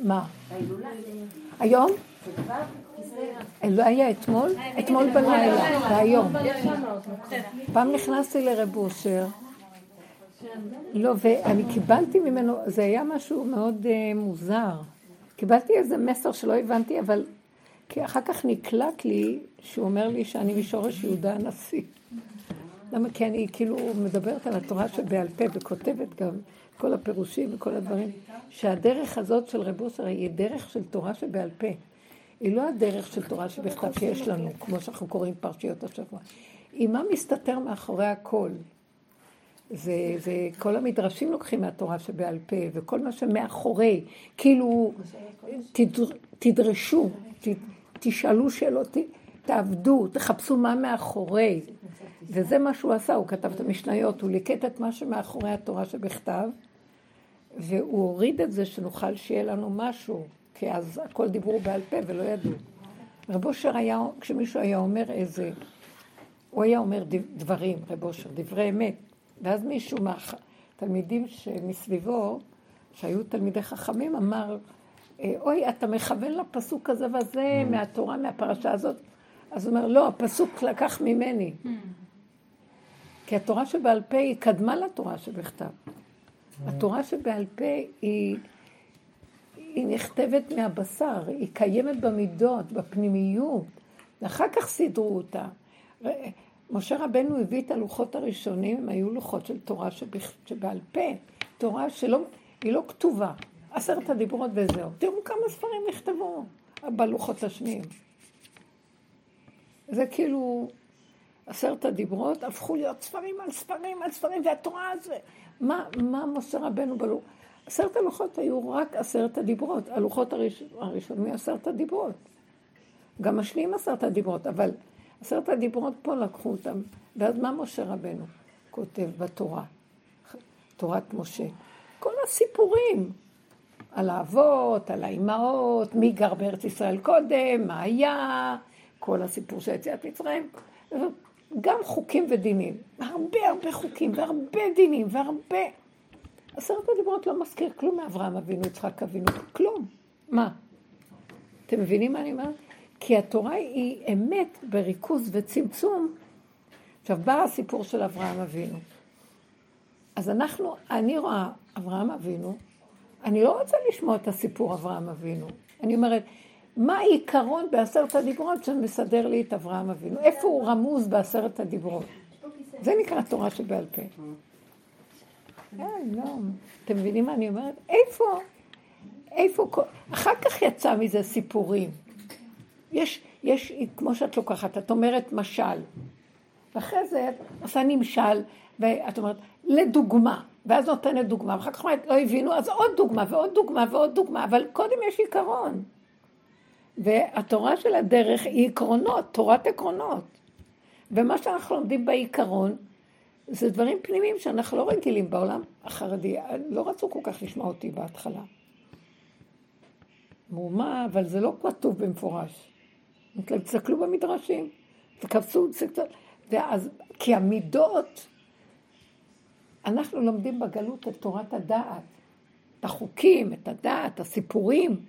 מה? היום? לא היה אתמול? אתמול בלילה, והיום. פעם נכנסתי לרב אושר, לא, ואני קיבלתי ממנו, זה היה משהו מאוד אה, מוזר. קיבלתי איזה מסר שלא הבנתי, אבל כי אחר כך נקלט לי שהוא אומר לי שאני משורש יהודה הנשיא. למה? כי אני כאילו מדברת על התורה שבעל פה וכותבת גם כל הפירושים וכל הדברים, שהדרך הזאת של רב אוסר היא דרך של תורה שבעל פה. היא לא הדרך של תורה שבכתב שיש לנו, כמו שאנחנו קוראים פרשיות השבוע. היא מה מסתתר מאחורי הכל. זה, זה כל המדרשים לוקחים מהתורה שבעל פה, וכל מה שמאחורי, כאילו, תד, תדרשו, ת, תשאלו שאלות, תעבדו, תחפשו מה מאחורי. וזה מה שהוא עשה, הוא כתב את המשניות, הוא ליקט את מה שמאחורי התורה שבכתב, והוא הוריד את זה שנוכל שיהיה לנו משהו, כי אז הכל דיברו בעל פה ולא ידעו. רב אושר היה, כשמישהו היה אומר איזה, הוא היה אומר דברים, רב אושר, דברי אמת, ואז מישהו מהתלמידים שמסביבו, שהיו תלמידי חכמים, אמר, אה, אוי, אתה מכוון לפסוק הזה וזה mm. מהתורה, מהפרשה הזאת. אז הוא אומר, לא, הפסוק לקח ממני. Mm. כי התורה שבעל פה היא קדמה לתורה שבכתב. Mm. התורה שבעל פה היא, היא נכתבת מהבשר, היא קיימת במידות, בפנימיות, ואחר כך סידרו אותה. משה רבנו הביא את הלוחות הראשונים, הם היו לוחות של תורה שבעל פה, תורה שלא, היא לא כתובה, עשרת הדיברות וזהו. תראו כמה ספרים נכתבו בלוחות השניים. זה כאילו, עשרת הדיברות הפכו להיות ספרים על ספרים על ספרים, והתורה הזו, מה, מה משה רבנו בלוח? עשרת הלוחות היו רק עשרת הדיברות, הלוחות הראש, הראשונים עשרת הדיברות. גם השניים עשרת הדיברות, אבל עשרת הדיברות פה לקחו אותם. ואז מה משה רבנו כותב בתורה? תורת משה. כל הסיפורים על האבות, על האימהות, מי גר בארץ ישראל קודם, מה היה, כל הסיפור של יציאת מצרים. גם חוקים ודינים. הרבה הרבה חוקים והרבה דינים והרבה... עשרת הדיברות לא מזכיר כלום מאברהם אבינו, יצחק אבינו, כלום. מה? אתם מבינים מה אני אומרת? כי התורה היא אמת בריכוז וצמצום. עכשיו, בא הסיפור של אברהם אבינו. אז אנחנו, אני רואה אברהם אבינו, אני לא רוצה לשמוע את הסיפור אברהם אבינו. אני אומרת, מה העיקרון בעשרת הדיברות שמסדר לי את אברהם אבינו? איפה הוא רמוז בעשרת הדיברות? זה נקרא תורה שבעל פה. לא. אתם מבינים מה אני אומרת? איפה? איפה? אחר כך יצא מזה סיפורים. יש, יש, כמו שאת לוקחת, את אומרת משל, ואחרי זה את עושה נמשל, ואת אומרת, לדוגמה, ואז נותנת דוגמה, ואחר כך אומרת, לא הבינו, אז עוד דוגמה, ועוד דוגמה, ועוד דוגמה, אבל קודם יש עיקרון. והתורה של הדרך היא עקרונות, תורת עקרונות. ומה שאנחנו לומדים בעיקרון, זה דברים פנימיים שאנחנו לא רגילים בעולם החרדי. לא רצו כל כך לשמוע אותי בהתחלה. אמרו, מה, אבל זה לא כתוב במפורש. תסתכלו במדרשים, תקפצו, תסתכלו. ואז, כי המידות, אנחנו לומדים בגלות את תורת הדעת, את החוקים, את הדעת, הסיפורים.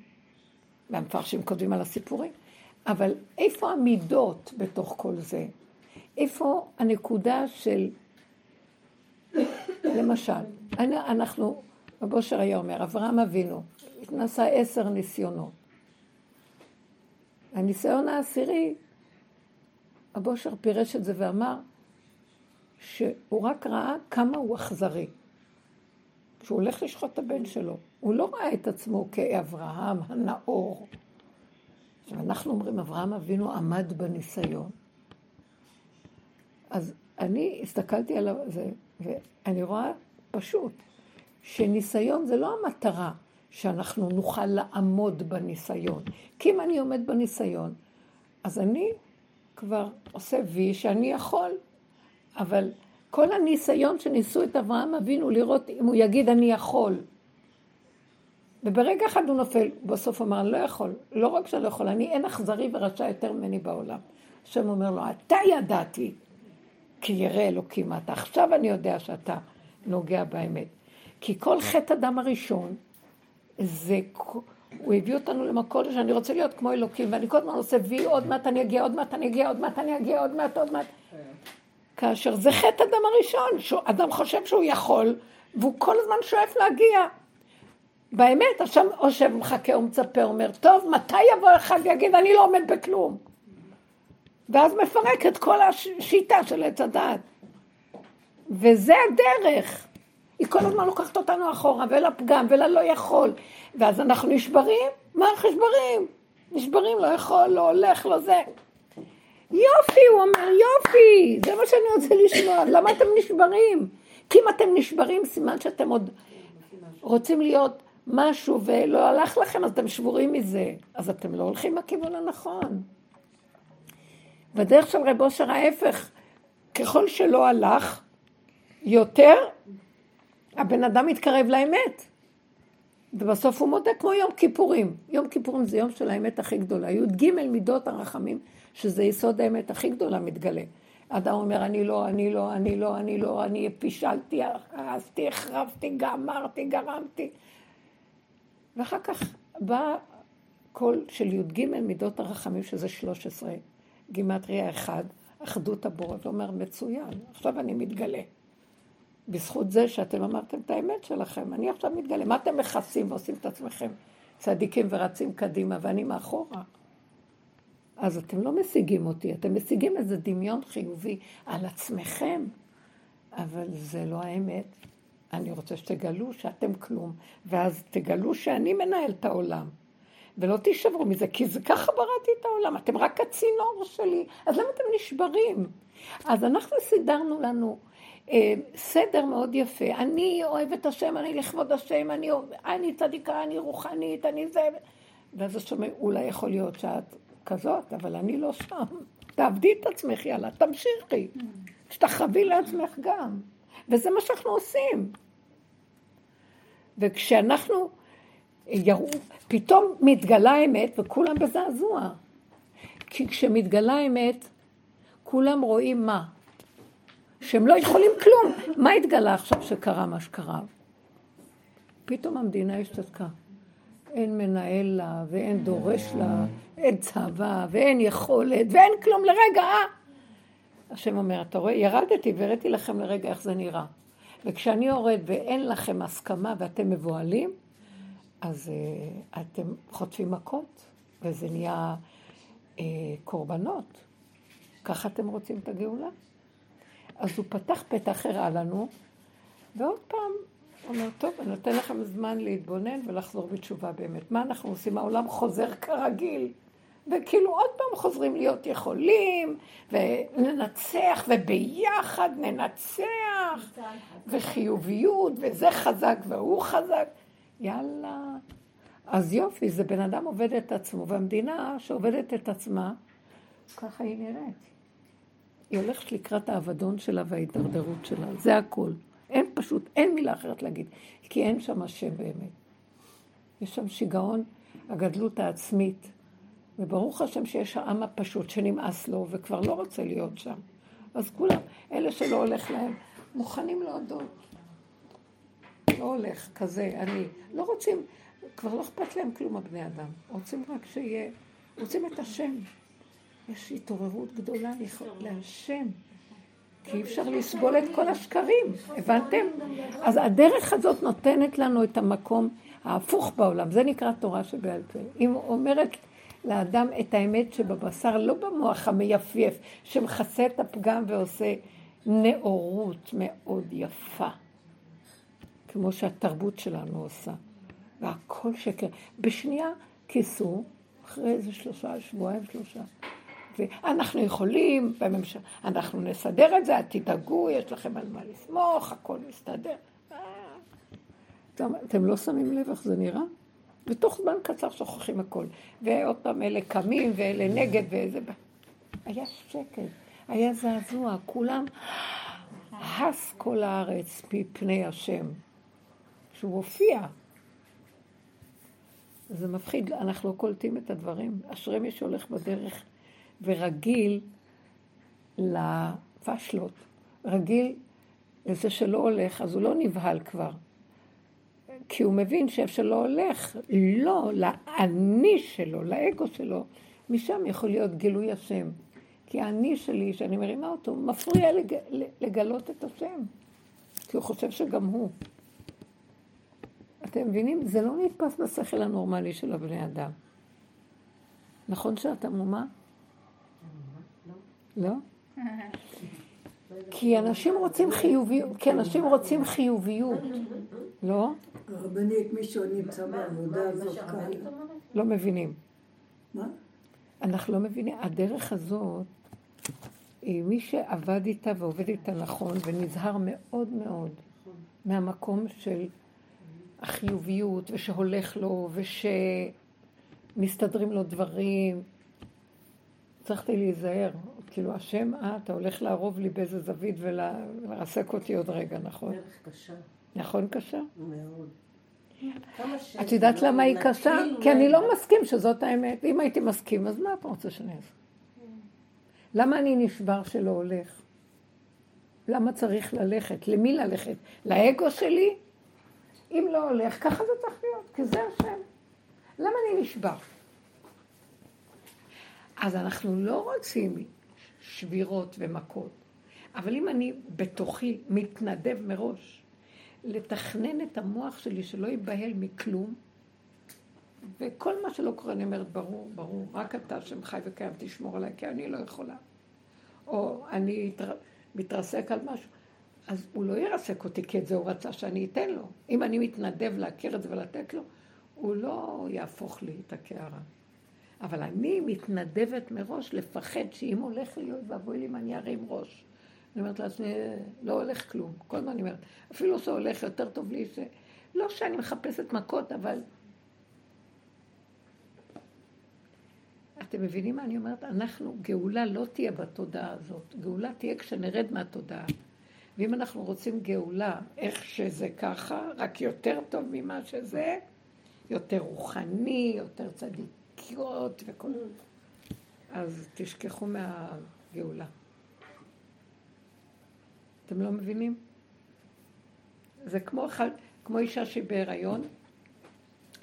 והמפרשים כותבים על הסיפורים, אבל איפה המידות בתוך כל זה? איפה הנקודה של, למשל, אנחנו, רב אושר היה אומר, אברהם אבינו, נעשה עשר ניסיונות. הניסיון העשירי, רב אושר פירש את זה ואמר שהוא רק ראה כמה הוא אכזרי. כשהוא הולך לשחוט את הבן שלו, הוא לא ראה את עצמו כאברהם הנאור. עכשיו, אנחנו אומרים, אברהם אבינו עמד בניסיון. אז אני הסתכלתי על זה, ואני רואה פשוט, שניסיון זה לא המטרה שאנחנו נוכל לעמוד בניסיון. כי אם אני עומד בניסיון, אז אני כבר עושה וי שאני יכול, אבל כל הניסיון שניסו את אברהם אבינו לראות אם הוא יגיד אני יכול. וברגע אחד הוא נופל, בסוף אמר, אני לא יכול. לא רק שאני לא יכול, אני אין אכזרי ורשע יותר ממני בעולם. השם אומר לו, אתה ידעתי, כי ירא אלוקים אתה. עכשיו אני יודע שאתה נוגע באמת. כי כל חטא אדם הראשון זה, הוא הביא אותנו למקום שאני רוצה להיות כמו אלוקים, ואני כל הזמן עושה וי, עוד מעט אני אגיע, עוד מעט אני אגיע, עוד מעט אני אגיע, עוד מעט, עוד מעט. כאשר זה חטא אדם הראשון, שאדם חושב שהוא יכול, והוא כל הזמן שואף להגיע. באמת, עכשיו יושב מחכה ומצפה, אומר, טוב, מתי יבוא אחד ויגיד, אני לא עומד בכלום? ואז מפרק את כל השיטה של עץ הדעת. וזה הדרך. היא כל הזמן לוקחת אותנו אחורה, ולפגם, וללא יכול. ואז אנחנו נשברים, מה אנחנו נשברים? נשברים, לא יכול, לא הולך, לא זה. יופי, הוא אומר, יופי, זה מה שאני רוצה לשמוע, למה אתם נשברים? כי אם אתם נשברים, סימן שאתם עוד רוצים להיות משהו ולא הלך לכם, אז אתם שבורים מזה. אז אתם לא הולכים בכיוון הנכון. בדרך של רב אושר ההפך, ככל שלא הלך, יותר הבן אדם מתקרב לאמת. ובסוף הוא מודה כמו יום כיפורים. יום כיפורים זה יום של האמת הכי גדולה. י"ג מידות הרחמים, שזה יסוד האמת הכי גדולה, מתגלה. אדם אומר, אני לא, אני לא, אני לא, אני לא, אני פישלתי, הרסתי, החרבתי, גמרתי, גרמתי. ואחר כך בא קול של י"ג מידות הרחמים, שזה 13, גימטריה אחד, אחדות הבורא, ואומר, מצוין, עכשיו אני מתגלה. בזכות זה שאתם אמרתם את האמת שלכם, אני עכשיו מתגלה. מה אתם מכסים ועושים את עצמכם צדיקים ורצים קדימה, ואני מאחורה? אז אתם לא משיגים אותי, אתם משיגים איזה דמיון חיובי על עצמכם, אבל זה לא האמת. אני רוצה שתגלו שאתם כלום, ואז תגלו שאני מנהל את העולם. ולא תישברו מזה, כי זה ככה בראתי את העולם, אתם רק הצינור שלי, אז למה אתם נשברים? אז אנחנו סידרנו לנו אה, סדר מאוד יפה. אני אוהבת השם, אני לכבוד השם, אני, אני צדיקה, אני רוחנית, אני זה. ואז שומע, אולי יכול להיות שאת כזאת, אבל אני לא שם. תעבדי את עצמך, יאללה, תמשיכי. שתחווי לעצמך גם. וזה מה שאנחנו עושים. וכשאנחנו, יראו, פתאום מתגלה האמת וכולם בזעזוע. כי כשמתגלה האמת, כולם רואים מה? שהם לא יכולים כלום. מה התגלה עכשיו שקרה מה שקרה? פתאום המדינה השתתקה. אין מנהל לה, ואין דורש לה, אין צבא, ואין יכולת, ואין כלום לרגע, אה? השם אומר, אתה רואה, ירדתי והראיתי לכם לרגע איך זה נראה. וכשאני יורד ואין לכם הסכמה ואתם מבוהלים, אז uh, אתם חוטפים מכות, וזה נהיה uh, קורבנות. ככה אתם רוצים את הגאולה? אז הוא פתח פתח, הראה לנו, ועוד פעם, אומר, טוב, אני נותן לכם זמן להתבונן ולחזור בתשובה באמת. מה אנחנו עושים? העולם חוזר כרגיל. וכאילו עוד פעם חוזרים להיות יכולים, וננצח, וביחד ננצח, וחיוביות, וזה חזק והוא חזק. יאללה. אז יופי, זה בן אדם עובד את עצמו, והמדינה שעובדת את עצמה, ככה היא נראית. היא הולכת לקראת האבדון שלה וההידרדרות שלה, זה הכל. אין פשוט, אין מילה אחרת להגיד, כי אין שם השם באמת. יש שם שיגעון, הגדלות העצמית, וברוך השם שיש העם הפשוט שנמאס לו וכבר לא רוצה להיות שם. אז כולם, אלה שלא הולך להם, מוכנים להודות. לא הולך כזה, אני. לא רוצים, כבר לא אכפת להם כלום הבני אדם. רוצים רק שיהיה, רוצים את השם. יש התעוררות גדולה להשם. כי אי אפשר לסבול את כל השקרים, הבנתם? אז הדרך הזאת נותנת לנו את המקום ההפוך בעולם, זה נקרא תורה שבעל פה. היא אומרת לאדם את האמת שבבשר, לא במוח המייפייף, שמכסה את הפגם ועושה נאורות מאוד יפה, כמו שהתרבות שלנו עושה. והכל שקר. בשנייה כיסו, אחרי איזה שלושה, שבועיים, שלושה. ואנחנו יכולים, בממשלה, אנחנו נסדר את זה, תדאגו, יש לכם על מה לסמוך, הכל מסתדר. אתם לא שמים לב איך זה נראה? ותוך זמן קצר שוכחים הכל. ועוד פעם אלה קמים ואלה נגד ואיזה... היה שקט, היה זעזוע, כולם הס כל הארץ מפני השם, שהוא הופיע. זה מפחיד, אנחנו לא קולטים את הדברים. אשרי מי שהולך בדרך ורגיל לפשלות, רגיל לזה שלא הולך, אז הוא לא נבהל כבר. כי הוא מבין שאיפה שלא הולך, לא, לאני שלו, לאגו שלו, משם יכול להיות גילוי השם. כי האני שלי, שאני מרימה אותו, מפריע לג... לגלות את השם. כי הוא חושב שגם הוא. אתם מבינים? זה לא נתפס בשכל הנורמלי של הבני אדם. נכון שאת עמומה? לא? כי אנשים רוצים חיוביות, כי אנשים רוצים חיוביות, לא? הרבנית, מישהו נמצא בעבודה הזאת כאן. לא מבינים. מה? אנחנו לא מבינים. הדרך הזאת, מי שעבד איתה ועובד איתה נכון ונזהר מאוד מאוד מהמקום של החיוביות ושהולך לו ושמסתדרים לו דברים, צריכתי להיזהר. כאילו, השם, אה, אתה הולך לערוב לי באיזה זווית ולרסק אותי עוד רגע, נכון? דרך קשה. נכון קשה? מאוד. את יודעת למה היא קשה? כי אני לא מסכים שזאת האמת. אם הייתי מסכים, אז מה אתה רוצה שאני אעשה? למה אני נשבר שלא הולך? למה צריך ללכת? למי ללכת? לאגו שלי? אם לא הולך, ככה זה צריך להיות, כי זה השם. למה אני נשבר? אז אנחנו לא רוצים שבירות ומכות, אבל אם אני בתוכי מתנדב מראש לתכנן את המוח שלי שלא ייבהל מכלום, וכל מה שלא קורה, אני אומרת, ברור, ברור, רק אתה שם חי וקיים, תשמור עליי, כי אני לא יכולה. או אני מתרסק על משהו. אז הוא לא ירסק אותי, כי את זה הוא רצה שאני אתן לו. אם אני מתנדב להכיר את זה ולתת לו, הוא לא יהפוך לי את הקערה. אבל אני מתנדבת מראש לפחד שאם הולך לי, אוי ואבוי לי אם אני ארים ראש. אני אומרת לעצמי, לא הולך כלום. כל הזמן אני אומרת, אפילו שהולך יותר טוב לי, ש... לא שאני מחפשת מכות, אבל... אתם מבינים מה אני אומרת? אנחנו, גאולה לא תהיה בתודעה הזאת. גאולה תהיה כשנרד מהתודעה. ואם אנחנו רוצים גאולה, איך שזה ככה, רק יותר טוב ממה שזה, יותר רוחני, יותר צדיקיות וכל... אז תשכחו מהגאולה. אתם לא מבינים? זה כמו, כמו אישה שהיא בהיריון,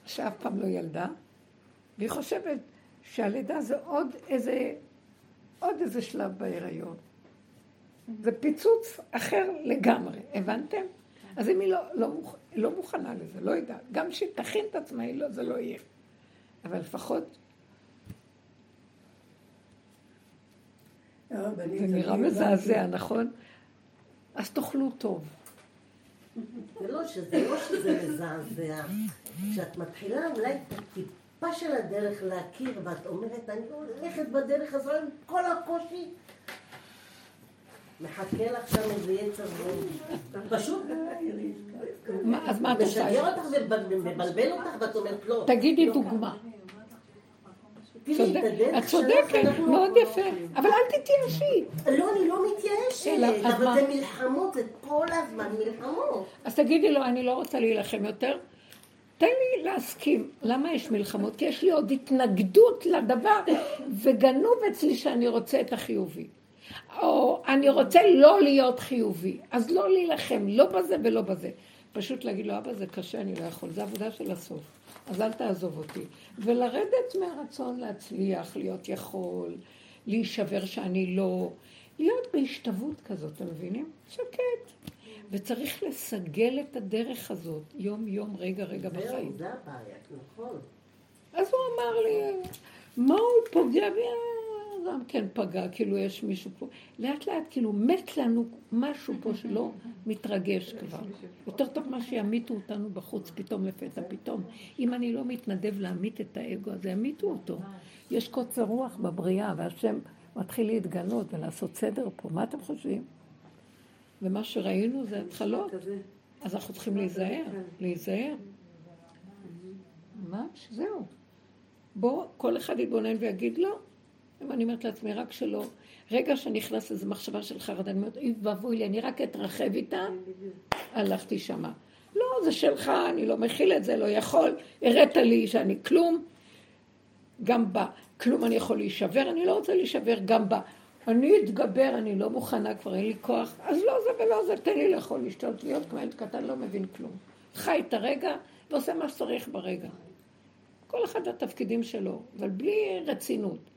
שאף פעם לא ילדה, והיא חושבת שהלידה זה עוד איזה, עוד איזה שלב בהיריון. זה פיצוץ אחר לגמרי, הבנתם? אז אם היא לא, לא, מוכ... לא מוכנה לזה, לא יודעת, גם שהיא תכין את עצמה, לא, זה לא יהיה. אבל לפחות... זה נראה מזעזע, נכון? אז תאכלו טוב. זה לא שזה, לא שזה מזעזע. כשאת מתחילה אולי את הטיפה של הדרך להכיר, ואת אומרת, אני הולכת בדרך הזאת עם כל הקושי, מחכה לך שם איזה יצר פשוט אז מה את עושה? משגע אותך ומבלבל אותך ואת אומרת לא. תגידי דוגמה. את צודקת, מאוד יפה, אבל אל תתייאשי. לא, אני לא מתייאשת, אבל זה מלחמות, זה כל הזמן מלחמות. אז תגידי לו, אני לא רוצה להילחם יותר. תן לי להסכים. למה יש מלחמות? כי יש לי עוד התנגדות לדבר, וגנוב אצלי שאני רוצה את החיובי. או אני רוצה לא להיות חיובי, אז לא להילחם, לא בזה ולא בזה. פשוט להגיד לו, אבא, זה קשה, אני לא יכול, זה עבודה של הסוף. אז אל תעזוב אותי. ולרדת מהרצון להצליח, להיות יכול, להישבר שאני לא, להיות בהשתוות כזאת, אתם מבינים? שקט. וצריך לסגל את הדרך הזאת, יום-יום, רגע-רגע בחיים. זה הבעיה, נכון. אז הוא אמר לי, מה הוא פוגע בי? גם כן פגע, כאילו יש מישהו פה. לאט לאט, כאילו מת לנו משהו פה שלא מתרגש כבר. יותר טוב מה שימיתו אותנו בחוץ פתאום לפתע פתאום. אם אני לא מתנדב להמית את האגו הזה, ימיתו אותו. יש קוצר רוח בבריאה, והשם מתחיל להתגנות ולעשות סדר פה. מה אתם חושבים? ומה שראינו זה התחלות. אז אנחנו צריכים להיזהר, להיזהר. ממש, זהו. בוא, כל אחד יתבונן ויגיד לא. ואני אומרת לעצמי, רק שלא, רגע שנכנס איזו מחשבה של חרדה, אני אומרת, אוי ואבוי לי, אני רק אתרחב איתה, הלכתי שמה. לא, זה שלך, אני לא מכיל את זה, לא יכול, הראת לי שאני כלום, גם בה, כלום אני יכול להישבר, אני לא רוצה להישבר, גם בה. אני אתגבר, אני לא מוכנה, כבר אין לי כוח, אז לא זה ולא זה, תן לי לאכול, לשתות, להיות כמו ילד קטן, לא מבין כלום. חי את הרגע ועושה מה שצריך ברגע. כל אחד התפקידים שלו, אבל בלי רצינות.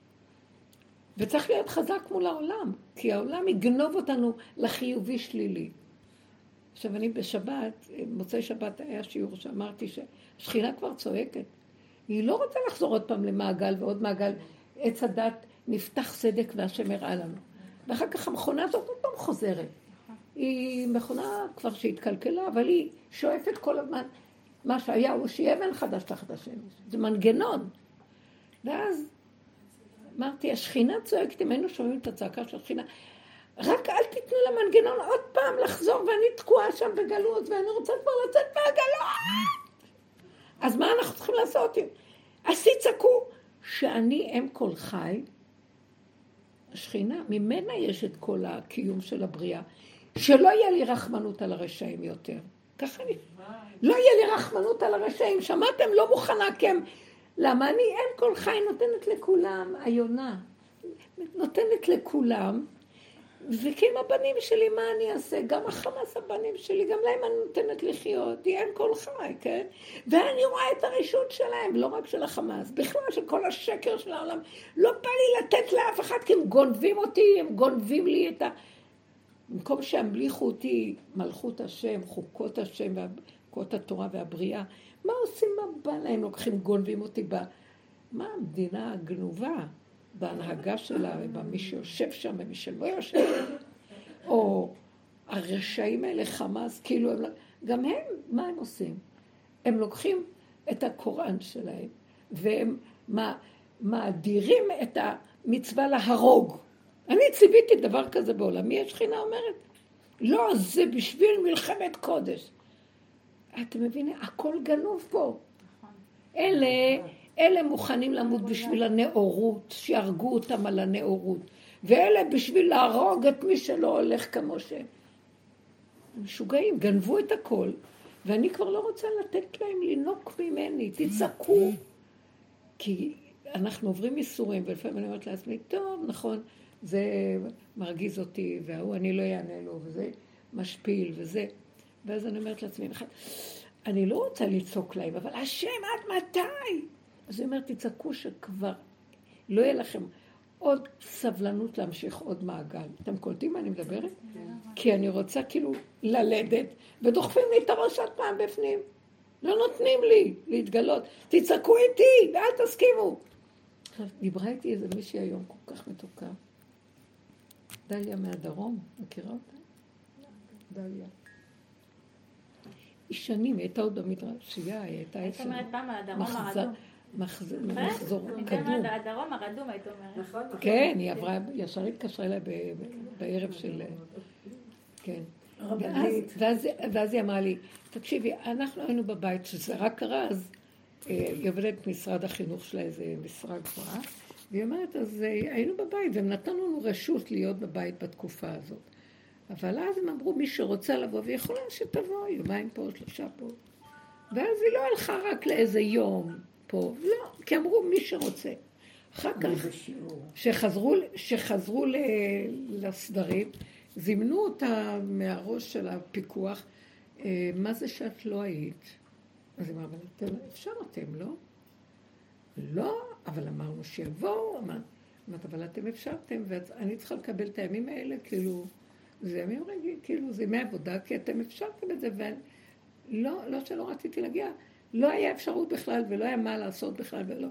וצריך להיות חזק מול העולם, כי העולם יגנוב אותנו לחיובי שלילי. עכשיו אני בשבת, מוצאי שבת היה שיעור שאמרתי שהשכינה כבר צועקת. היא לא רוצה לחזור עוד פעם למעגל ועוד מעגל. עץ הדת נפתח צדק והשם הראה לנו. ואחר כך המכונה הזאת עוד פעם חוזרת. היא מכונה כבר שהתקלקלה, אבל היא שואפת כל הזמן. מה שהיה הוא שיהיה אבן חדש תחת השמש. זה מנגנון. ואז אמרתי, השכינה צועקת, אם היינו שומעים את הצעקה של השכינה, רק אל תיתנו למנגנון עוד פעם לחזור, ואני תקועה שם בגלות, ואני רוצה כבר לצאת מהגלות. אז מה אנחנו צריכים לעשות? אז תצעקו שאני אם כל חי, השכינה, ממנה יש את כל הקיום של הבריאה. שלא יהיה לי רחמנות על הרשעים יותר. ככה אני... לא יהיה לי רחמנות על הרשעים. שמעתם? לא מוכנה, כי הם... למה אני אם כל חי נותנת לכולם, היונה. נותנת לכולם, וכי עם הבנים שלי, מה אני אעשה? גם החמאס הבנים שלי, גם להם אני נותנת לחיות, היא אין כל חי, כן? ואני רואה את הרשות שלהם, לא רק של החמאס, בכלל של כל השקר של העולם. לא בא לי לתת לאף אחד, כי הם גונבים אותי, הם גונבים לי את ה... במקום שימליכו אותי מלכות השם, חוקות השם, חוקות התורה והבריאה, מה עושים מה בא להם? לוקחים, גונבים אותי ב... מה המדינה הגנובה? בהנהגה שלה ובמי שיושב שם ומי שלא יושב שם, או הרשעים האלה חמאס, כאילו הם, לא- גם הם, מה הם עושים? הם לוקחים את הקוראן שלהם והם מאדירים את המצווה להרוג. אני ציוויתי דבר כזה בעולמי, השכינה אומרת, לא, זה בשביל מלחמת קודש. אתם מבינים? הכל גנוב פה. נכון. אלה אלה מוכנים למות בשביל הנאורות, שיהרגו אותם על הנאורות. ואלה בשביל להרוג את מי שלא הולך כמו שהם. משוגעים, גנבו את הכל, ואני כבר לא רוצה לתת להם לנוק ממני, תצעקו. כי אנחנו עוברים ייסורים, ולפעמים אני אומרת לעצמי, טוב, נכון, זה מרגיז אותי, וההוא, אני לא אענה לו, וזה משפיל, וזה. ואז אני אומרת לעצמי, אני לא רוצה לצעוק להם, אבל השם, עד מתי? אז היא אומרת, תצעקו שכבר לא יהיה לכם עוד סבלנות להמשיך עוד מעגל. אתם קולטים מה אני מדברת? כי אני רוצה כאילו ללדת, ודוחפים לי את הראש עוד פעם בפנים. לא נותנים לי להתגלות. תצעקו איתי, ואל תסכימו. עכשיו, דיברה איתי איזה מישהי היום כל כך מתוקה. דליה מהדרום, מכירה אותה? דליה. היא שנים, היא הייתה עוד במדרשייה, היא הייתה... היית אומרת פעם על הדרום האדום. מחזור כדור. הדרום הרדום, היית אומרת. נכון, נכון. כן, היא עברה, ישר התקשרה אליי בערב של... כן. ואז היא אמרה לי, תקשיבי, אנחנו היינו בבית, שזה רק קרה, אז אה, היא עובדת במשרד החינוך שלה, איזה משרה גבוהה, והיא אומרת, אז אה, היינו בבית, והם נתנו לנו רשות להיות בבית בתקופה הזאת. אבל אז הם אמרו, מי שרוצה לבוא ויכולה שתבוא, יומיים פה, שלושה פה. ואז היא לא הלכה רק לאיזה יום, פה, לא, כי אמרו מי שרוצה. אחר כך, שחזרו, שחזרו לסדרים, זימנו אותה מהראש של הפיקוח, אה, מה זה שאת לא היית? אז היא אמרה, אבל אתם, אפשר אתם, לא? לא, אבל אמרנו שיבואו, אמרת, אבל אתם אפשרתם, ואני צריכה לקבל את הימים האלה, כאילו, זה ימים רגילים, כאילו, זה ימי עבודה, כי אתם אפשרתם את זה, ולא, לא שלא רציתי להגיע. לא היה אפשרות בכלל ולא היה מה לעשות בכלל ולא.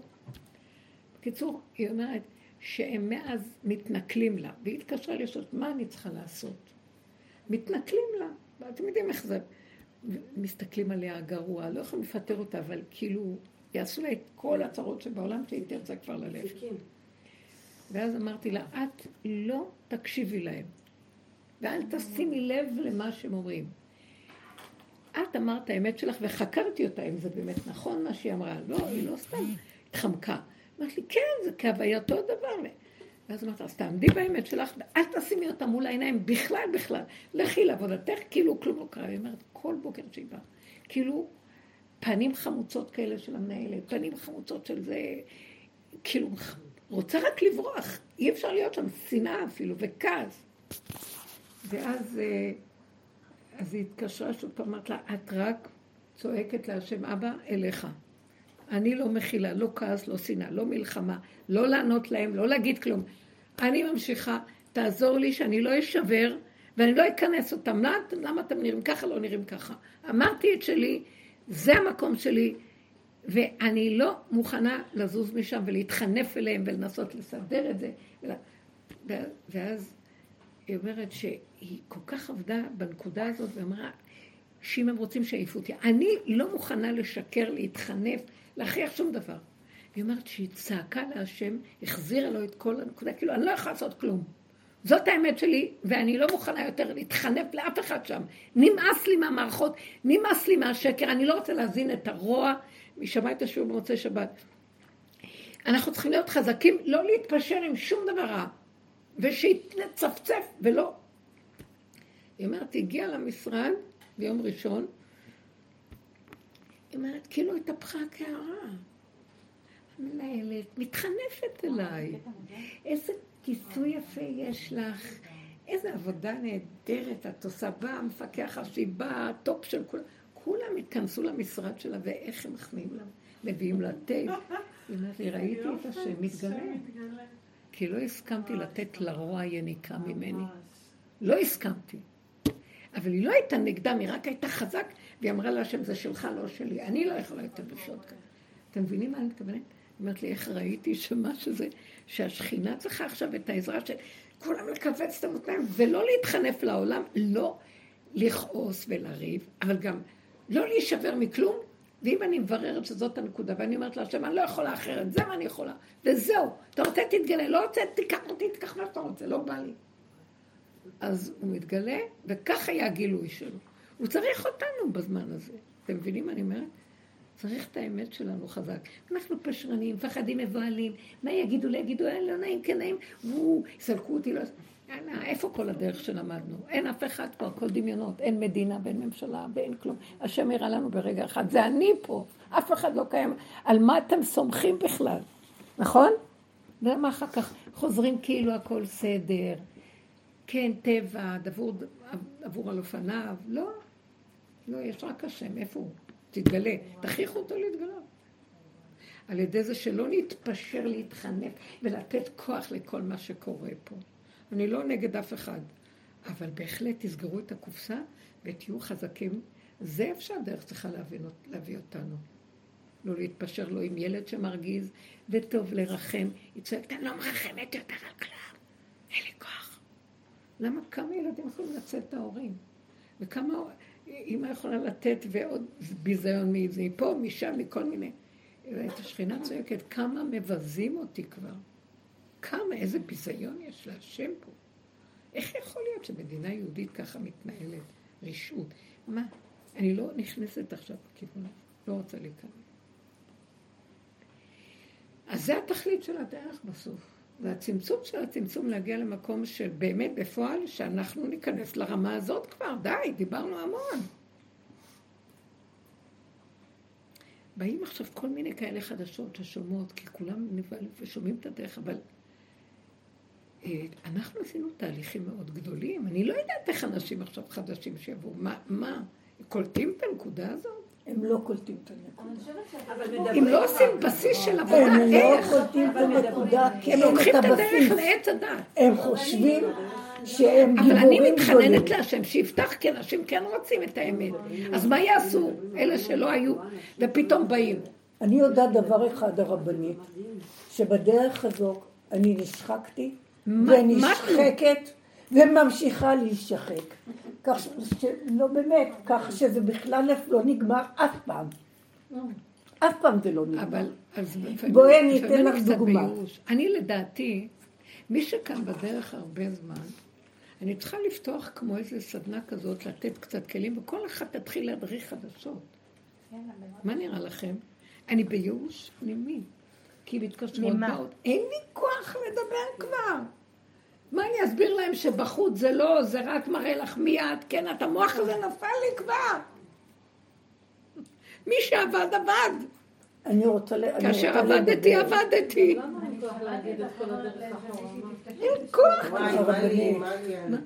בקיצור, היא אומרת שהם מאז מתנכלים לה, והיא התקשרה לשאול, מה אני צריכה לעשות? מתנכלים לה, ואתם יודעים איך זה, מסתכלים עליה גרוע, לא יכולים לפטר אותה, אבל כאילו, יעשו לה את כל הצרות שבעולם שהיא תרצה כבר ללכת. ואז אמרתי לה, את לא תקשיבי להם, ואל תשימי לב למה שהם אומרים. את אמרת האמת שלך וחקרתי אותה, אם זה באמת נכון מה שהיא אמרה. לא, היא לא סתם התחמקה. אמרת לי, כן, זה כהווייתו דבר. ואז אמרת, אז תעמדי באמת שלך, ואל תשימי אותה מול העיניים בכלל, בכלל. לכי לעבודתך, כאילו כלום לא קרה. היא אומרת, כל בוקר שהיא באה, כאילו פנים חמוצות כאלה של המנהלת, פנים חמוצות של זה, כאילו, רוצה רק לברוח. אי אפשר להיות שם שנאה אפילו, וכעס. ואז... אה, אז היא התקשרה שוב פעם, אמרת לה, את רק צועקת להשם, אבא, אליך. אני לא מכילה, לא כעס, לא שנאה, לא מלחמה, לא לענות להם, לא להגיד כלום. אני ממשיכה, תעזור לי שאני לא אשבר ואני לא אכנס אותם. למה, למה אתם נראים ככה, לא נראים ככה? אמרתי את שלי, זה המקום שלי, ואני לא מוכנה לזוז משם ולהתחנף אליהם ולנסות לסדר את זה. ואז היא אומרת שהיא כל כך עבדה בנקודה הזאת ואמרה, שאם הם רוצים שיעיפו אותי, אני לא מוכנה לשקר, להתחנף, להכריח שום דבר. היא אומרת שהיא צעקה להשם, החזירה לו את כל הנקודה, כאילו, אני לא יכולה לעשות כלום. זאת האמת שלי, ואני לא מוכנה יותר להתחנף לאף אחד שם. נמאס לי מהמערכות, נמאס לי מהשקר, אני לא רוצה להזין את הרוע. מי שמע את השיעור במוצאי שבת. אנחנו צריכים להיות חזקים, לא להתפשר עם שום דבר רע, ושנצפצף ולא. היא אומרת, הגיעה למשרד ביום ראשון, היא אומרת, כאילו התהפכה הקערה. המנהלת מתחנפת אליי. איזה כיסוי יפה יש לך, איזה עבודה נהדרת את עושה. בא המפקח השיבה, הטופ של כולם. כולם התכנסו למשרד שלה, ואיך הם מחמיאים לה, מביאים לה תה. היא אומרת לי, ראיתי את השם מתגלה. כי לא הסכמתי לתת לרוע יניקה ממני. לא הסכמתי. אבל היא לא הייתה נגדם, היא רק הייתה חזק, והיא אמרה לה השם, זה שלך, לא שלי. אני לא יכולה יותר לחיות ככה. אתם מבינים מה אני מתכוונת? היא אומרת לי, איך ראיתי שמה שזה, שהשכינה צריכה עכשיו את העזרה של כולם לקבץ את המותניים, ולא להתחנף לעולם, לא לכעוס ולריב, אבל גם לא להישבר מכלום, ואם אני מבררת שזאת הנקודה, ואני אומרת להשם, אני לא יכולה אחרת, זה מה אני יכולה, וזהו. אתה רוצה, תתגלה, לא רוצה, תיקח אותי, תיקח מה שאתה רוצה, לא בא לי. אז הוא מתגלה, וכך היה הגילוי שלו. הוא צריך אותנו בזמן הזה. אתם מבינים מה אני אומרת? צריך את האמת שלנו חזק. אנחנו פשרנים, מפחדים, מבוהלים. מה יגידו לי? יגידו, אין, לא נעים, כן נעים. והוא, יסלקו אותי, לא... איפה כל הדרך שלמדנו? אין אף אחד פה, הכל דמיונות. אין מדינה ואין ממשלה ואין כלום. השם הראה לנו ברגע אחד. זה אני פה. אף אחד לא קיים. על מה אתם סומכים בכלל? נכון? ולמה אחר כך חוזרים כאילו הכל סדר? כן, טבע, דבור, עבור על אופניו. לא, לא, יש רק השם. איפה הוא? תתגלה. תכריחו אותו להתגלות. על ידי זה שלא נתפשר להתחנף ולתת כוח לכל מה שקורה פה. אני לא נגד אף אחד, אבל בהחלט תסגרו את הקופסה ותהיו חזקים. זה אפשר דרך צריכה להבין, להביא אותנו. לא להתפשר לו עם ילד שמרגיז, וטוב לרחם. היא צועקת, אני לא מרחמת יותר על כלל, אין לי כוח. למה כמה ילדים יכולים לצאת את ההורים? וכמה אימא יכולה לתת ועוד ביזיון מפה, משם, מכל מיני. את השכינה צועקת, כמה מבזים אותי כבר. כמה, איזה ביזיון יש להשם פה. איך יכול להיות שמדינה יהודית ככה מתנהלת? רשעות. מה? אני לא נכנסת עכשיו בכיוון לא רוצה להיכנס. אז זה התכלית של הדרך בסוף. והצמצום של הצמצום להגיע למקום שבאמת בפועל, שאנחנו ניכנס לרמה הזאת כבר, די, דיברנו המון. באים עכשיו כל מיני כאלה חדשות ששומעות, כי כולם נבהלים ושומעים את הדרך, אבל אנחנו עשינו תהליכים מאוד גדולים. אני לא יודעת איך אנשים עכשיו חדשים שיבואו. מה, מה, קולטים את הנקודה הזאת? הם לא קולטים את הנקודה. הם לא עושים בסיס של עבודה, הם לא קולטים את הנקודה, כי הם לוקחים את הדרך לעץ הדת. הם חושבים שהם גיבורים גדולים. אבל אני מתחננת להשם שיפתח, כי אנשים כן רוצים את האמת. אז מה יעשו אלה שלא היו ופתאום באים? אני יודעת דבר אחד, הרבנית, שבדרך הזאת אני נשחקתי ונשחקת וממשיכה להישחק. כך שלא באמת, כך שזה בכלל לא נגמר אף פעם. אף פעם זה לא נגמר. אבל, אז בואי אני אתן לך דוגמה. אני לדעתי, מי שכאן בדרך הרבה זמן, אני צריכה לפתוח כמו איזה סדנה כזאת, לתת קצת כלים, וכל אחד תתחיל להדריך חדשות. מה נראה לכם? אני בייאוש פנימי. כי מתקשרות באות, אין לי כוח לדבר כבר. מה אני אסביר להם שבחוץ זה לא, זה רק מראה לך מי את, כן, את המוח הזה נפל לי כבר. מי שעבד, עבד. אני רוצה... ל... כאשר עבדתי, עבדתי. אין כוח.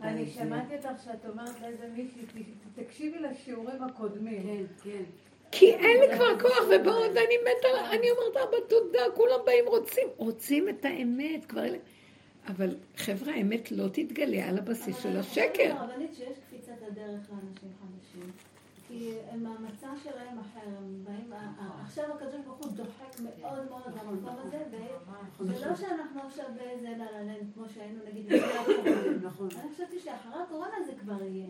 אני שמעתי אותך שאת אומרת לאיזה מישהי, תקשיבי לשיעורים הקודמים. כן, כן. כי אין לי כבר כוח, ובעוד אני מתה, אני אומרת, אבא, תודה, כולם באים, רוצים, רוצים את האמת, כבר. אבל חבר'ה, האמת לא תתגלה על הבסיס של השקר. אבל אני שיש קפיצת הדרך לאנשים חדשים. כי הם המצע שלהם אחר, הם באים, עכשיו הקדוש ברוך הוא דוחק מאוד מאוד למקום הזה, וזה לא שאנחנו עכשיו באיזה ללנד, כמו שהיינו נגיד, נכון. אני חשבתי שאחרי הקורונה זה כבר יהיה.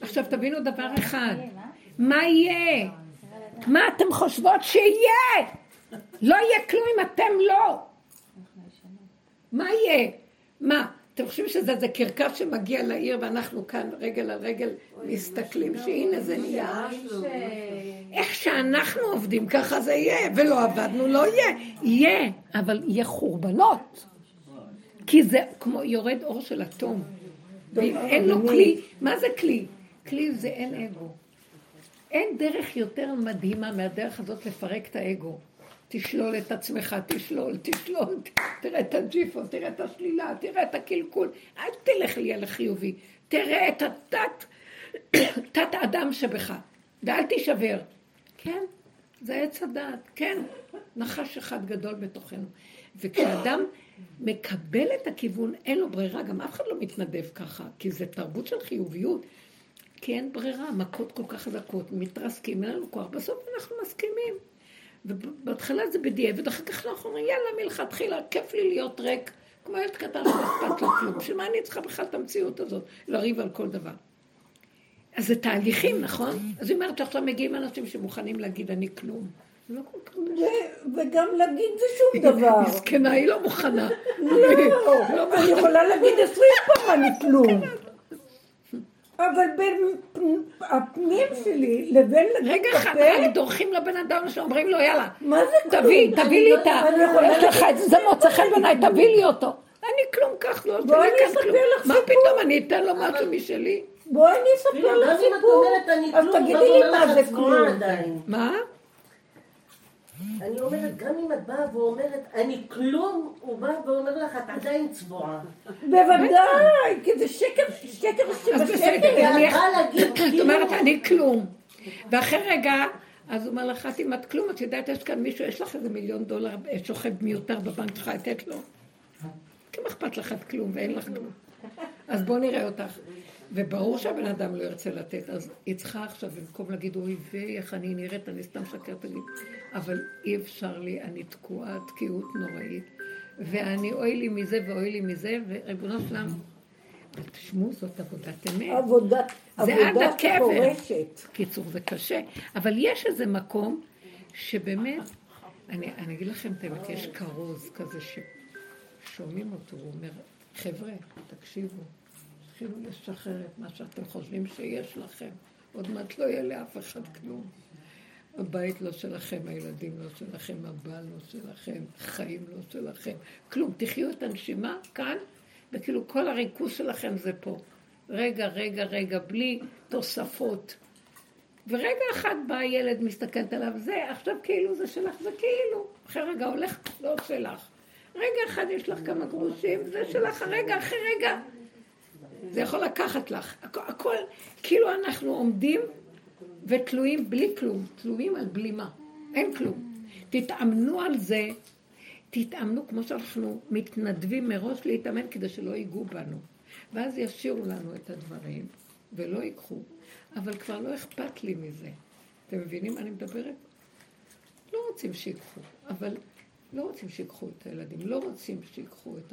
עכשיו תבינו דבר אחד, מה יהיה? מה אתם חושבות שיהיה? לא יהיה כלום אם אתם לא. מה יהיה? מה? אתם חושבים שזה איזה קרקס שמגיע לעיר ואנחנו כאן רגל על רגל מסתכלים שהנה זה נהיה? איך שאנחנו עובדים ככה זה יהיה, ולא עבדנו לא יהיה. יהיה, אבל יהיה חורבנות. כי זה כמו יורד אור של אטום. ואם אין לו כלי, מה זה כלי? כלי זה אין אגו. אין דרך יותר מדהימה מהדרך הזאת לפרק את האגו. תשלול את עצמך, תשלול, תשלול, תראה את הג'יפו, תראה את השלילה, תראה את הקלקול, אל תלך לי על החיובי, תראה את התת, תת אדם שבך, ואל תישבר. כן, זה עץ הדעת, כן, נחש אחד גדול בתוכנו. וכשאדם מקבל את הכיוון, אין לו ברירה, גם אף אחד לא מתנדב ככה, כי זה תרבות של חיוביות. כי אין ברירה, מכות כל כך חזקות, מתרסקים, אין לנו כוח, בסוף אנחנו מסכימים. ובהתחלה זה בדיעבד, אחר כך אנחנו אומרים, יאללה, מלכתחילה, כיף לי להיות ריק, כמו ילד קטן שלא אכפת לו כלום. בשביל מה אני צריכה בכלל את המציאות הזאת, לריב על כל דבר? אז זה תהליכים, נכון? אז היא אומרת שעכשיו מגיעים אנשים שמוכנים להגיד, אני כלום. לא וגם להגיד זה שום דבר. מסכנה, היא לא מוכנה. לא, אני יכולה להגיד עשרים פעם אני כלום. אבל בין הפנים שלי לבין רגע אחד, רק דורכים לבן אדם שאומרים לו, יאללה, מה זה תביא, תביא לי את ה... יש לך את זה מוצא חן בעיניי, תביא לי אותו. אני כלום כך, לא בואי אני אספר לך סיפור. מה פתאום, אני אתן לו משהו משלי? בואי אני אספר לך סיפור. אז תגידי לי מה זה כלום. מה? אני אומרת, גם אם את באה ואומרת, אני כלום, הוא בא ואומר לך, את עדיין צבועה. בוודאי, כי זה שקר, שקר שבשקר. את אומרת, אני כלום. ואחרי רגע, אז הוא אומר לך, אם את כלום, את יודעת, יש כאן מישהו, יש לך איזה מיליון דולר שוכב מיותר בבנק שלך, לתת לו. כמה אכפת לך את כלום ואין לך כלום. אז בואו נראה אותך. וברור שהבן אדם לא ירצה לתת, אז היא צריכה עכשיו, במקום להגיד, אוי ויי, איך אני נראית, אני סתם שקרת לי, אבל אי אפשר לי, אני תקועה תקיעות נוראית, ואני אוי לי מזה ואוי לי מזה, וריבונו שלם, תשמעו, זאת עבודת אמת. עבודת, זה עבודת פורשת. קיצור, זה קשה, אבל יש איזה מקום שבאמת, אני, אני אגיד לכם את האמת, יש כרוז כזה ששומעים אותו, הוא אומר, חבר'ה, תקשיבו. תתחילו לשחרר את מה שאתם חושבים שיש לכם. עוד מעט לא יהיה לאף אחד כלום. הבית לא שלכם, הילדים לא שלכם, הבעל לא שלכם, חיים לא שלכם. כלום. תחיו את הנשימה כאן, וכאילו כל הריכוז שלכם זה פה. רגע, רגע, רגע, בלי תוספות. ורגע אחד בא ילד, מסתכלת עליו, זה, עכשיו כאילו זה שלך, זה כאילו. אחרי רגע הולך, לא שלך. רגע אחד יש לך כמה גרושים, זה שלך, הרגע, אחרי רגע. זה יכול לקחת לך. הכ- הכל, כאילו אנחנו עומדים ותלויים בלי כלום, תלויים על בלימה. אין כלום. תתאמנו על זה, תתאמנו כמו שאנחנו מתנדבים מראש להתאמן כדי שלא ייגעו בנו. ואז ישאירו לנו את הדברים, ולא ייקחו. אבל כבר לא אכפת לי מזה. אתם מבינים מה אני מדברת? לא רוצים שיקחו, אבל לא רוצים שיקחו את הילדים, לא רוצים שיקחו את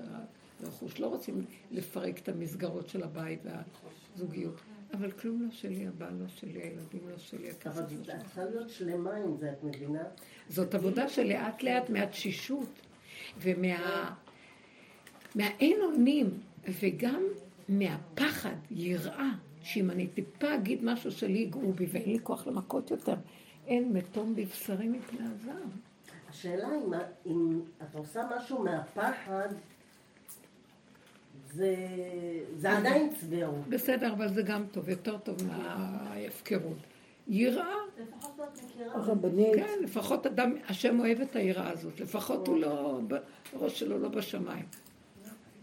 הרכוש, לא רוצים לפרק את המסגרות של הבית והזוגיות. אבל כלום לא שלי, הבעל לא שלי, הילדים לא שלי, הכסף אבל לא שלי. את צריכה להיות שלמה עם זה, את מבינה? זאת עבודה שלאט לאט מהתשישות ומה... מהאין אונים וגם מהפחד, יראה, שאם אני טיפה אגיד משהו שלי יגעו בי ואין לי כוח למכות יותר, אין מתום בבשרי מפני הזעם. השאלה אם את עושה משהו מהפחד, זה, זה עדיין צביעות. בסדר, אבל זה גם טוב, יותר טוב מההפקרות. יראה, מכירה. הרבנית, כן, לפחות אדם, השם אוהב את היראה הזאת, לפחות הוא לא, הראש שלו לא בשמיים.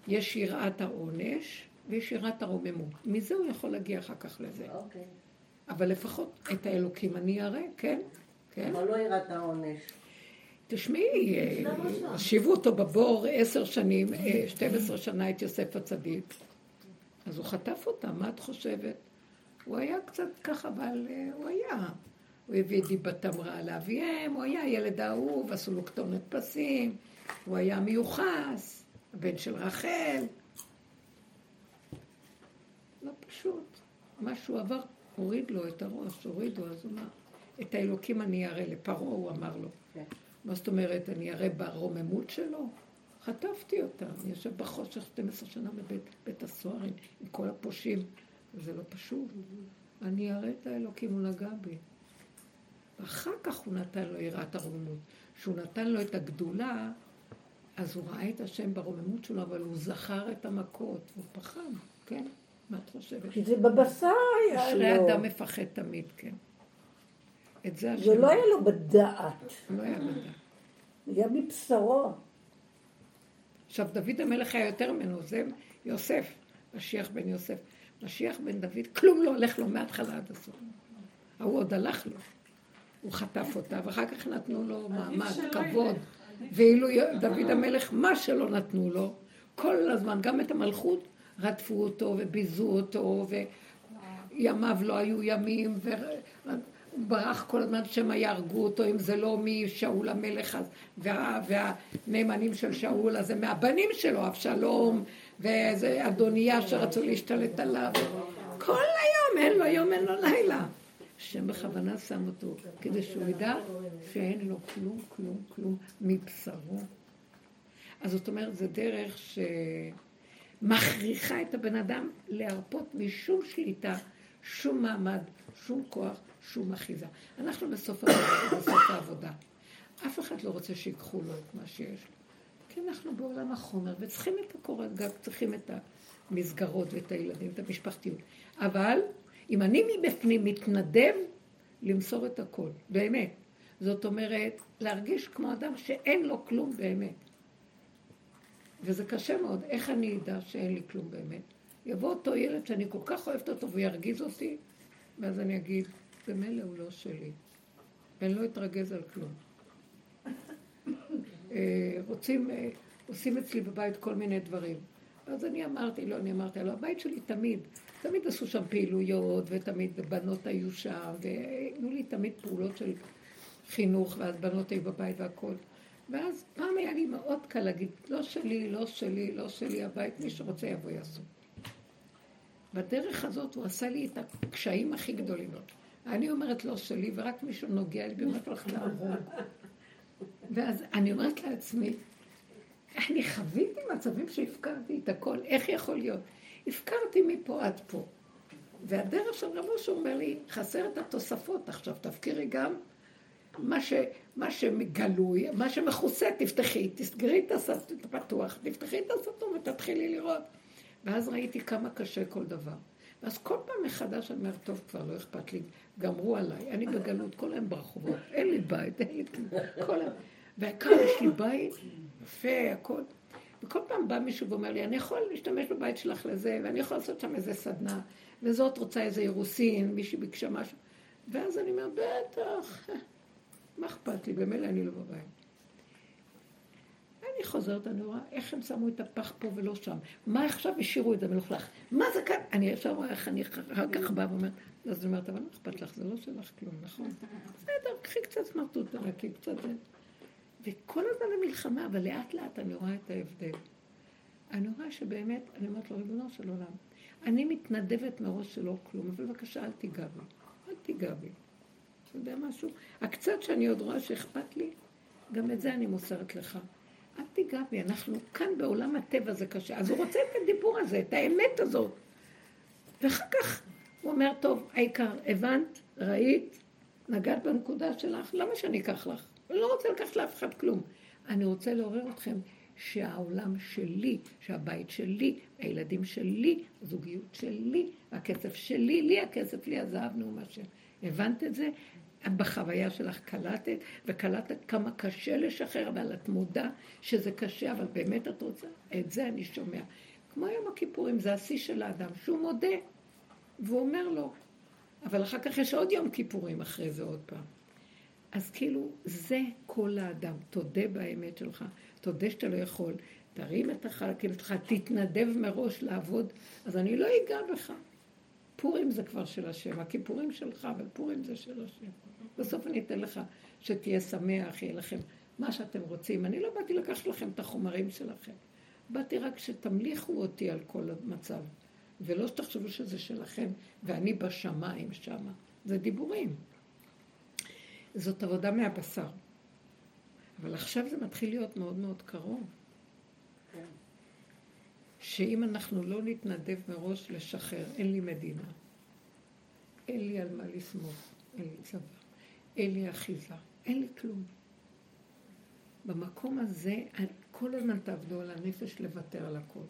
יש יראת העונש ויש יראת הרוממות. מזה הוא יכול להגיע אחר כך לזה. אוקיי. אבל לפחות את האלוקים אני אראה, כן? כן? אבל לא יראת העונש. תשמעי, השיבו אותו בבור עשר שנים, אה, שתים עשרה שנה את יוסף הצדיק, אז הוא חטף אותה, מה את חושבת? הוא היה קצת ככה, אבל אה, הוא היה. הוא הביא את דיבתם רעה לאביהם, הוא היה ילד אהוב, עשו לו כתונת פסים, הוא היה מיוחס, הבן של רחל. לא פשוט. מה שהוא עבר, הוריד לו את הראש, הורידו, אז הוא אמר, את האלוקים אני אראה לפרעה, הוא אמר לו. מה זאת אומרת, אני אראה ברוממות שלו? חטפתי אותה, אני יושב בחושך 12 שנה בבית בית הסוהר עם, עם כל הפושעים, זה לא פשוט. אני אראה את האלוקים, הוא נגע בי. ואחר כך הוא נתן לו יראת הרוממות. כשהוא נתן לו את הגדולה, אז הוא ראה את השם ברוממות שלו, אבל הוא זכר את המכות, הוא פחד, כן? מה את חושבת? כי זה בבשר היה לו. אשרי אדם מפחד תמיד, כן. את זה השם... זה לא היה לו בדעת. לא היה בדעת. היה מבשרו. עכשיו, דוד המלך היה יותר ממנו, זה יוסף, משיח בן יוסף. משיח בן דוד, כלום לא הולך לו מההתחלה עד הסוף. ההוא עוד הלך לו. הוא חטף אותה, ואחר כך נתנו לו מעמד, כבוד. ואילו דוד המלך, מה שלא נתנו לו, כל הזמן, גם את המלכות, רדפו אותו וביזו אותו, וימיו לא היו ימים, ברח כל הזמן שמא יהרגו אותו, אם זה לא משאול המלך, וה, והנאמנים של שאול, אז זה מהבנים שלו, אבשלום, ואיזה אדוניה שרצו להשתלט עליו. כל היום, אין לו יום, אין לו לילה. השם בכוונה שם אותו, כדי שהוא ידע שאין לו כלום, כלום, כלום מבשרו. אז זאת אומרת, זה דרך שמכריחה את הבן אדם להרפות משום שליטה, שום מעמד, שום כוח, שום אחיזה. אנחנו בסוף העבודה, בסוף העבודה. אף אחד לא רוצה שיקחו לו את מה שיש לו. כי אנחנו בעולם החומר, וצריכים את הקורת גג, צריכים את המסגרות ואת הילדים, את המשפחתיות. אבל אם אני מבפנים מתנדב למסור את הכל, באמת. זאת אומרת, להרגיש כמו אדם שאין לו כלום באמת. וזה קשה מאוד. איך אני אדע שאין לי כלום באמת? יבוא אותו ילד שאני כל כך אוהבת אותו והוא ירגיז אותי, ואז אני אגיד, במילא הוא לא שלי. ואני לא אתרגז על כלום. אה, רוצים, אה, עושים אצלי בבית כל מיני דברים. אז אני אמרתי, לא, אני אמרתי, הלוא הבית שלי תמיד, תמיד עשו שם פעילויות, ותמיד בנות היו שם, והיו לי תמיד פעולות של חינוך, ואז בנות היו בבית והכול. ואז פעם היה לי מאוד קל להגיד, לא שלי, לא שלי, לא שלי, הבית, מי שרוצה יבוא יעשו. בדרך הזאת הוא עשה לי את הקשיים הכי גדולים. אני אומרת לא שלי, ורק מישהו נוגע לי באמת הולך להרוג. ואז אני אומרת לעצמי, אני חוויתי מצבים שהפקרתי את הכל, איך יכול להיות? הפקרתי מפה עד פה. והדרך של רבו שאומר לי, חסר את התוספות עכשיו, תפקירי גם מה, ש, מה שמגלוי, מה שמכוסה, תפתחי, תסגרי את הסרטון הפתוח, תפתחי את הסרטון ותתחילי לראות. ואז ראיתי כמה קשה כל דבר. ואז כל פעם מחדש אני אומרת, טוב, כבר לא אכפת לי, גמרו עליי, אני בגלות כל היום ברחובות, אין לי בית, אין לי כלום, כל היום. והעיקר יש לי בית, יפה, הכל. וכל פעם בא מישהו ואומר לי, אני יכול להשתמש בבית שלך לזה, ואני יכול לעשות שם איזה סדנה, וזאת רוצה איזה אירוסין, מישהי ביקשה משהו. ואז אני אומר, בטח, מה אכפת לי, במילא אני לא בבית. אני חוזרת, אני רואה איך הם שמו את הפח פה ולא שם. מה עכשיו השאירו את זה מלוכלך? מה זה כאן? אני עכשיו רואה איך אני אחר כך באה ואומרת, אז אני אומרת, אבל מה אכפת לך? זה לא שלך כלום, נכון? בסדר, קחי קצת סמרטוט תנקי קצת זה. וכל הזמן המלחמה, אבל לאט לאט אני רואה את ההבדל. אני רואה שבאמת, אני אומרת לו, ריבונו של עולם, אני מתנדבת מראש שלא כלום, אבל בבקשה אל תיגע בי, אל תיגע בי. אתה יודע משהו? הקצת שאני עוד רואה שאכפת לי, גם את זה אני מוסרת לך. אל תיגע בי, אנחנו כאן בעולם הטבע זה קשה. אז הוא רוצה את הדיבור הזה, את האמת הזאת. ואחר כך הוא אומר, טוב, העיקר, הבנת, ראית, נגעת בנקודה שלך, למה שאני אקח לך? אני לא רוצה לקחת לאף אחד כלום. אני רוצה לעורר אתכם שהעולם שלי, שהבית שלי, הילדים שלי, הזוגיות שלי, הכסף שלי, לי הכסף, לי הזהב, נו מה ש... הבנת את זה? בחוויה שלך קלטת, וקלטת כמה קשה לשחרר, אבל את מודה שזה קשה, אבל באמת את רוצה? את זה אני שומע. כמו יום הכיפורים, זה השיא של האדם, שהוא מודה, והוא אומר לו, אבל אחר כך יש עוד יום כיפורים אחרי זה עוד פעם. אז כאילו, זה כל האדם. תודה באמת שלך, תודה שאתה לא יכול, תרים את החלקים שלך, תתנדב מראש לעבוד, אז אני לא אגע בך. פורים זה כבר של השם, הכיפורים שלך, אבל פורים זה של השם. בסוף אני אתן לך שתהיה שמח, יהיה לכם מה שאתם רוצים. אני לא באתי לקחת לכם את החומרים שלכם. באתי רק שתמליכו אותי על כל המצב, ולא שתחשבו שזה שלכם, ואני בשמיים שמה. זה דיבורים. זאת עבודה מהבשר. אבל עכשיו זה מתחיל להיות מאוד מאוד קרוב. שאם אנחנו לא נתנדב מראש לשחרר, אין לי מדינה, אין לי על מה לסמוך, אין לי צבא, אין לי אחיזה, אין לי כלום. במקום הזה, כל הזמן תעבדו על הנפש לוותר על הכל.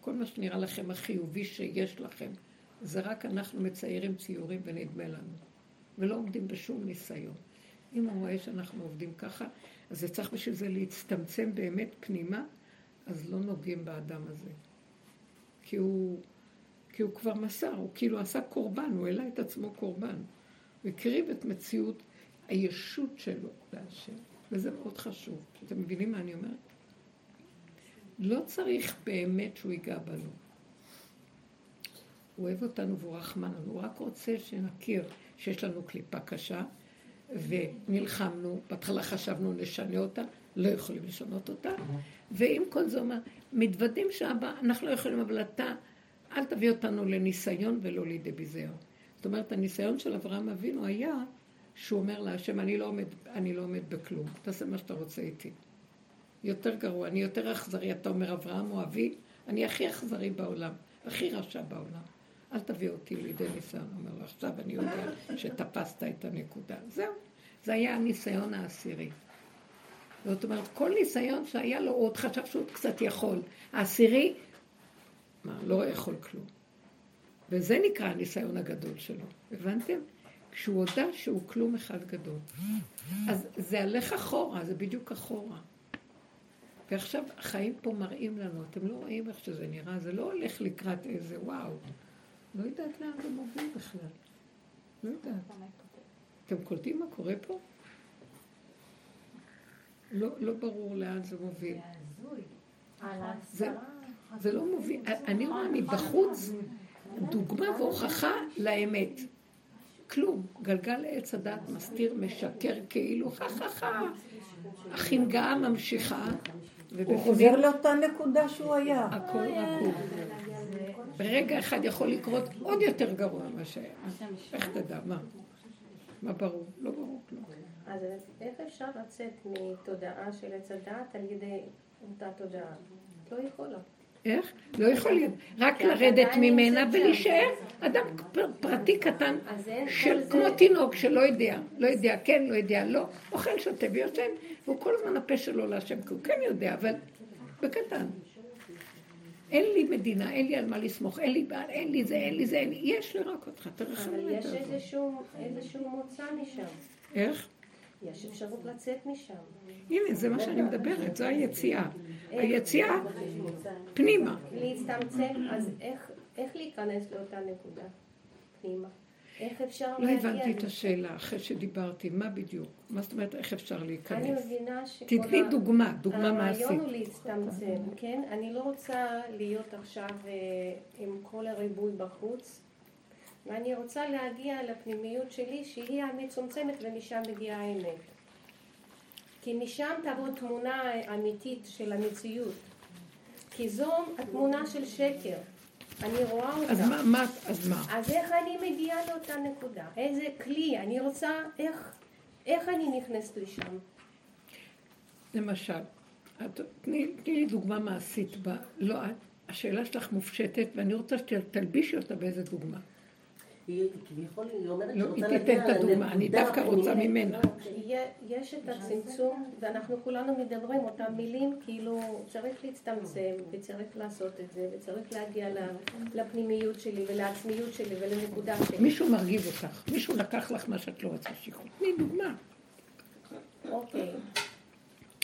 כל מה שנראה לכם החיובי שיש לכם, זה רק אנחנו מציירים ציורים ונדמה לנו, ולא עומדים בשום ניסיון. אם הוא רואה שאנחנו עובדים ככה, אז זה צריך בשביל זה להצטמצם באמת פנימה, אז לא נוגעים באדם הזה. כי הוא, כי הוא כבר מסר, הוא כאילו עשה קורבן, הוא העלה את עצמו קורבן. הוא הקריב את מציאות הישות שלו להשם, וזה מאוד חשוב. אתם מבינים מה אני אומרת? לא צריך באמת שהוא ייגע בנו. הוא אוהב אותנו והוא רחמן, הוא רק רוצה שנכיר שיש לנו קליפה קשה, ונלחמנו, בהתחלה חשבנו נשנה אותה, לא יכולים לשנות אותה, ועם כל זה אומר, מתוודים שאבא, אנחנו לא יכולים, אבל אתה, אל תביא אותנו לניסיון ולא לידי ביזיון. זאת אומרת, הניסיון של אברהם אבינו היה שהוא אומר להשם, אני לא עומד, אני לא עומד בכלום, תעשה מה שאתה רוצה איתי. יותר גרוע, אני יותר אכזרי, אתה אומר אברהם או אבי, אני הכי אכזרי בעולם, הכי רשע בעולם. אל תביא אותי לידי ניסיון. אומר לו, עכשיו אני יודע שתפסת את הנקודה. זהו, זה היה הניסיון העשירי. זאת אומרת, כל ניסיון שהיה לו, הוא עוד חשב שהוא קצת יכול. העשירי, מה, לא יכול כלום. וזה נקרא הניסיון הגדול שלו. הבנתם? כשהוא הודה שהוא כלום אחד גדול. אז זה הלך אחורה, זה בדיוק אחורה. ועכשיו החיים פה מראים לנו, אתם לא רואים איך שזה נראה, זה לא הולך לקראת איזה וואו. לא יודעת לאן זה מוביל בכלל. לא יודעת. אתם קולטים מה קורה פה? לא, לא ברור לאן זה מוביל. זה, זה לא מוביל, אני רואה מבחוץ דוגמה והוכחה לאמת. כלום. גלגל עץ הדת מסתיר, משקר כאילו, חה חה חה. החנגאה ממשיכה. הוא חוזר לאותה נקודה שהוא היה. הכל רקוב. ברגע אחד יכול לקרות עוד יותר גרוע ממה שהיה. איך תדע? מה? מה ברור? לא ברור כלום. אז איך אפשר לצאת מתודעה של עץ הדעת על ידי אותה תודעה? לא יכולה. איך? לא יכול להיות. רק לרדת ממנה ולהישאר אדם פרטי קטן, כמו תינוק שלא יודע, לא יודע כן, לא יודע לא, אוכל, שותה ויושן, והוא כל הזמן הפה שלו להשם, כי הוא כן יודע, אבל בקטן. אין לי מדינה, אין לי על מה לסמוך, אין לי בעל, אין לי זה, אין לי זה, אין לי, יש לי רק אותך, תרחם. אבל יש איזשהו מוצא משם. איך? יש אפשרות לצאת משם. הנה, זה מה שאני מדברת, זו היציאה. היציאה פנימה. להצטמצם, אז איך, להיכנס לאותה נקודה פנימה? איך אפשר לא הבנתי את השאלה אחרי שדיברתי, מה בדיוק? מה זאת אומרת איך אפשר להיכנס? אני מבינה שכל... תתני דוגמה, דוגמה מעשית. הרעיון הוא להצטמצם, כן? אני לא רוצה להיות עכשיו אה, עם כל הריבוי בחוץ, ואני רוצה להגיע לפנימיות שלי שהיא המצומצמת ומשם מגיעה האמת. כי משם תבוא תמונה אמיתית של המציאות. כי זו התמונה של שקר. אני רואה אותה. אז מה, מה, אז מה? אז איך אני מגיעה לאותה נקודה? איזה כלי? אני רוצה, איך, איך אני נכנסת לשם? למשל, תני, תני לי דוגמה מעשית. ב, לא, השאלה שלך מופשטת, ואני רוצה שתלבישי אותה באיזה דוגמה. היא כביכול, היא אומרת לא, היא תיתן את הדוגמה, אני דווקא רוצה ממנה. יש את הצמצום, ואנחנו כולנו מדברים אותם מילים, כאילו צריך להצטמצם, וצריך לעשות את זה, וצריך להגיע לפנימיות שלי, ולעצמיות שלי, ולנקודה שלי. מישהו מרגיז אותך, מישהו לקח לך מה שאת לא רוצה שיקחו. תני דוגמה. אוקיי.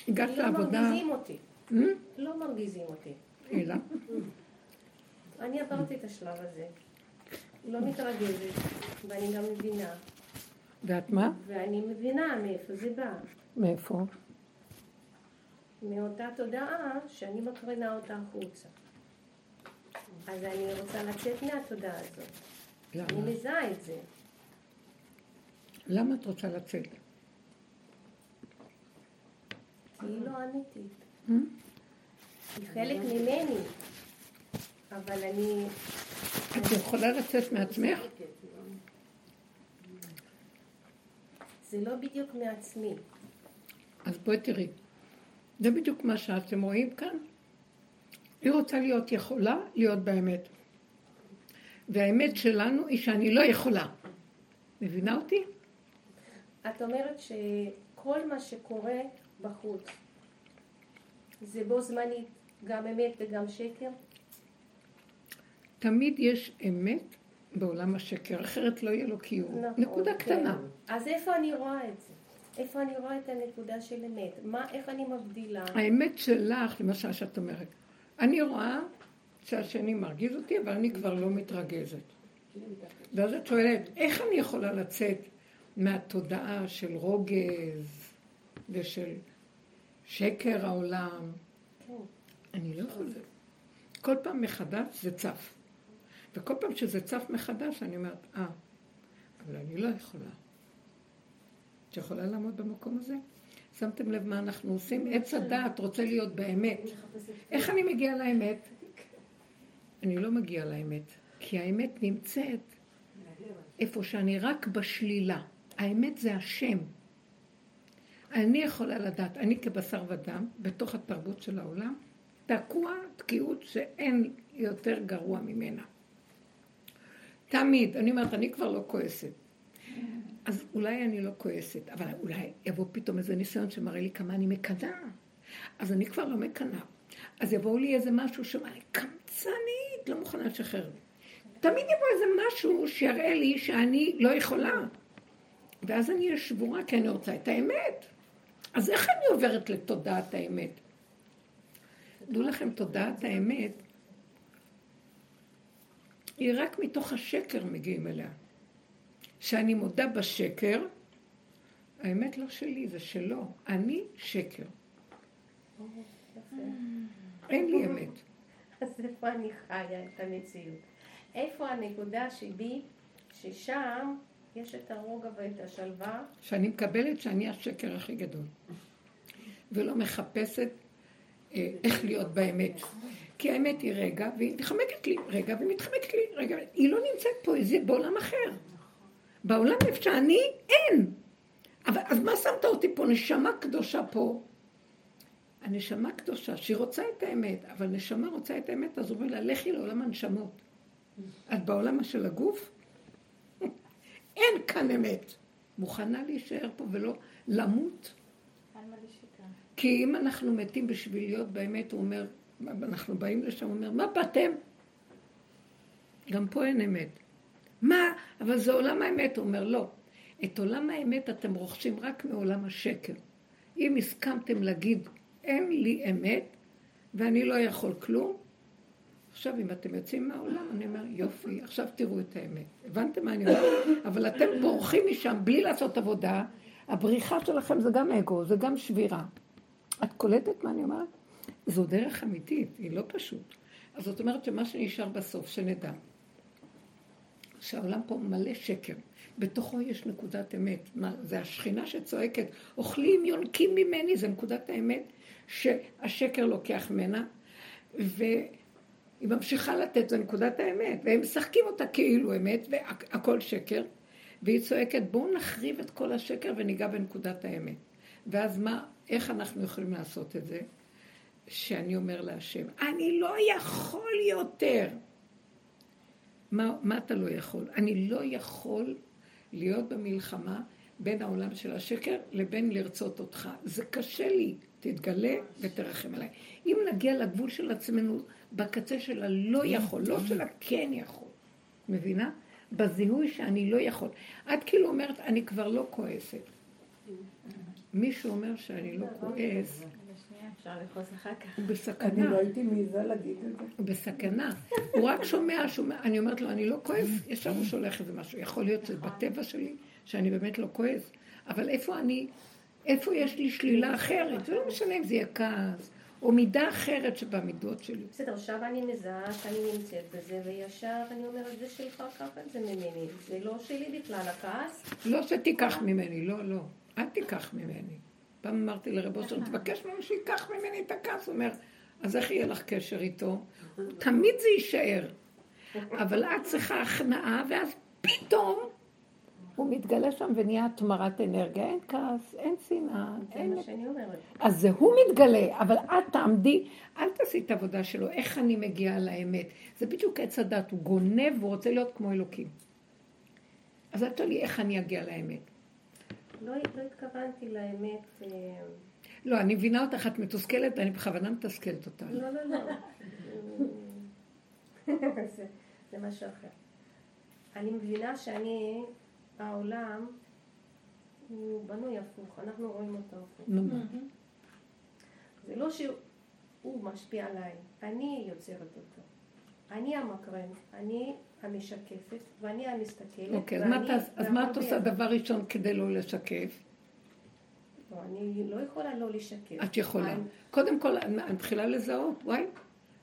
הגעת לעבודה... לא מרגיזים אותי. לא מרגיזים אותי. אלא? אני עברתי את השלב הזה. לא מתרגזת, ואני גם מבינה. ואת מה? ואני מבינה מאיפה זה בא. מאיפה? מאותה תודעה שאני מקרינה אותה החוצה. אז אני רוצה לצאת מהתודעה הזאת. למה? אני מזהה את זה. למה את רוצה לצאת? כי היא לא אמיתית. Hmm? היא חלק ממני. אבל אני... את יכולה לצאת מעצמך? זה לא בדיוק מעצמי. אז בואי תראי. זה בדיוק מה שאתם רואים כאן. היא רוצה להיות יכולה להיות באמת. והאמת שלנו היא שאני לא יכולה. מבינה אותי? את אומרת שכל מה שקורה בחוץ זה בו זמנית גם אמת וגם שקר? תמיד יש אמת בעולם השקר, אחרת לא יהיה לו קיום. נכון, נקודה כן. קטנה. אז איפה אני רואה את זה? איפה אני רואה את הנקודה של אמת? מה, איך אני מבדילה? האמת שלך, למשל שאת אומרת, אני רואה שהשני מרגיז אותי, אבל אני כבר לא מתרגזת. ואז את שואלת, איך אני יכולה לצאת מהתודעה של רוגז ושל שקר העולם? כן. אני לא יכולה. כל פעם מחדש זה צף. וכל פעם שזה צף מחדש, אני אומרת, אה, אבל אני לא יכולה. את יכולה לעמוד במקום הזה? שמתם לב מה אנחנו עושים? עץ הדעת רוצה להיות באמת. איך אני מגיעה לאמת? אני לא מגיעה לאמת, כי האמת נמצאת איפה שאני רק בשלילה. האמת זה השם. אני יכולה לדעת, אני כבשר ודם, בתוך התרבות של העולם, תקוע תקיעות שאין יותר גרוע ממנה. תמיד, אני אומרת, אני כבר לא כועסת. אז אולי אני לא כועסת, אבל אולי יבוא פתאום איזה ניסיון שמראה לי כמה אני מקנאה. אז אני כבר לא מקנאה. אז יבואו לי איזה משהו שאומר לי, קמצנית, לא מוכנה לשחרר. תמיד יבוא איזה משהו שיראה לי שאני לא יכולה. ואז אני אהיה שבורה כי אני רוצה את האמת. אז איך אני עוברת לתודעת האמת? דעו לכם, תודעת האמת היא רק מתוך השקר מגיעים אליה. שאני מודה בשקר, האמת לא שלי, זה שלו. אני שקר. אין לי אמת. אז איפה אני חיה את המציאות? איפה הנקודה שבי, ששם יש את הרוגע ואת השלווה? שאני מקבלת שאני השקר הכי גדול. ולא מחפשת איך להיות באמת. כי האמת היא רגע, והיא מתחמקת לי, רגע, והיא מתחמקת לי, רגע, היא לא נמצאת פה, היא בעולם אחר. בעולם איפה שאני, אין. אבל אז מה שמת אותי פה? נשמה קדושה פה. הנשמה קדושה, שהיא רוצה את האמת, אבל נשמה רוצה את האמת, אז הוא אומר לה, לכי לעולם הנשמות. את בעולם של הגוף? אין כאן אמת. מוכנה להישאר פה ולא למות? כי אם אנחנו מתים בשביל להיות באמת, הוא אומר, אנחנו באים לשם, הוא אומר, מה באתם? גם פה אין אמת. מה? אבל זה עולם האמת. הוא אומר, לא. את עולם האמת אתם רוכשים רק מעולם השקר. אם הסכמתם להגיד, אין לי אמת, ואני לא יכול כלום, עכשיו, אם אתם יוצאים מהעולם, אני אומר, יופי, עכשיו תראו את האמת. הבנתם מה אני אומרת? אבל אתם בורחים משם בלי לעשות עבודה. הבריחה שלכם זה גם אגו, זה גם שבירה. את קולטת מה אני אומרת? זו דרך אמיתית, היא לא פשוט. אז זאת אומרת שמה שנשאר בסוף, שנדע, שהעולם פה מלא שקר. בתוכו יש נקודת אמת. מה, זה השכינה שצועקת, אוכלים, יונקים ממני, זה נקודת האמת שהשקר לוקח ממנה, והיא ממשיכה לתת, זו נקודת האמת, והם משחקים אותה כאילו אמת, והכל שקר, והיא צועקת, בואו נחריב את כל השקר וניגע בנקודת האמת. ואז מה, איך אנחנו יכולים לעשות את זה? שאני אומר להשם, אני לא יכול יותר. מה, מה אתה לא יכול? אני לא יכול להיות במלחמה בין העולם של השקר לבין לרצות אותך. זה קשה לי, תתגלה ותרחם עליי. אם נגיע לגבול של עצמנו, בקצה של הלא יכול, לא של הכן יכול, מבינה? בזיהוי שאני לא יכול. את כאילו אומרת, אני כבר לא כועסת. מישהו אומר שאני לא כועס. הוא אני בסכנה. לא הייתי מעיזה להגיד את זה. הוא בסכנה. הוא רק שומע, שומע, אני אומרת לו, אני לא כועס, ישר הוא שולח איזה משהו. יכול להיות שזה בטבע שלי, שאני באמת לא כועס, אבל איפה אני, איפה יש לי שלילה אחרת? זה לא משנה אם זה יהיה כעס, או מידה אחרת שבמידות שלי. בסדר, עכשיו אני מזהה שאני נמצאת בזה, וישר אני אומרת, זה שלך, את זה ממני. זה לא שלי בכלל, הכעס. לא שתיקח ממני, לא, לא. אל תיקח ממני. פעם אמרתי לרב אושר, תבקש ממנו שייקח ממני את הכעס. הוא אומר, אז איך יהיה לך קשר איתו? תמיד זה יישאר. אבל את צריכה הכנעה, ואז פתאום הוא מתגלה שם ונהיה התמרת אנרגיה. אין כעס, אין שנאה, זה אין... מה שאני אומרת. אז זה הוא מתגלה, אבל את תעמדי, אל תעשי את העבודה שלו, איך אני מגיעה לאמת. זה בדיוק עץ הדת, הוא גונב והוא רוצה להיות כמו אלוקים. אז אל תשאלי איך אני אגיע לאמת. לא, לא התכוונתי לאמת. אה, לא, אני מבינה אותך, את מתוסכלת, ואני בכוונה מתסכלת אותה. לא, לא, לא. זה, זה משהו אחר. אני מבינה שאני, העולם, הוא בנוי הפוך, אנחנו רואים אותו הפוך. מה? זה לא שהוא משפיע עליי, אני יוצרת אותו. אני המקרן, אני המשקפת, ואני המסתכלת. אוקיי, אז מה ואני- את- אז מה את עושה. דבר ראשון כדי לא לשקף? לא, אני לא יכולה לא לשקף. את יכולה. אני- קודם כל, אני מתחילה לזהות, וואי,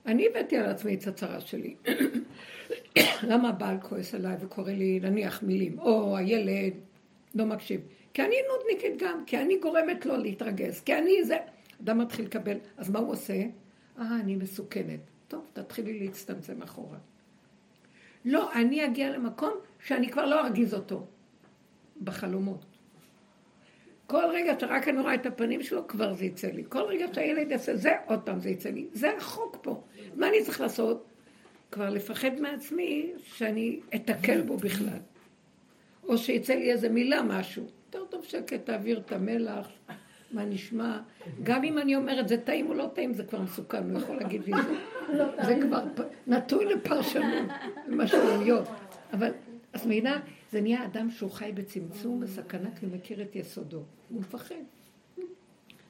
אני הבאתי על עצמי את הצרה שלי. למה הבעל כועס עליי וקורא לי להניח מילים, או הילד לא מקשיב? כי אני נודניקית גם, כי אני גורמת לו להתרגז, כי אני זה... אדם מתחיל לקבל, אז מה הוא עושה? אה, אני מסוכנת. טוב, תתחילי להצטמצם אחורה. לא, אני אגיע למקום שאני כבר לא ארגיז אותו. בחלומות. כל רגע שרק אני רואה את הפנים שלו, כבר זה יצא לי. כל רגע שהילד יעשה זה, עוד פעם זה יצא לי. זה החוק פה. מה אני צריך לעשות? כבר לפחד מעצמי שאני אתקל בו בכלל. או שיצא לי איזה מילה, משהו. יותר טוב שקט, תעביר את המלח, מה נשמע. גם אם אני אומרת, זה טעים או לא טעים, זה כבר מסוכן, הוא יכול להגיד לי זה. זה כבר נטוי לפרשנות, משמעויות. אבל, אז מבינה, זה נהיה אדם שהוא חי בצמצום, בסכנה, כי הוא מכיר את יסודו. הוא מפחד.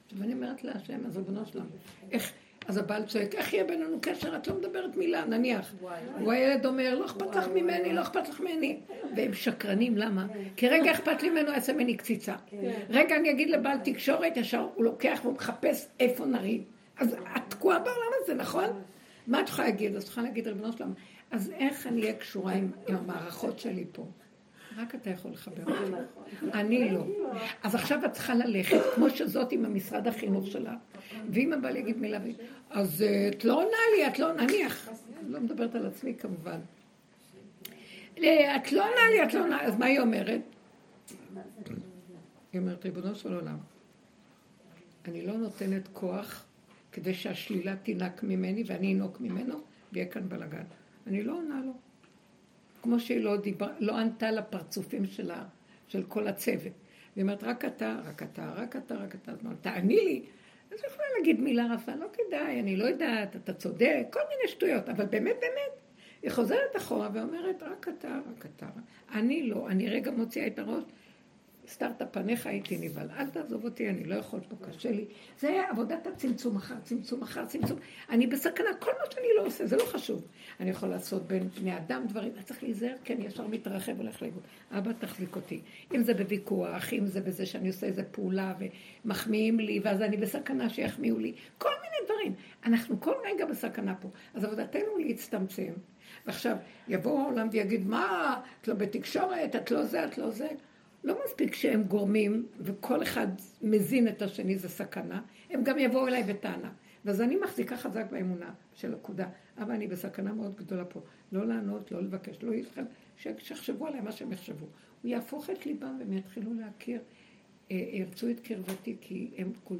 עכשיו אני אומרת להשם, אז ריבונו שלנו, איך, אז הבעל צועק, איך יהיה בינינו קשר? את לא מדברת מילה, נניח. הוא הילד אומר, לא אכפת לך ממני, לא אכפת לך ממני. והם שקרנים, למה? כי רגע אכפת לי ממנו, יעשה ממני קציצה. רגע אני אגיד לבעל תקשורת, ישר הוא לוקח והוא מחפש איפה נריב. אז את תקועה בעולם הזה, נכון? מה את יכולה להגיד? אז את יכולה להגיד, ריבונו שלנו, אז איך אני אהיה קשורה עם המערכות שלי פה? רק אתה יכול לחבר אותי. אני לא. אז עכשיו את צריכה ללכת, כמו שזאת עם המשרד החינוך שלה, ואם הבעל יגיד מילה, אז אה, את לא עונה לי, את לא, נניח, לא מדברת על עצמי כמובן. אה, את לא עונה לי, את לא עונה, אז מה היא אומרת? היא אומרת, ריבונו של עולם, אני לא נותנת כוח כדי שהשלילה תינק ממני ואני אנוק ממנו, ויהיה כאן בלאגן. אני לא עונה לו. כמו שהיא לא, דיבר, לא ענתה לפרצופים שלה, של כל הצוות. והיא אומרת, רק אתה, רק אתה, רק אתה, רק אתה. אז תעני לי. אז היא יכולה להגיד מילה רפה, לא כדאי, אני לא יודעת, אתה צודק, כל מיני שטויות, אבל באמת, באמת, היא חוזרת אחורה ואומרת, רק אתה, רק אתה. אני לא, אני רגע מוציאה את הראש, הסתרת פניך הייתי נבהל, אל תעזוב אותי, אני לא יכול פה, קשה לי. זה עבודת הצמצום אחר צמצום אחר צמצום. אני בסכנה, כל מה שאני לא עושה, זה לא חשוב. אני יכול לעשות בין בני אדם דברים, אני צריך להיזהר, כי אני ישר מתרחב והולך לאיבוד. אבא, תחזיק אותי. אם זה בוויכוח, אם זה בזה שאני עושה איזה פעולה ומחמיאים לי, ואז אני בסכנה שיחמיאו לי, כל מיני דברים. אנחנו כל רגע בסכנה פה. אז עבודתנו להצטמצם. ועכשיו, יבוא העולם ויגיד, מה, את לא בתקשורת, את לא זה, את לא זה. לא מספיק שהם גורמים, וכל אחד מזין את השני, זה סכנה, הם גם יבואו אליי בטענה. ואז אני מחזיקה חזק באמונה של נקודה. אבל אני בסכנה מאוד גדולה פה. לא לענות, לא לבקש, לא לכם, שיחשבו עליי מה שהם יחשבו. הוא יהפוך את ליבם והם יתחילו להכיר, אה, ירצו את קרבתי, כי הם כול...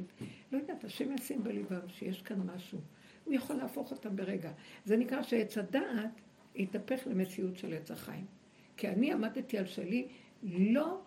לא יודעת, השם ישים בליבם שיש כאן משהו. הוא יכול להפוך אותם ברגע. זה נקרא שעץ הדעת יתהפך למציאות של עץ החיים. כי אני עמדתי על שלי לא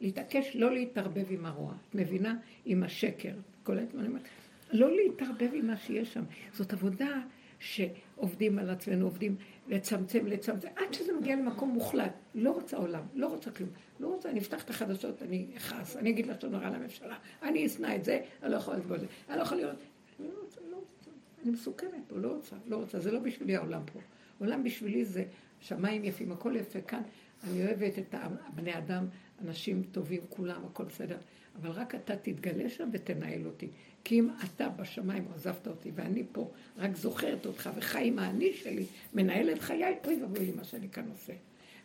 להתעקש לא להתערבב עם הרוע. את מבינה? עם השקר. כל הזמן אני אומרת, לא להתערבב עם מה שיש שם. זאת עבודה שעובדים על עצמנו, עובדים לצמצם, לצמצם, עד שזה מגיע למקום מוחלט. לא רוצה עולם, לא רוצה כלום. לא רוצה, אני אפתח את החדשות, אני אכעס, אני אגיד לשון הרע לממשלה, אני אשנא את זה, אני לא יכול לסבול את זה, אני לא יכול לראות. אני לא רוצה, לא רוצה. אני מסוכנת לא רוצה, לא רוצה. זה לא בשבילי העולם פה. העולם בשבילי זה שמיים יפים, הכל יפה כאן. אני אוהבת את הבני אדם, אנשים טובים, כולם, הכל בסדר. אבל רק אתה תתגלה שם ותנהל אותי. כי אם אתה בשמיים עזבת אותי ואני פה רק זוכרת אותך וחי עם האני שלי, מנהל את חיי, אוי ואבוי לי מה שאני כאן עושה.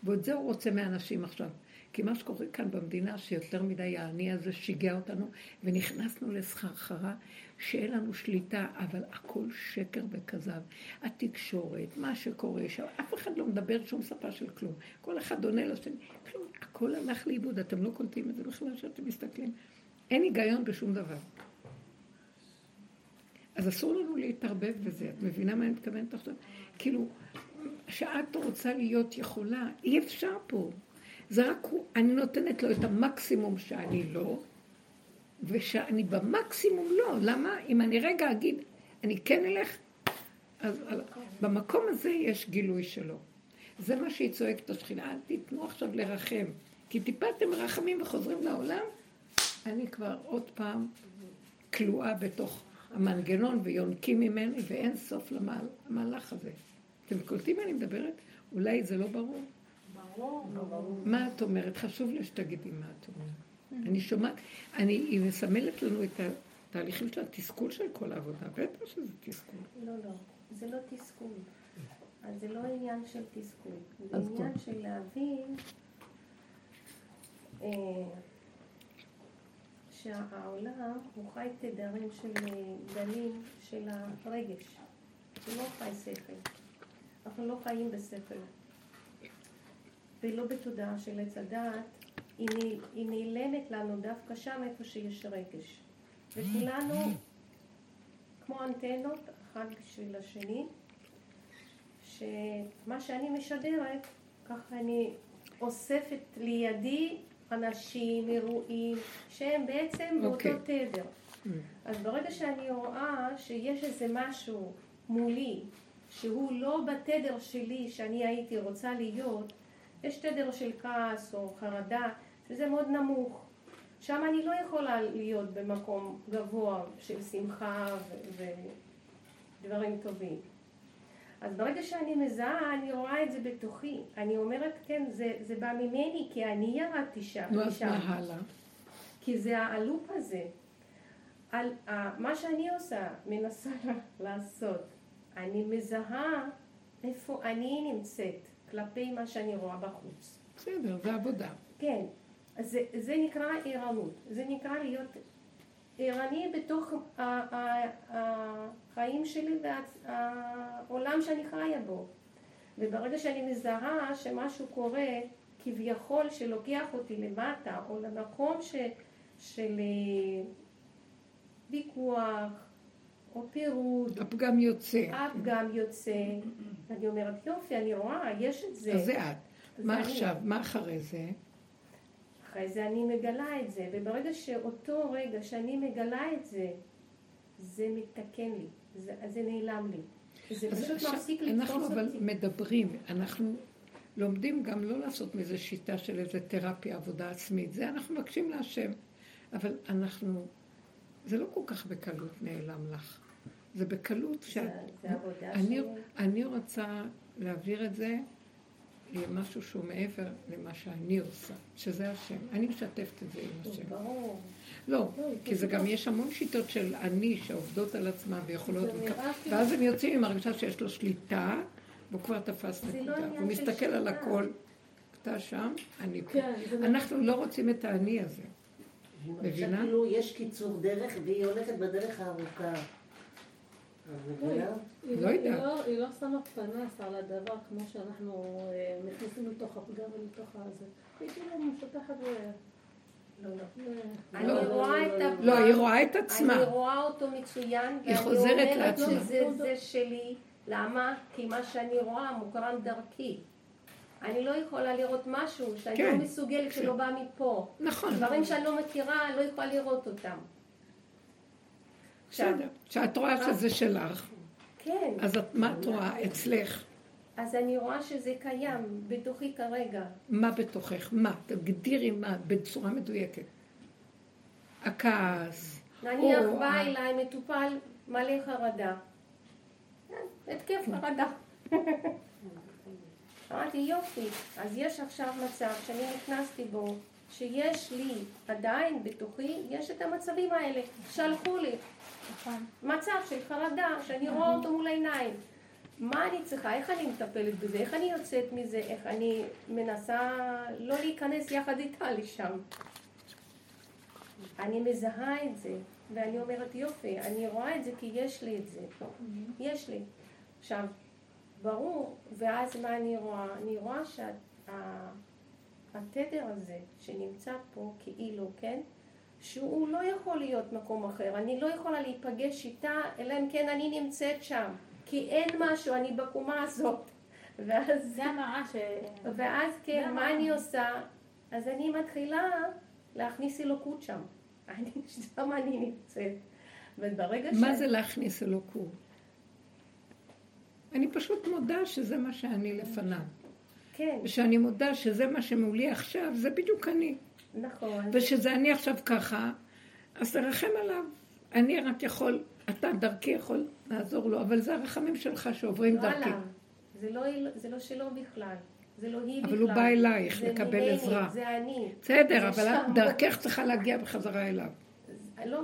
ואת זה הוא רוצה מאנשים עכשיו. כי מה שקורה כאן במדינה, שיותר מדי האני הזה שיגע אותנו, ונכנסנו לסחרחרה, שאין לנו שליטה, אבל הכל שקר וכזב. התקשורת, מה שקורה שם, אף אחד לא מדבר שום שפה של כלום. כל אחד עונה לשני, כלום, הכל הלך לאיבוד, אתם לא קולטים את זה בכלל שאתם מסתכלים. אין היגיון בשום דבר. אז אסור לנו להתערבב בזה. את מבינה מה אני מתכוונת עכשיו? כאילו, שאת רוצה להיות יכולה, אי אפשר פה. זה רק הוא, אני נותנת לו את המקסימום שאני לא, ושאני במקסימום לא. למה? אם אני רגע אגיד, אני כן אלך, אז במקום הזה יש גילוי שלו. זה מה שהיא צועקת השכינה, אל תיתנו עכשיו לרחם. כי טיפה אתם מרחמים וחוזרים לעולם, אני כבר עוד פעם כלואה בתוך המנגנון ויונקים ממני, ואין סוף למהלך הזה. אתם קולטים מה אני מדברת? אולי זה לא ברור. ברור, ברור. מה את אומרת? חשוב לי שתגידי מה את אומרת. אני שומעת, אני, היא מסמלת לנו את התהליכים של התסכול של כל העבודה. בטח שזה תסכול. לא, לא, זה לא תסכול. אז זה לא עניין של תסכול. זה עניין של להבין אה, שהעולם הוא חי תדרים של גלים של הרגש. הוא לא חי שכל. אנחנו לא חיים בשכל. ולא בתודעה של עץ הדעת, היא, היא נעלמת לנו דווקא שם איפה שיש רגש. וכולנו כמו אנטנות, אחד בשביל השני, שמה שאני משדרת, ככה אני אוספת לידי אנשים, אירועים, שהם בעצם באותו okay. אוקיי. תדר. Mm. אז ברגע שאני רואה שיש איזה משהו מולי, שהוא לא בתדר שלי שאני הייתי רוצה להיות, יש תדר של כעס או חרדה, שזה מאוד נמוך. שם אני לא יכולה להיות במקום גבוה של שמחה ודברים טובים. אז ברגע שאני מזהה, אני רואה את זה בתוכי. אני אומרת, כן, זה, זה בא ממני, כי אני ירדתי שם. נו, אז מה הלאה? כי זה הלופ הזה. על, uh, מה שאני עושה, מנסה לעשות, אני מזהה איפה אני נמצאת כלפי מה שאני רואה בחוץ. בסדר, זה עבודה. כן, זה, זה נקרא ערנות. זה נקרא להיות ערני בתוך החיים שלי והעולם שאני חיה בו. וברגע שאני מזהה שמשהו קורה כביכול שלוקח אותי למטה או למקום ש, של אה, ויכוח או פירוד. הפגם יוצא. הפגם יוצא. ואני אומרת, יופי, אני רואה, יש את זה. אז זה את. מה עכשיו? מה אחרי זה? אחרי זה אני מגלה את זה, וברגע שאותו רגע שאני מגלה את זה, זה מתקן לי, זה, זה נעלם לי. זה פשוט מפסיק לתפוס אותי. אנחנו אבל מדברים, אנחנו לומדים גם לא לעשות מזה שיטה של איזה תרפיה, עבודה עצמית. זה אנחנו מבקשים להשם. אבל אנחנו, זה לא כל כך בקלות נעלם לך. זה בקלות שאת... זה, זה עבודה אני, שלי. אני רוצה להעביר את זה למשהו שהוא מעבר למה שאני עושה, שזה השם. אני משתפת את זה עם השם. ברור. לא, לא כי זה גם יש המון שיטות של אני שעובדות על עצמם ויכולות, ואז הם יוצאים עם הרגשה שיש לו שליטה, והוא כבר תפס לא נקודה. הוא מסתכל על הכל. אתה שם, אני פה. כן, אנחנו לא רוצים את האני הזה. מבינה? כאילו יש קיצור דרך והיא הולכת בדרך הארוכה. לא יודעת. לא- היא לא שמה פנס על הדבר כמו שאנחנו אה, נכנסים לתוך הפגם ולתוך הזה. היא כאילו מפתחת ו... לא, לא. אני רואה את ה... לא, היא רואה את עצמה. אני רואה אותו מצוין, היא חוזרת לעצמה. ואני אומרת שזה זה שלי. למה? כי מה שאני רואה מוקרן דרכי. אני לא יכולה לראות משהו שאני לא כן, מסוגלת כן. שלא בא מפה. נכון. דברים שאני לא מכירה, לא יכולה לראות אותם. בסדר. כשאת רואה שזה שלך, כן. אז את, מה את רואה אצלך? אז אני רואה שזה קיים בתוכי כרגע. מה בתוכך? מה? תגדירי מה בצורה מדויקת. הכעס, נניח בא אליי מטופל מלא חרדה. התקף חרדה. אמרתי יופי, אז יש עכשיו מצב שאני נכנסתי בו, שיש לי עדיין בתוכי, יש את המצבים האלה, שלחו לי. מצב של חרדה, שאני רואה אותו מול העיניים. מה אני צריכה, איך אני מטפלת בזה, איך אני יוצאת מזה, איך אני מנסה לא להיכנס יחד איתה לשם. אני מזהה את זה, ואני אומרת יופי, אני רואה את זה כי יש לי את זה, יש לי. עכשיו, ברור, ואז מה אני רואה? אני רואה שהתדר הזה שנמצא פה כאילו, כן? שהוא לא יכול להיות מקום אחר, אני לא יכולה להיפגש איתה, אלא אם כן אני נמצאת שם, כי אין משהו, אני בקומה הזאת. ואז... זה המראה ש... ואז כן, מה אני עושה? אז אני מתחילה להכניס אלוקות שם. אני, שם אני נמצאת. וברגע ש... מה זה להכניס אלוקות? אני פשוט מודה שזה מה שאני לפניו. כן. ושאני מודה שזה מה שמולי עכשיו, זה בדיוק אני. נכון. ושזה אני עכשיו ככה, אז תרחם עליו. אני רק יכול, אתה דרכי יכול לעזור לו, אבל זה הרחמים שלך שעוברים לא דרכי. עליו. זה לא, זה לא שלו בכלל. זה לא היא אבל בכלל. הוא בא אלייך זה לקבל ממני, עזרה. זה אני. בסדר, זה אבל שם. דרכך צריכה להגיע בחזרה אליו. לא,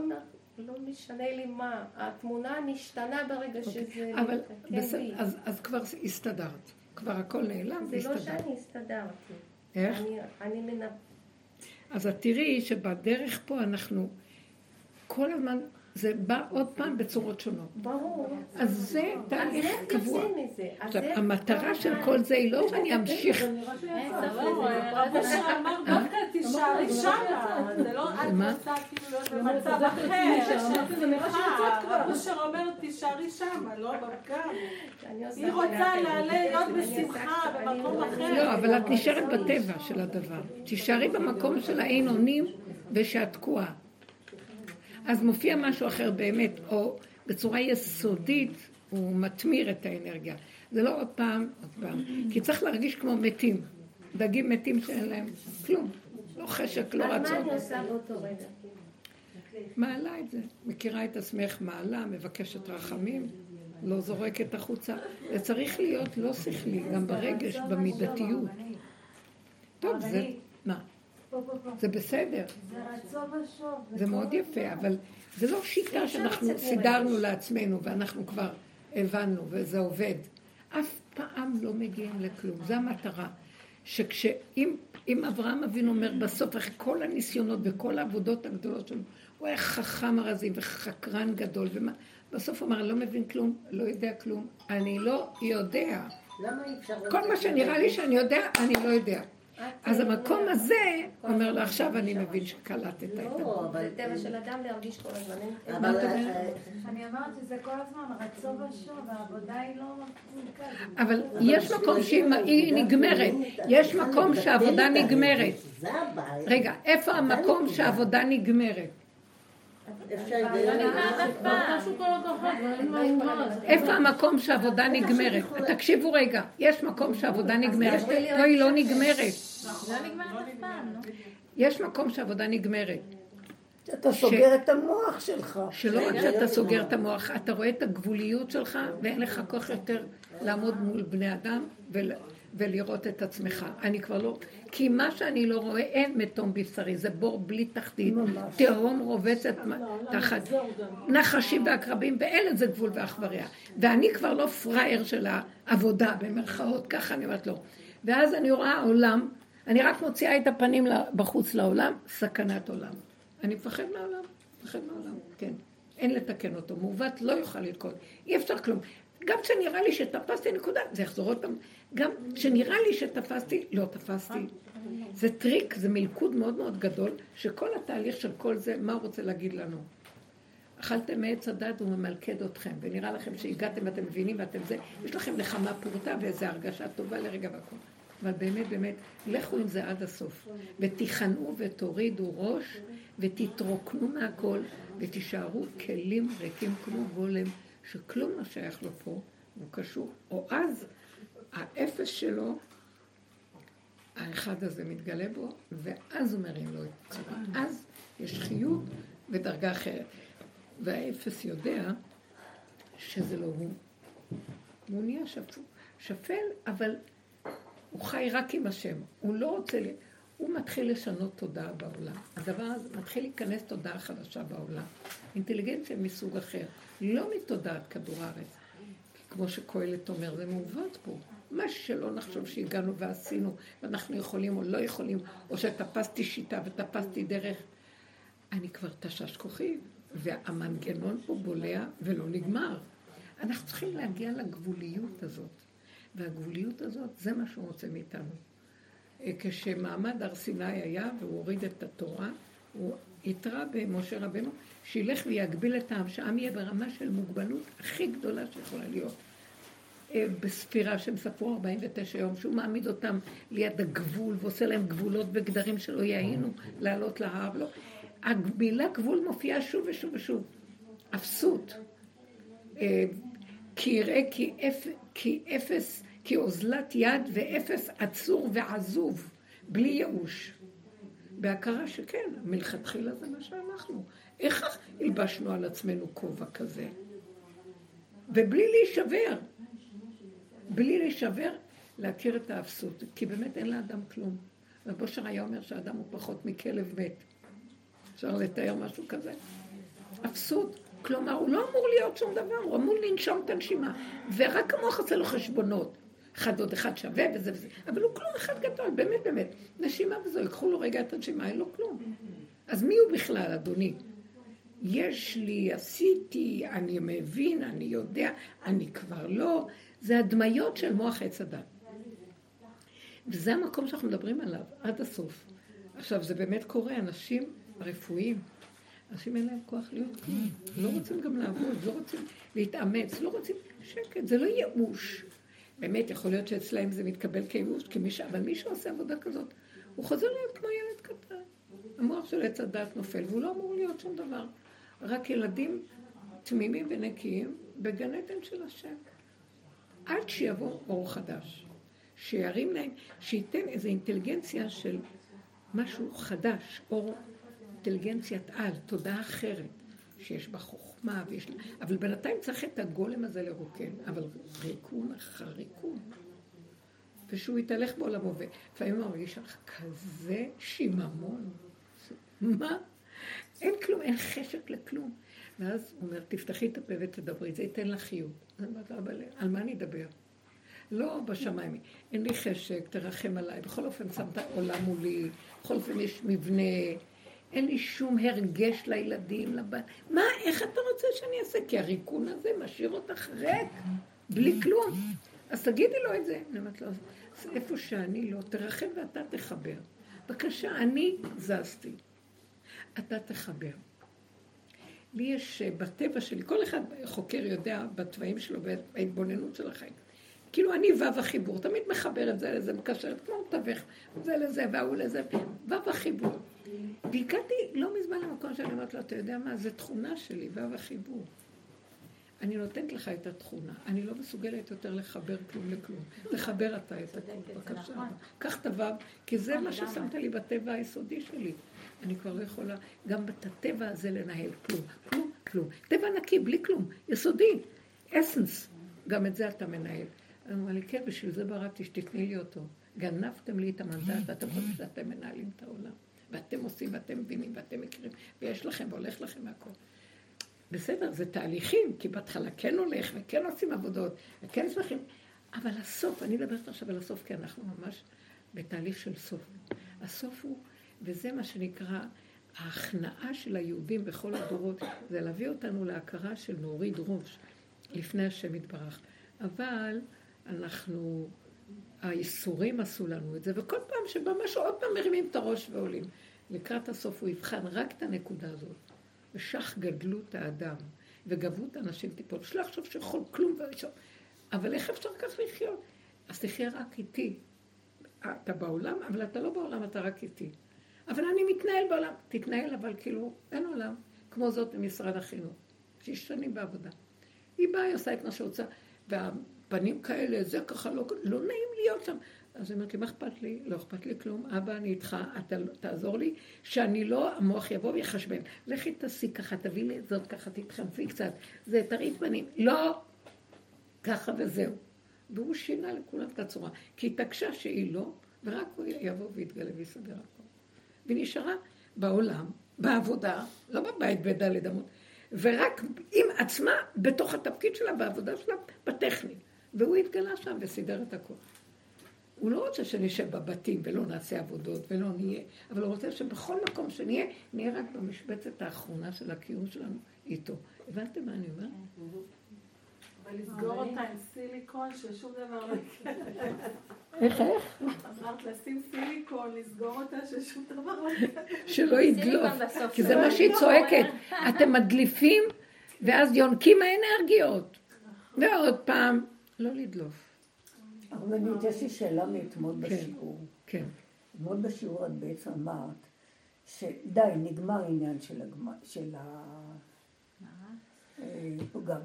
לא משנה לי מה. התמונה משתנה ברגע שזה... אוקיי. אבל מתקן בסדר, בי. אז, אז כבר הסתדרת. כבר הכל נעלם זה לא והסתדרת. שאני הסתדרתי. איך? אני, אני מנ... אז את תראי שבדרך פה אנחנו כל הזמן, זה בא עוד פעם בצורות שונות. ברור. אז זה אז תהליך איך קבוע. יוצאים מזה? אז עכשיו, המטרה של כל זה היא לא שאני אמשיך. רבי שאמר דווקא תישארי שמה, זה לא את מה? רוצה כאילו להיות במצב אחר, רבי שר אומר תישארי שמה, לא בפגם. היא רוצה עושה בשמחה במקום אחר. לא, אבל את נשארת בטבע של הדבר. תישארי במקום של האין אונים ושאת תקועה. אז מופיע משהו אחר באמת, או בצורה יסודית הוא מתמיר את האנרגיה. זה לא עוד פעם, עוד פעם. כי צריך להרגיש כמו מתים. דגים מתים שאין להם כלום. לא חשק, לא אז מה רצון. אני עושה באותו רגע? מעלה את זה. מכירה את עצמך מעלה, מבקשת רחמים, לא זורקת החוצה. זה צריך להיות לא שכלי, גם ברגש, במידתיות. טוב, זה... זה בסדר. זה רצון ושוב. זה מאוד יפה, אבל זה לא שיטה שאנחנו סידרנו לעצמנו ואנחנו כבר הבנו וזה עובד. אף פעם לא מגיעים לכלום, זו המטרה. שכשאם אם אברהם אבינו אומר בסוף, אחרי כל הניסיונות וכל העבודות הגדולות שלו, הוא היה חכם ארזים וחקרן גדול, ומה, בסוף הוא אמר, לא מבין כלום, לא יודע כלום, אני לא יודע. למה אי אפשר... כל מה שנראה לי שאני יודע, אני לא יודע. אז המקום הזה אומר לו, עכשיו אני מבין שקלטת את לא, הדבר. אבל... זה טבע של אדם להרגיש כל הזמן. אומרת? אה, אני אמרת שזה כל הזמן רצון ושוב, העבודה היא לא. אבל יש מקום שהיא נגמרת, יש מקום שהעבודה נגמרת. רגע, איפה המקום שהעבודה נגמרת? אפשר להיגיון. איפה המקום שהעבודה נגמרת? תקשיבו רגע, יש מקום שהעבודה נגמרת, פה היא לא נגמרת. לא. יש מקום שהעבודה נגמרת. אתה סוגר את המוח שלך. שלא רק שאתה סוגר את המוח, אתה רואה את הגבוליות שלך ואין לך כוח יותר לעמוד מול בני אדם ול, ולראות את עצמך. אני כבר לא... כי מה שאני לא רואה, אין מתום בשרי, זה בור בלי תחתית. תהום רובצת תחת נחשים ועקרבים, ואין לזה גבול ואחבריה. ואני כבר לא פראייר של העבודה, במרכאות, ככה אני אומרת לו. ואז אני רואה עולם, אני רק מוציאה את הפנים בחוץ לעולם, סכנת עולם. אני מפחד מהעולם, מפחד מהעולם, כן. אין לתקן אותו, מעוות לא יוכל לתקון, אי אפשר כלום. גם כשנראה לי שתפסתי נקודה, זה יחזור עוד פעם. גם כשנראה לי שתפסתי, לא תפסתי. זה טריק, זה מלכוד מאוד מאוד גדול, שכל התהליך של כל זה, מה הוא רוצה להגיד לנו? אכלתם מעץ הדת הוא ממלכד אתכם, ונראה לכם שהגעתם ואתם מבינים ואתם זה, יש לכם נחמה פורטה ואיזו הרגשה טובה לרגע והכל. אבל באמת, באמת, לכו עם זה עד הסוף. ותיכנעו ותורידו ראש, ותתרוקנו מהכל, ותישארו כלים ריקים כמו גולם, שכלום לא שייך לו פה, הוא קשור. או אז, האפס שלו, האחד הזה מתגלה בו, ואז הוא מרים לו את צורה. אז יש חיות ודרגה אחרת. והאפס יודע שזה לא הוא. והוא נהיה שפל, שפל, אבל הוא חי רק עם השם. הוא לא רוצה, הוא מתחיל לשנות תודעה בעולם. הדבר הזה מתחיל להיכנס תודעה חדשה בעולם. אינטליגנציה מסוג אחר, לא מתודעת כדור הארץ. כמו שקהלת אומר, זה מעוות פה. מה שלא נחשוב שהגענו ועשינו, ואנחנו יכולים או לא יכולים, או שתפסתי שיטה ותפסתי דרך. אני כבר תשש כוחי, והמנגנון פה בולע ולא נגמר. אנחנו צריכים להגיע לגבוליות הזאת. והגבוליות הזאת, זה מה שהוא רוצה מאיתנו. אה, כשמעמד הר סיני היה, והוא הוריד את התורה, הוא התרה במשה רבנו, שילך ויגביל את העם, שהעם יהיה ברמה של מוגבלות הכי גדולה שיכולה להיות. אה, בספירה שהם ספרו 49 יום, שהוא מעמיד אותם ליד הגבול ועושה להם גבולות וגדרים שלא יהינו לעלות להר. לא. המילה גבול מופיעה שוב ושוב ושוב. אפסות. אה, כי יראה כי, אפ, כי אפס, כי אוזלת יד ואפס עצור ועזוב, בלי ייאוש. בהכרה שכן, מלכתחילה זה מה שאנחנו. איך הלבשנו על עצמנו כובע כזה? ובלי להישבר. בלי להישבר, להכיר את האפסות. כי באמת אין לאדם כלום. רב אושר היה אומר שהאדם הוא פחות מכלב מת. אפשר לתאר משהו כזה? אפסות. כלומר, הוא לא אמור להיות שום דבר, הוא אמור לנשום את הנשימה. ורק המוח עושה לו חשבונות. אחד עוד אחד שווה וזה וזה, אבל הוא כלום אחד גדול, באמת באמת. נשימה וזהו, ייקחו לו רגע את הנשימה, אין לו כלום. אז מי הוא בכלל, אדוני? יש לי, עשיתי, אני מבין, אני יודע, אני כבר לא. זה הדמיות של מוח עץ הדת. וזה המקום שאנחנו מדברים עליו, עד הסוף. עכשיו, זה באמת קורה, אנשים רפואיים, אנשים אין להם כוח להיות כלום. לא רוצים גם לעבוד, לא רוצים להתאמץ, לא רוצים שקט, זה לא ייאוש. באמת, יכול להיות שאצלהם זה מתקבל כייאוש, כמישהו, אבל מי שעושה עבודה כזאת, הוא חוזר להיות כמו ילד קטן. המוח של עץ הדת נופל, והוא לא אמור להיות שום דבר. רק ילדים תמימים ונקיים בגן עדן של השם. עד שיבוא אור חדש, שירים להם, שייתן איזו אינטליגנציה של משהו חדש, אור אינטליגנציית על, תודעה אחרת, שיש בה חוכמה ויש... אבל בינתיים צריך את הגולם הזה לרוקן, אבל ריקון אחר ריקון. ושהוא יתהלך בעולמו, ולפעמים הוא מרגיש לך כזה שיממון. מה? אין כלום, אין חשק לכלום. ואז הוא אומר, תפתחי את הפה ותדברי, זה ייתן לך חיות. אז אמרתי לו, אבל על מה אני אדבר? לא בשמיים, אין לי חשק, תרחם עליי. בכל אופן שמת עולם מולי, בכל אופן יש מבנה, אין לי שום הרגש לילדים, לבן. מה, איך אתה רוצה שאני אעשה? כי הריקון הזה משאיר אותך ריק, בלי כלום. אז תגידי לו את זה. אני אומרת לו, איפה שאני לא, תרחם ואתה תחבר. בבקשה, אני זזתי. אתה תחבר. לי יש אה, בטבע שלי, כל אחד חוקר יודע בתוואים שלו, בהתבוננות של החיים. כאילו אני וו החיבור, תמיד מחבר את זה לזה, מקשרת כמו מתווך, זה לזה והוא לזה, וו החיבור. והגעתי לא מזמן למקום שאני אומרת לו, אתה יודע מה, זו תכונה שלי, וו החיבור. אני נותנת לך את התכונה, אני לא מסוגלת יותר לחבר כלום לכלום. תחבר אתה את הכול, בבקשה. נכון. קח את הוו, כי זה מה ששמת לי בטבע היסודי שלי. אני כבר לא יכולה גם את הטבע הזה לנהל כלום, כלום, כלום. טבע נקי, בלי כלום, יסודי, אסנס, גם את זה אתה מנהל. אני אומר לי, כן, בשביל זה בראתי שתתני לי אותו. גנבתם לי את המנדט, ואתם חושבים שאתם מנהלים את העולם. ואתם עושים, ואתם מבינים, ואתם מכירים, ויש לכם, והולך לכם מהכל. בסדר, זה תהליכים, כי בהתחלה כן הולך, וכן עושים עבודות, וכן שמחים, אבל הסוף, אני מדברת עכשיו על הסוף, כי אנחנו ממש בתהליך של סוף. הסוף הוא וזה מה שנקרא ההכנעה של היהודים בכל הדורות, זה להביא אותנו להכרה של נוריד ראש לפני השם יתברך. אבל אנחנו, האיסורים עשו לנו את זה, וכל פעם שבא משהו, עוד פעם מרימים את הראש ועולים. לקראת הסוף הוא יבחן רק את הנקודה הזאת. ושך גדלות האדם, וגברות האנשים תיפול. שלא יחשוב שיכול כלום ולשאול. אבל איך אפשר כך לחיות? אז תחיה רק איתי. אתה בעולם, אבל אתה לא בעולם, אתה רק איתי. אבל אני מתנהל בעולם. תתנהל, אבל כאילו, אין עולם. כמו זאת במשרד החינוך. שש שנים בעבודה. היא באה, היא עושה את מה שרוצה, והפנים כאלה, זה ככה, לא, לא נעים להיות שם. אז היא אומרת לי, מה אכפת לי? לא אכפת לי כלום. אבא, אני איתך, אתה תעזור לי, שאני לא, המוח יבוא ויחשבן. לכי תעשי ככה, תביא לי את זאת ככה, תתחנפי קצת. זה, תראי פנים. לא, ככה וזהו. והוא שינה לכולם את הצורה. כי היא התעקשה שהיא לא, ורק הוא יבוא ויתגלה ויסדר הכל. והיא נשארה בעולם, בעבודה, לא בבית בדלת אמות, ורק עם עצמה, בתוך התפקיד שלה, בעבודה שלה, בטכני. והוא התגלה שם וסידר את הכל. הוא לא רוצה שנשב בבתים ולא נעשה עבודות ולא נהיה, אבל הוא רוצה שבכל מקום שנהיה, נהיה רק במשבצת האחרונה של הקיום שלנו איתו. הבנתם מה אני אומרת? ולסגור אותה עם סיליקון ששום דבר לא יקרה. איך, איך? אמרת לשים סיליקון, לסגור אותה ששום דבר לא יקרה. שלא ידלוף, כי זה מה שהיא צועקת. אתם מדליפים, ואז יונקים האנרגיות. ועוד פעם, לא לדלוף. הרבנית, יש לי שאלה מאתמול כן. בשיעור. כן. אתמול בשיעור את בעצם אמרת שדי, נגמר העניין של הגמר, של הפגם.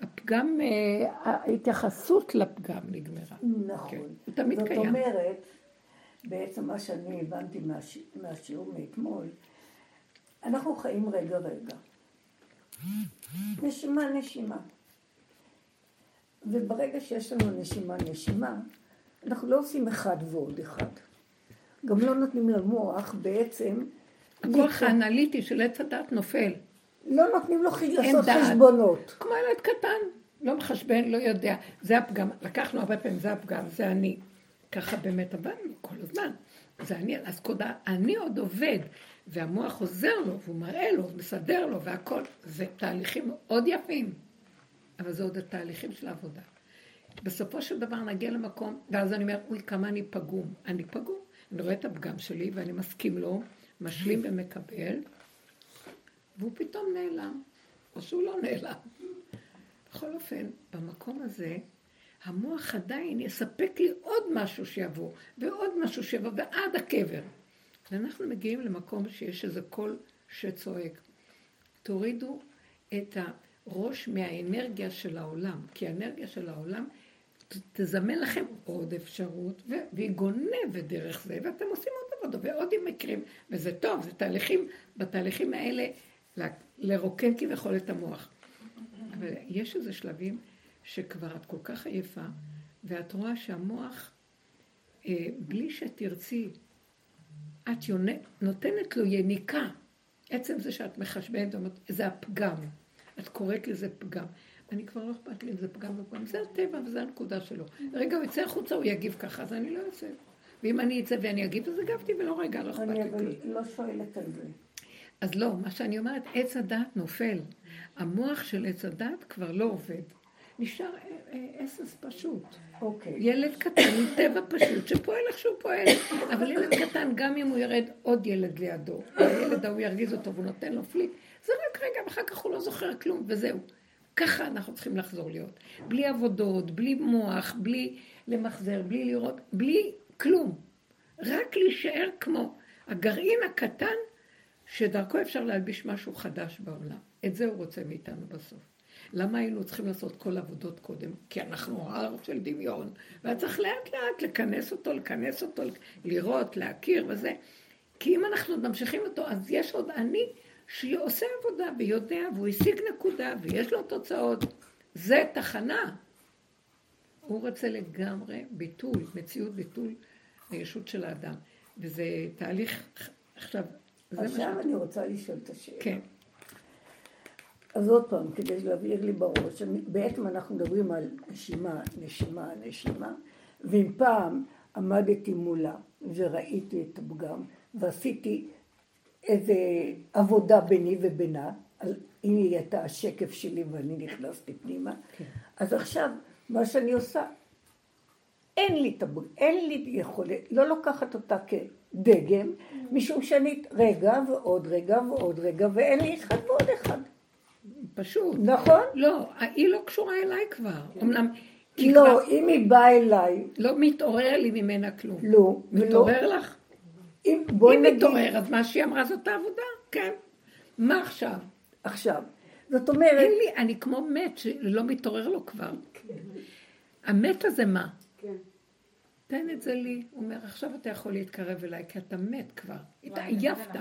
הפגם, אה, ההתייחסות לפגם נגמרה. נכון. כן, הוא תמיד זאת קיים. אומרת, בעצם מה שאני הבנתי מהש... מהשיעור מאתמול, אנחנו חיים רגע רגע. נשימה נשימה. וברגע שיש לנו נשימה נשימה, אנחנו לא עושים אחד ועוד אחד. גם לא נותנים למוח בעצם... הכוח האנליטי של עץ הדת נופל. לא נותנים לו לעשות. חשבונות. כמו ילד קטן, לא מחשבן, לא יודע. זה הפגם, לקחנו הרבה פעמים, זה הפגם, זה אני. ככה באמת עבדנו כל הזמן. זה אני, אז קוד, אני עוד עובד, והמוח עוזר לו, והוא מראה לו, מסדר לו, והכל. זה תהליכים מאוד יפים, אבל זה עוד התהליכים של העבודה. בסופו של דבר נגיע למקום, ואז אני אומר, אוי, כמה אני פגום. אני פגום. אני רואה את הפגם שלי, ואני מסכים לו, משלים ומקבל, והוא פתאום נעלם, או שהוא לא נעלם. בכל אופן, במקום הזה, המוח עדיין יספק לי עוד משהו שיבוא, ועוד משהו שיבוא, ועד הקבר. ואנחנו מגיעים למקום שיש איזה קול שצועק. תורידו את הראש מהאנרגיה של העולם, כי האנרגיה של העולם תזמן לכם עוד אפשרות, והיא גונבת דרך זה, ואתם עושים עוד עבודה, ועוד עם מקרים, וזה טוב, זה תהליכים, בתהליכים האלה לרוקן כביכול את המוח. אבל יש איזה שלבים שכבר את כל כך עייפה, ואת רואה שהמוח, אה, בלי שתרצי, את יונה, נותנת לו יניקה. עצם זה שאת מחשבנת, זה הפגם. את קוראת לזה פגם. אני כבר לא אכפת לי אם זה פגם ופגם. זה הטבע וזה הנקודה שלו. רגע, הוא יצא החוצה, הוא יגיב ככה, אז אני לא אעשה. ואם אני אצא ואני אגיב, אז הגבתי ולא רגע, לא אכפת אני לי אבל כלום. לא שואלת על זה. אז לא, מה שאני אומרת, עץ הדת נופל. המוח של עץ הדת כבר לא עובד. נשאר אסס פשוט. אוקיי. ילד קטן עם טבע פשוט שפועל איך שהוא פועל. אבל ילד קטן, גם אם הוא ירד עוד ילד לידו, הילד ההוא ירגיז אותו והוא נותן לו פליק, זה רק רגע, ואחר כך הוא לא זוכר כלום, וזהו. ככה אנחנו צריכים לחזור להיות. בלי עבודות, בלי מוח, בלי למחזר, בלי לראות, בלי כלום. רק להישאר כמו הגרעין הקטן שדרכו אפשר להלביש משהו חדש בעולם. את זה הוא רוצה מאיתנו בסוף. למה היינו צריכים לעשות כל עבודות קודם? כי אנחנו הר של דמיון, והיה צריך לאט לאט לכנס אותו, לכנס אותו, לראות, להכיר וזה. כי אם אנחנו עוד ממשיכים אותו, אז יש עוד אני שעושה עבודה ויודע, והוא השיג נקודה, ויש לו תוצאות. זה תחנה. הוא רוצה לגמרי ביטול, מציאות ביטול הישות של האדם. וזה תהליך, עכשיו, זה מה. עכשיו אני רוצה לשאול את השאלה. כן. אז עוד פעם, כדי להבהיר לי בראש, בעצם אנחנו מדברים על נשימה, נשימה, נשימה, ואם פעם עמדתי מולה וראיתי את הפגם ועשיתי איזה עבודה ביני ובינה, היא הייתה השקף שלי ואני נכנסתי פנימה, כן. אז עכשיו מה שאני עושה, אין לי, טב... אין לי יכולת, לא לוקחת אותה כדגם, משום שאני רגע ועוד רגע ועוד רגע, ואין לי אחד ועוד אחד. פשוט. נכון? לא, היא לא קשורה אליי כבר. אמנם, כי לא, כבר אם היא באה אליי, לא מתעורר לי ממנה כלום. לא. מתעורר לך? אם, בואי אם נגיד, מתעורר, אז מה שהיא אמרה זאת העבודה, כן. מה עכשיו? עכשיו, זאת אומרת, אין לי, אני כמו מת שלא מתעורר לו כבר. המת הזה מה? תן את זה לי. הוא אומר, עכשיו אתה יכול להתקרב אליי, כי אתה מת כבר. התעייפת.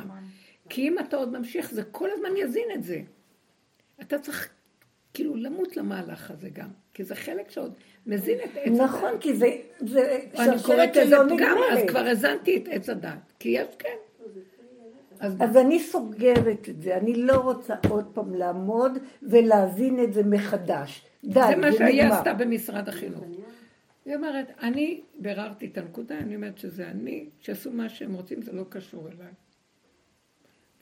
כי אם אתה עוד ממשיך, זה כל הזמן יזין את זה. אתה צריך כאילו למות למהלך הזה גם, כי זה חלק שעוד מזין את עץ הדת. נכון, כי זה אני קוראת לזה פגם, אז כבר הזנתי את עץ הדת. כי יש, כן. אז, אז אני סוגרת את זה, אני לא רוצה עוד פעם לעמוד ולהבין את זה מחדש. די, זה מה שהיא עשתה במשרד החינוך. היא אומרת, אני ביררתי את הנקודה, אני אומרת שזה אני, שעשו מה שהם רוצים, זה לא קשור אליי.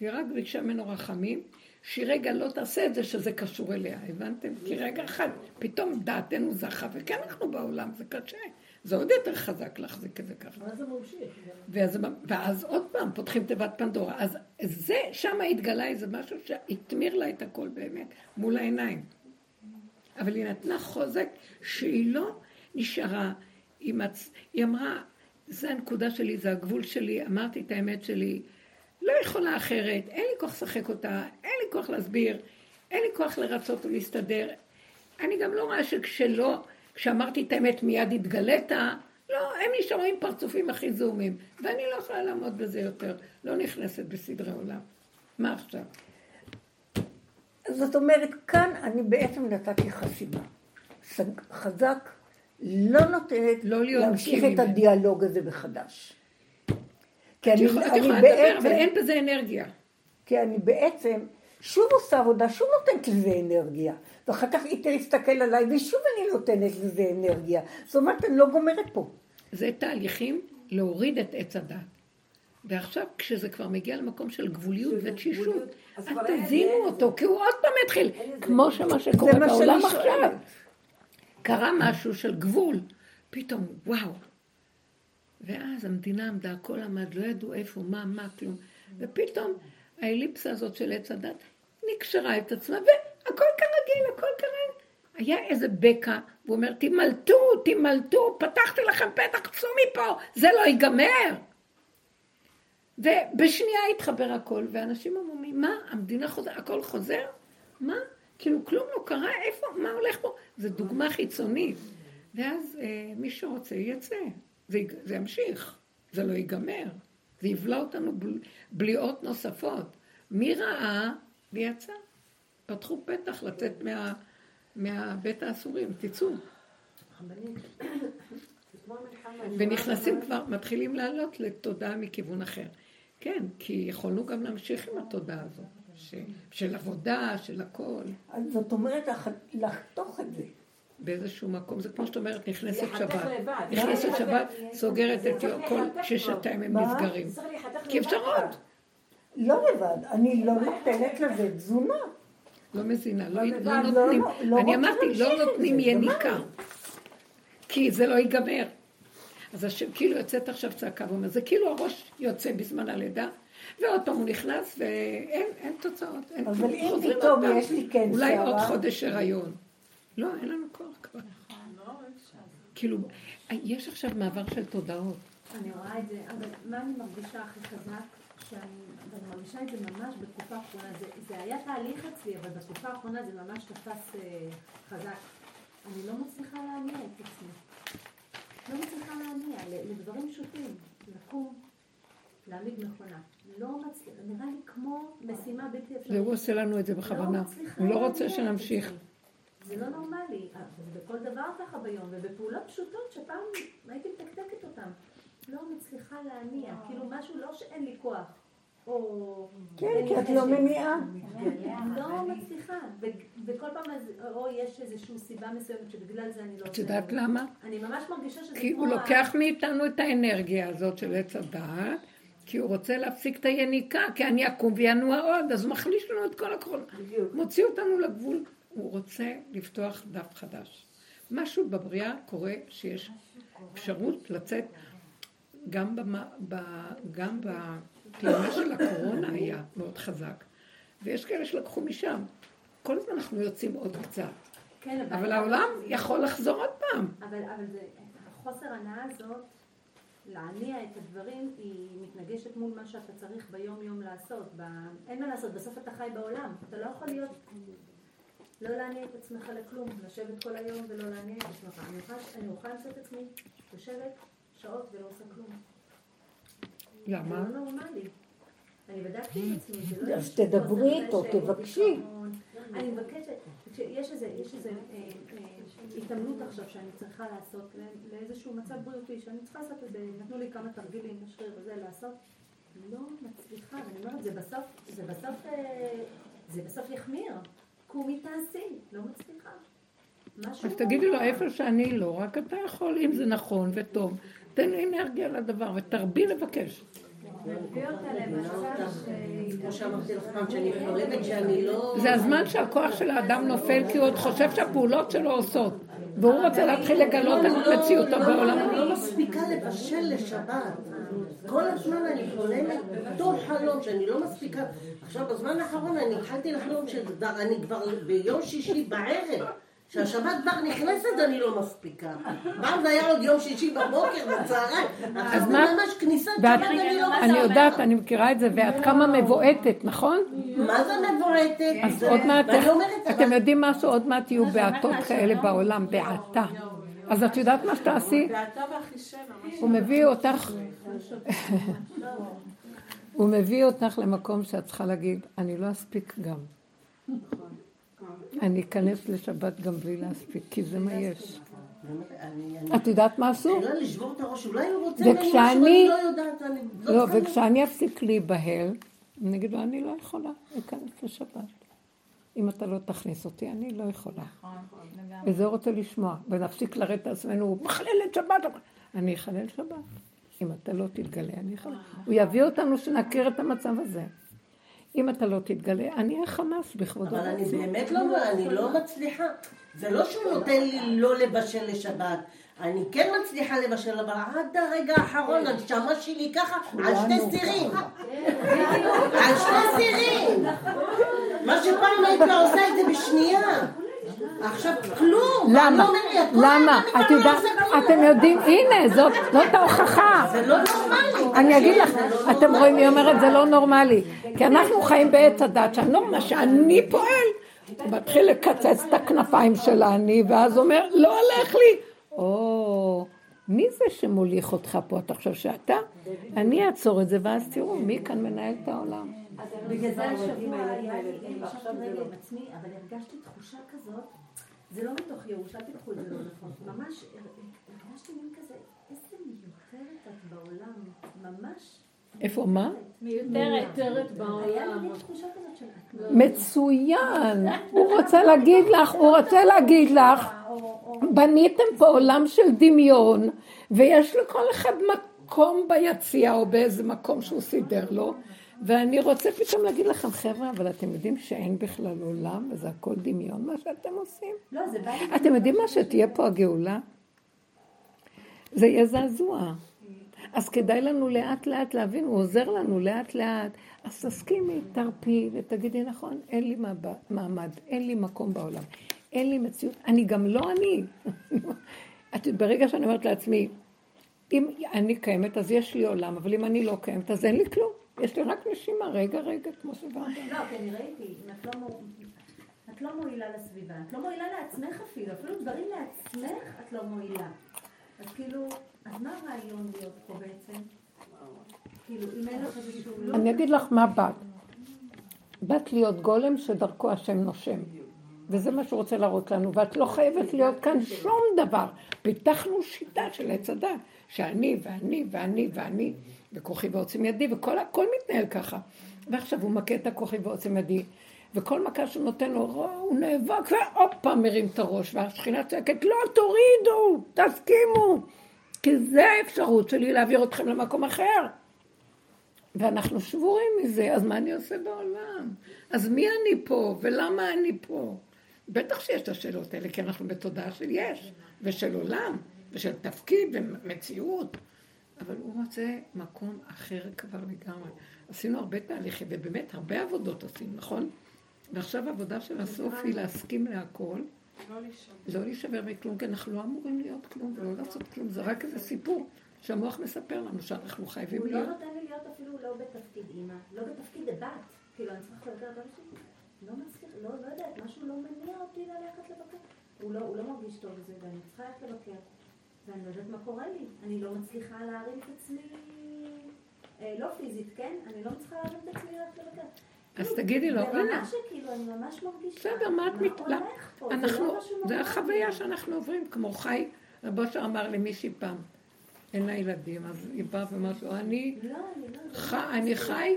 והיא רק ביקשה ממנו רחמים, שהיא רגע לא תעשה את זה שזה קשור אליה, הבנתם? כי רגע אחד, פתאום דעתנו זכה, וכן אנחנו בעולם, זה קשה. זה עוד יותר חזק להחזיק את זה ככה. ואז זה ממשיך. ואז, ואז עוד פעם פותחים תיבת פנדורה. אז זה, שם התגלה איזה משהו שהתמיר לה את הכל באמת, מול העיניים. אבל היא נתנה חוזק שהיא לא נשארה עם עצ... היא אמרה, זה הנקודה שלי, זה הגבול שלי, אמרתי את האמת שלי, לא יכולה אחרת, אין לי כוח לשחק אותה, אין לי כוח להסביר, אין לי כוח לרצות ולהסתדר. אני גם לא רואה שכשלא, כשאמרתי את האמת מיד התגלית, לא, הם נשארו עם פרצופים הכי זעומים, ואני לא יכולה לעמוד בזה יותר, לא נכנסת בסדרי עולם. מה עכשיו? זאת אומרת, כאן אני בעצם נתתי חסימה. חזק לא נותנת לא להמשיך את הדיאלוג הזה מחדש. כי אני, יכול, אני בעצם... לדבר, אבל אין בזה אנרגיה. כי אני בעצם שוב עושה עבודה, שוב נותנת לזה אנרגיה. ואחר כך היא תסתכל עליי, ושוב אני נותנת לזה אנרגיה. זאת אומרת, אני לא גומרת פה. זה תהליכים להוריד את עץ הדת. ועכשיו, כשזה כבר מגיע למקום של גבוליות ותשישות, אז תזינו אותו, כי הוא עוד פעם יתחיל, כמו שמה שקורה בעולם עכשיו. קרה משהו של גבול, פתאום, וואו. ואז המדינה עמדה, הכל עמד, לא ידעו איפה, מה, מה, כלום. ופתאום האליפסה הזאת של עץ הדת נקשרה את עצמה, והכל כרגיל, הכל כרגיל. היה איזה בקע, הוא אומר, תמלטו, תמלטו, פתחתי לכם פתח, צאו מפה, זה לא ייגמר. ובשנייה התחבר הכל, ואנשים אומרים, מה, המדינה חוזר, הכל חוזר? מה? כאילו כלום לא קרה, איפה, מה הולך פה? זו דוגמה חיצונית. ואז אה, מי שרוצה יצא, זה, זה ימשיך, זה לא ייגמר. זה יבלע אותנו בל, בליעות נוספות. מי ראה ויצא? פתחו פתח לצאת מה, מהבית האסורים, תצאו. ונכנסים כבר, מתחילים לעלות לתודעה מכיוון אחר. כן, כי יכולנו גם להמשיך עם התודעה הזאת, של עבודה, של הכל. זאת אומרת, לחתוך את זה. באיזשהו מקום, זה כמו שאת אומרת, נכנסת שבת. נכנסת שבת, סוגרת את כל ששתיים הם נסגרים. כי אפשר עוד. לא לבד, אני לא נותנת לזה תזונה. לא מזינה, לא, לא, לא נותנים, אני אמרתי, לא נותנים יניקה, כי זה לא ייגמר. אז השם כאילו יוצאת עכשיו צעקה ואומר, זה כאילו הראש יוצא בזמן הלידה, ועוד פעם הוא נכנס ואין תוצאות, אין אבל אם פתאום יש לי כן אולי עוד חודש הריון. לא, אין לנו כוח כבר. כאילו, יש עכשיו מעבר של תודעות. אני רואה את זה, אבל מה אני מרגישה הכי חזק? שאני מרגישה את זה ממש בתקופה האחרונה. זה היה תהליך אצלי, אבל בתקופה האחרונה זה ממש תפס אה, חזק. אני לא מצליחה להניע את עצמי. לא מצליחה להניע, לדברים פשוטים, לקום, להעמיד מכונה. לא מצליחה, נראה לי כמו משימה בלתי אפשרית. והוא עושה לנו את זה בכוונה. הוא לא רוצה שנמשיך. זה לא נורמלי, זה בכל דבר ככה ביום, ובפעולות פשוטות שפעם הייתי מתקתקת אותן. לא מצליחה להניע, כאילו משהו לא שאין לי כוח. כן, כי את לא מניעה. לא מצליחה, וכל פעם או יש איזושהי סיבה מסוימת שבגלל זה אני לא... את יודעת למה? אני ממש מרגישה שזה כמו... כי הוא לוקח מאיתנו את האנרגיה הזאת של עץ הדעת, כי הוא רוצה להפסיק את היניקה, כי אני אקום וינוע עוד, אז הוא מחליש לנו את כל הכל. מוציא אותנו לגבול. הוא רוצה לפתוח דף חדש. משהו בבריאה קורה שיש אפשרות לצאת, גם, במה, ב, גם בפעימה של הקורונה היה מאוד חזק, ויש כאלה שלקחו משם. כל הזמן אנחנו יוצאים עוד קצת. כן, אבל, אבל העולם יכול לחזור עוד פעם. אבל, אבל זה, החוסר הנאה הזאת, להניע את הדברים, היא מתנגשת מול מה שאתה צריך ביום-יום לעשות. ב... אין מה לעשות, בסוף אתה חי בעולם. אתה לא יכול להיות לא להניע את עצמך לכלום, לשבת כל היום ולא להניע את עצמך. אני אוכל למצוא את עצמי, יושבת שעות ולא עושה כלום. למה? זה לא נורמלי. אני בדקתי עם עצמי, זה לא... אז תדברי איתו, תבקשי. אני מבקשת, יש איזה אה, אה, התעמלות עכשיו שאני צריכה לעשות לאיזשהו מצב בריאותי, שאני צריכה לעשות את זה, נתנו לי כמה תרגילים לשריר וזה לעשות. לא מצליחה, ואני אומרת, זה בסוף, זה בסוף, אה, זה בסוף יחמיר. קומי תעשי, לא מצליחה. אז תגידי לו, לא- איפה שאני לא, רק אתה יכול, אם זה נכון וטוב, תן לי אנרגיה לדבר ותרבי לבקש. שאני לא... זה הזמן שהכוח של האדם נופל כי הוא עוד חושב שהפעולות שלו עושות. והוא רוצה להתחיל לגלות את מציאותו בעולם. אני לא מספיקה לבשל לשבת. כל הזמן אני חולמת אותו חלום שאני לא מספיקה. עכשיו, בזמן האחרון אני התחלתי לחלום שאני כבר ביום שישי בערב. שהשבת כבר נכנסת אני לא מספיקה. פעם זה היה עוד יום שישי בבוקר, בצהריים. זה מה? ממש כניסת שבת אני לא אני יודעת, אני מכירה את זה, ואת כמה מבועטת, נכון? מה זה מבועטת? אז עוד מעט, אתם יודעים משהו? עוד מעט יהיו בעתות כאלה בעולם, בעתה. אז את יודעת מה שתעשי? הוא מביא אותך, הוא מביא אותך למקום שאת צריכה להגיד, אני לא אספיק גם. אני אכנס לשבת גם בלי להספיק, כי זה מה יש. את יודעת מה אסור? לא לשבור את הראש, אולי הוא רוצה ממני משהו, וכשאני- אני לא יודעת, אני לא, לא. וכשאני אפסיק להיבהל, אני אגיד לו, אני לא יכולה להיכנס לשבת. אם אתה לא תכניס אותי, אני לא יכולה. וזה הוא רוצה לשמוע. ונפסיק לרדת את עצמנו, הוא מחלל את שבת. אני אחלל שבת. אם אתה לא תתגלה, אני אחלל. הוא יביא אותנו שנכיר את המצב הזה. אם אתה לא תתגלה, אני אהיה חמאס בכבודו. אבל אני. באמת לא, אני לא מצליחה. זה לא שהוא נותן לי לא לבשל לשבת. אני כן מצליחה לבשל, אבל עד הרגע האחרון הנשמה שלי ככה על שתי סירים. על שתי סירים. מה שפעם הייתי עושה את זה בשנייה. עכשיו כלום. למה? למה? את לא יודעת. אתם יודעים, הנה, זאת ההוכחה. זה לא נורמלי. אני אגיד לך, לא אתם רואים, היא אומרת, זה לא נורמלי. כי אנחנו חיים בעץ הדת, שהנורמה שאני פועל, הוא מתחיל לקצץ את הכנפיים של האני, ואז אומר, לא הולך לי. או, מי זה שמוליך אותך פה? אתה חושב שאתה? אני אעצור את זה, ואז תראו, מי כאן מנהל את העולם. בגלל זה השבוע היה לי, ישבתי רגע עם עצמי, אבל הרגשתי תחושה כזאת, זה לא מתוך ייאוש, אל תיקחו את זה לא נכון, ממש הרגשתי מין כזה, איזה מיותרת את בעולם, ממש איפה, מה? מיותרת. את לא... מצוין. הוא רוצה להגיד לך, הוא רוצה להגיד לך, בניתם פה עולם של דמיון, ויש לכל אחד מקום ביציע או באיזה מקום שהוא סידר לו, ואני רוצה פתאום להגיד לכם, חבר'ה, אבל אתם יודעים שאין בכלל עולם, וזה הכל דמיון מה שאתם עושים? לא, זה לי... אתם יודעים מה שתהיה פה הגאולה? זה יהיה זעזוע. אז כדאי לנו לאט לאט להבין, הוא עוזר לנו לאט לאט. אז תסכימי, תרפי ותגידי, נכון, אין לי מעמד, אין לי מקום בעולם, אין לי מציאות, אני גם לא אני. את, ברגע שאני אומרת לעצמי, אם אני קיימת אז יש לי עולם, אבל אם אני לא קיימת אז אין לי כלום. יש לי רק נשימה, רגע, רגע, כמו שוועדה. לא, כי אני ראיתי, את לא את לא מועילה לסביבה, את לא מועילה לעצמך אפילו, אפילו דברים לעצמך את לא מועילה. אז כאילו, אז מה הרעיון להיות פה בעצם? כאילו, אם אין לך איזשהו... אני אגיד לך מה באת. באת להיות גולם שדרכו השם נושם. וזה מה שהוא רוצה להראות לנו, ואת לא חייבת להיות כאן שום דבר. פיתחנו שיטה של עץ הדת, שאני ואני ואני ואני, וכוחי ועוצם ידי, וכל הכל מתנהל ככה. ועכשיו הוא מכה את הכוחי ועוצם ידי, וכל מכה שהוא נותן לו, הוא נאבק, ועוד פעם מרים את הראש, והשכינה צועקת, לא, תורידו, תסכימו, כי זה האפשרות שלי להעביר אתכם למקום אחר. ואנחנו שבורים מזה, אז מה אני עושה בעולם? אז מי אני פה, ולמה אני פה? בטח שיש את השאלות האלה, כי אנחנו בתודעה של יש, ושל עולם, ושל תפקיד ומציאות. אבל הוא רוצה מקום אחר כבר לגמרי. עשינו הרבה תהליכים, ובאמת הרבה עבודות עשינו, נכון? ועכשיו העבודה של הסוף היא להסכים להכל, לא. לא להישבר מכלום, כי אנחנו לא אמורים להיות כלום ולא לעשות כלום, זה רק איזה סיפור שהמוח מספר לנו שאנחנו חייבים הוא לא להיות. נותן לי להיות אפילו לא בתפקיד אימא, לא בתפקיד בת. כאילו, אני צריכה את אבא שלי. לא מצליח, לא, לא יודעת, משהו לא מניע אותי ללכת לבקר. הוא לא, הוא לא מרגיש טוב בזה, ואני צריכה ללכת לבקר. ואני לא יודעת מה קורה לי. אני לא מצליחה להרים את עצמי, אה, לא פיזית, כן? אני לא מצליחה להרים את עצמי ללכת לבקר. אז כאילו, תגידי לו, ברמה הנה. שכאילו, אני ממש מרגישה, בסדר, מה את מה מת... הולך פה? אנחנו, לא משהו זה נורמלי. החוויה שאנחנו עוברים, כמו חי. רב אושר אמר למישהי פעם, אין לה ילדים, אז היא באה ואמרת לו, אני לא, אני לא... חי,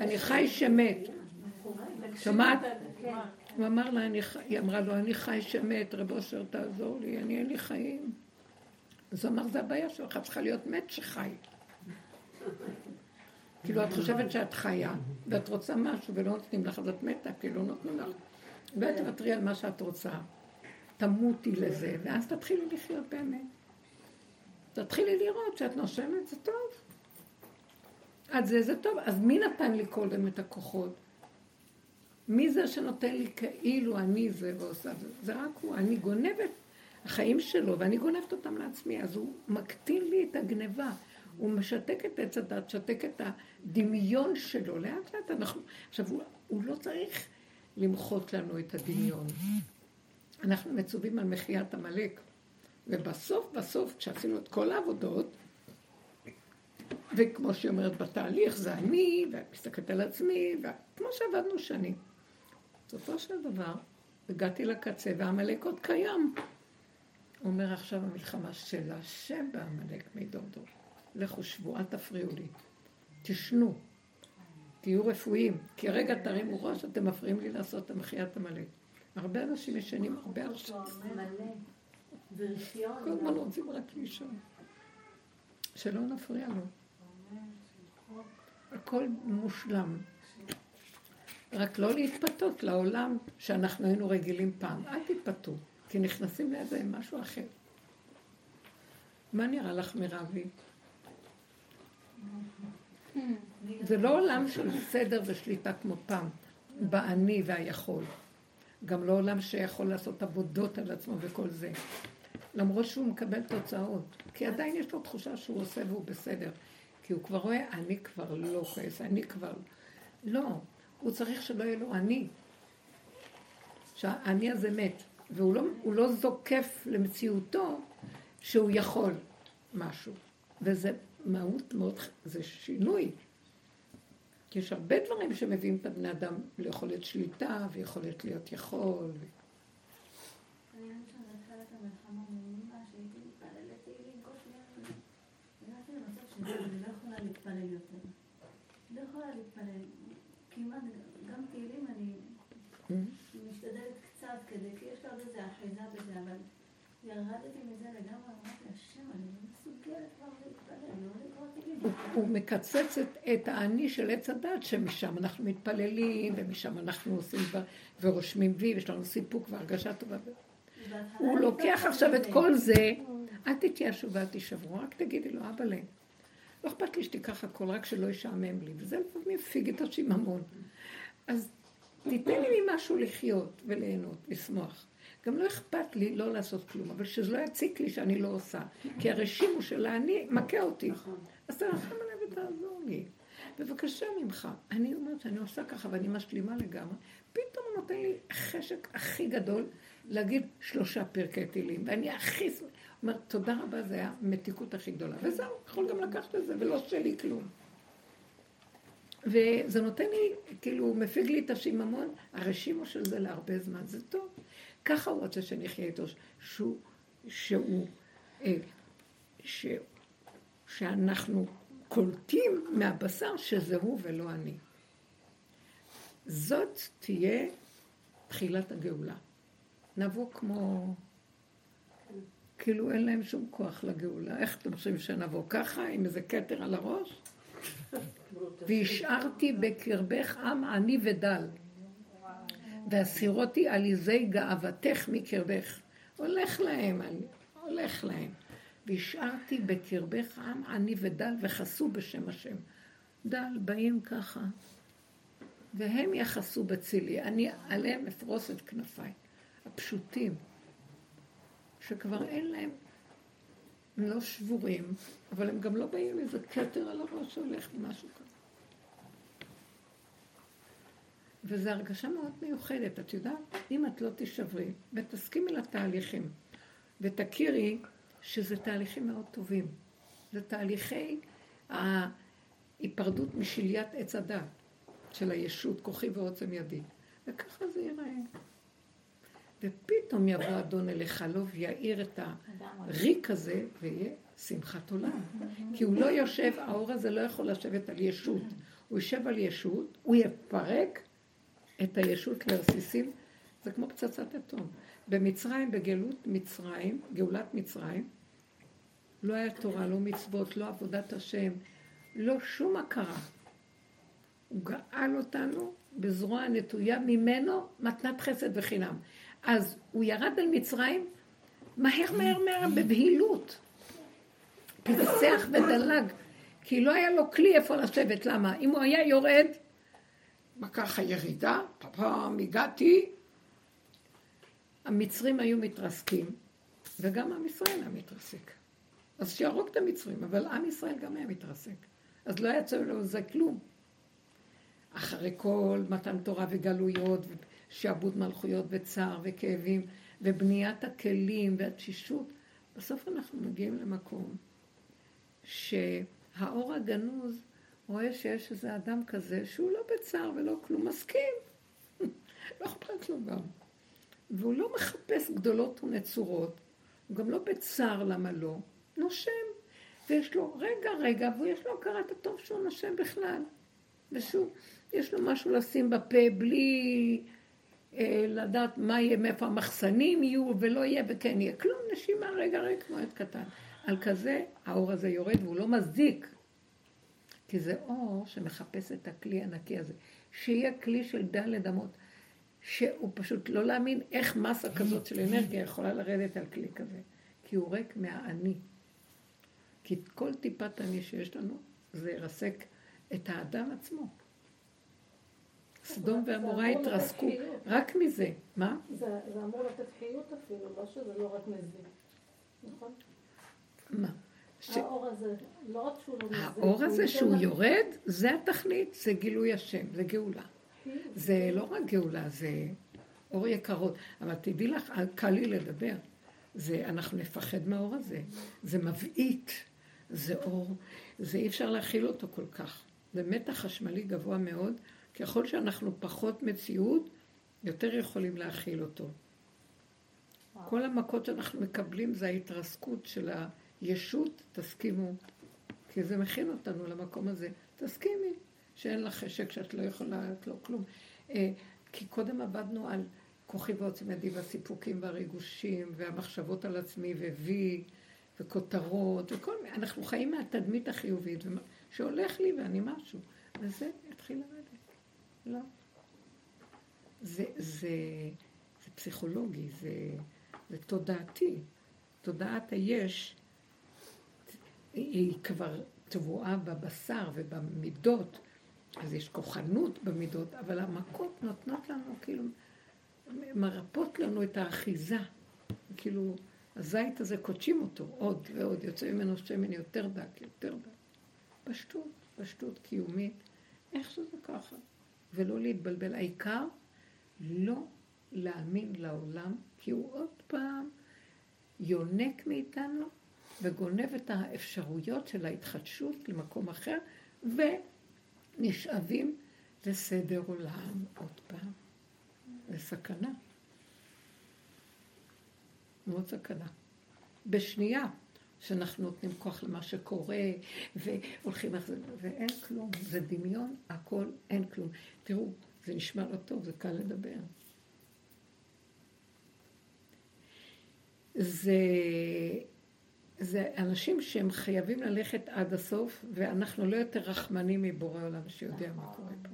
אני חי שמת. שומעת? כן. הוא אמר לה, היא אמרה לו, אני חי שמת, רב אושר תעזור לי, אני אין לי חיים. אז הוא אמר, זה הבעיה שלך, צריכה להיות מת שחי. כאילו, את חושבת שאת חיה, ואת רוצה משהו ולא נותנים לך, אז את מתה, כי לא נותנים לך. ואל תוותרי על מה שאת רוצה, תמותי לזה, ואז תתחילי לחיות באמת. תתחילי לראות שאת נושמת, זה טוב. אז זה, זה טוב. אז מי נתן לי קודם את הכוחות? מי זה שנותן לי כאילו אני זה ועושה זה? זה רק הוא. אני גונבת החיים שלו, ואני גונבת אותם לעצמי. אז הוא מקטין לי את הגניבה. הוא משתק את עץ הדת, שתק את הדמיון שלו. לאט לאט אנחנו... עכשיו, הוא, הוא לא צריך למחות לנו את הדמיון. אנחנו מצווים על מחיית עמלק. ובסוף, בסוף, כשעשינו את כל העבודות, וכמו שהיא אומרת בתהליך, זה אני, ואת מסתכלת על עצמי, וכמו שעבדנו שנים. בסופו של דבר, הגעתי לקצה, והעמלק עוד קיים. אומר עכשיו המלחמה של השם בעמלק מדור דור. לכו שבו, אל תפריעו לי. תשנו, תהיו רפואיים, כי רגע תרימו ראש, אתם מפריעים לי לעשות את המחיית עמלק. הרבה אנשים ישנים, הרבה. ורפיון. כל הזמן רוצים רק לישון. שלא נפריע לו. הכל מושלם. רק לא להתפתות לעולם שאנחנו היינו רגילים פעם. אל תתפתו, כי נכנסים לאיזה משהו אחר. מה נראה לך, מירבי? זה לא עולם של סדר ושליטה כמו פעם, באני והיכול. גם לא עולם שיכול לעשות עבודות על עצמו וכל זה. למרות שהוא מקבל תוצאות. כי עדיין יש לו תחושה שהוא עושה והוא בסדר. כי הוא כבר רואה, אני כבר לא כועס, אני כבר... לא, הוא צריך שלא יהיה לו אני. שהאני הזה מת. והוא לא, לא זוקף למציאותו שהוא יכול משהו. וזה מהות מאוד, זה שינוי. יש הרבה דברים שמביאים את הבני אדם ליכולת שליטה ויכולת להיות יכול. אני חושבת שבתחילת המלחמה ממש הייתי מתפללת תהילים כל שניה. הגעתי למצב שאני לא יכולה להתפלל יותר. לא יכולה להתפלל. כמעט, גם תהילים אני משתדלת קצת כדי, כי יש לי עוד איזה אחיזה בזה, אבל ירדתי מזה לגמרי, אמרתי, השם, אני לא מסוגלת כבר להתפלל, לא לקרוא תהילים. הוא, מקצץ את, האני של עץ הדת שמשם אנחנו מתפללים ומשם אנחנו עושים ו- ורושמים וי ויש לנו סיפוק והרגשה טובה. הוא אני לוקח לא עכשיו את. כל זה, אל תתייאשו ואל תישברו, רק תגידי לו, אבאלה, לא אכפת לי שתיקח הכל, רק שלא ישעמם לי, וזה לפעמים מפיג את השיממון. אז תיתן לי משהו לחיות וליהנות, לשמוח. גם לא אכפת לי לא לעשות כלום, אבל שזה לא יציק לי שאני לא עושה. כי הרשימו של האני מכה אותי. אז תרחם עליי ותעזור לי. בבקשה ממך. אני אומרת שאני עושה ככה ואני משלימה לגמרי. פתאום הוא נותן לי חשק הכי גדול להגיד שלושה פרקי תהילים. ואני הכי... אומרת, תודה רבה, זה היה המתיקות הכי גדולה. וזהו, יכול גם לקחת את זה ולא שלי כלום. וזה נותן לי, כאילו, מפיג לי את השיממון, הרשימו של זה להרבה זמן, זה טוב. ככה הוא רוצה שנחיה איתו, שהוא, שהוא, אה, ש, שאנחנו קולטים מהבשר שזה הוא ולא אני. זאת תהיה תחילת הגאולה. נבוא כמו... כאילו אין להם שום כוח לגאולה. איך אתם חושבים שנבוא ככה, עם איזה כתר על הראש? והשארתי בקרבך עם עני ודל. והסירותי עליזי גאוותך מקרבך. הולך להם, הולך להם. והשארתי בקרבך עם עני ודל וחסו בשם השם. דל, באים ככה. והם יחסו בצילי. אני עליהם אפרוס את כנפיי. הפשוטים. שכבר אין להם, הם לא שבורים, אבל הם גם לא באים איזה כתר על הראש שהולך משהו כזה. וזו הרגשה מאוד מיוחדת, את יודעת? אם את לא תישברי ותסכימי לתהליכים ותכירי שזה תהליכים מאוד טובים. זה תהליכי ההיפרדות משליית עץ הדת של הישות, כוחי ועוצם ידי. וככה זה ייראה. ופתאום יבוא אדון אליך לו ויעיר את הריק הזה, ויהיה שמחת עולם. כי הוא לא יושב, האור הזה לא יכול לשבת על ישות. הוא יושב על ישות, הוא יפרק את הישות לרסיסים, זה כמו פצצת אטום. במצרים, בגלות מצרים, גאולת מצרים, לא היה תורה, לא מצוות, לא עבודת השם, לא שום הכרה. הוא גאל אותנו בזרוע נטויה ממנו מתנת חסד וחינם. אז הוא ירד על מצרים מהר מהר מהר בבהילות. פרסח ודלג, כי לא היה לו כלי איפה לשבת. למה? אם הוא היה יורד, מה ככה ירידה, פעם הגעתי, המצרים היו מתרסקים, וגם עם ישראל היה מתרסק. אז שיהרוג את המצרים, אבל עם ישראל גם היה מתרסק. אז לא יצא לו זה כלום. אחרי כל מתן תורה וגלויות, ושעבוד מלכויות וצער וכאבים, ובניית הכלים והתשישות, בסוף אנחנו מגיעים למקום שהאור הגנוז רואה שיש איזה אדם כזה שהוא לא בצער ולא כלום, מסכים. לא אכפת לו גם. והוא לא מחפש גדולות ונצורות, הוא גם לא בצער למה לא, נושם. ויש לו רגע רגע, ויש לו הכרת הטוב שהוא נושם בכלל. ושוב, יש לו משהו לשים בפה בלי אה, לדעת מה יהיה, מאיפה המחסנים יהיו ולא יהיה וכן יהיה. כלום, נשימה רגע רגע כמו עת קטן. על כזה האור הזה יורד והוא לא מזיק. כי זה אור שמחפש את הכלי הנקי הזה. שיהיה כלי של דלת אמות. שהוא פשוט לא להאמין איך מסה כזאת של אנרגיה יכולה לרדת על כלי כזה. כי הוא ריק מהאני. כי כל טיפת אני שיש לנו, זה ירסק את האדם עצמו. סדום ועמורה התרסקו רק מזה. מה? זה אמור לתת חיות אפילו, לא שזה לא רק מזיק, נכון? מה? האור הזה, לא רק שהוא לא מזיק. האור הזה שהוא יורד, זה התכלית, זה גילוי השם, זה גאולה. זה לא רק גאולה, זה אור יקרות. אבל תדעי לך, קל לי לדבר. זה, אנחנו נפחד מהאור הזה. זה מבעית, זה אור, זה אי אפשר להכיל אותו כל כך. זה מתח חשמלי גבוה מאוד, ככל שאנחנו פחות מציאות, יותר יכולים להכיל אותו. כל המכות שאנחנו מקבלים זה ההתרסקות של הישות, תסכימו, כי זה מכין אותנו למקום הזה. תסכימי, שאין לך חשק, שאת לא יכולה, את לא כלום. אה, כי קודם עבדנו על כוחי ועוצם ידי והסיפוקים והריגושים והמחשבות על עצמי ווי וכותרות וכל מיני, אנחנו חיים מהתדמית החיובית שהולך לי ואני משהו, וזה התחיל לרדת. לא. זה, זה, זה פסיכולוגי, זה, זה תודעתי. תודעת היש היא כבר טבועה בבשר ובמידות, אז יש כוחנות במידות, אבל המכות נותנות לנו, כאילו, מרפות לנו את האחיזה. כאילו, הזית הזה, קודשים אותו עוד ועוד, יוצא ממנו שמן יותר דק, יותר דק. פשטות, פשטות קיומית. איך שזה ככה? ולא להתבלבל. העיקר, לא להאמין לעולם, כי הוא עוד פעם יונק מאיתנו וגונב את האפשרויות של ההתחדשות למקום אחר, ונשאבים לסדר עולם עוד פעם. זה סכנה. מאוד סכנה. בשנייה שאנחנו נותנים כוח למה שקורה, והולכים איך זה, ואין כלום, זה דמיון, הכל, אין כלום. תראו, זה נשמע לא טוב, זה קל לדבר. זה, זה אנשים שהם חייבים ללכת עד הסוף, ואנחנו לא יותר רחמנים מבורא עולם שיודע מה קורה פה.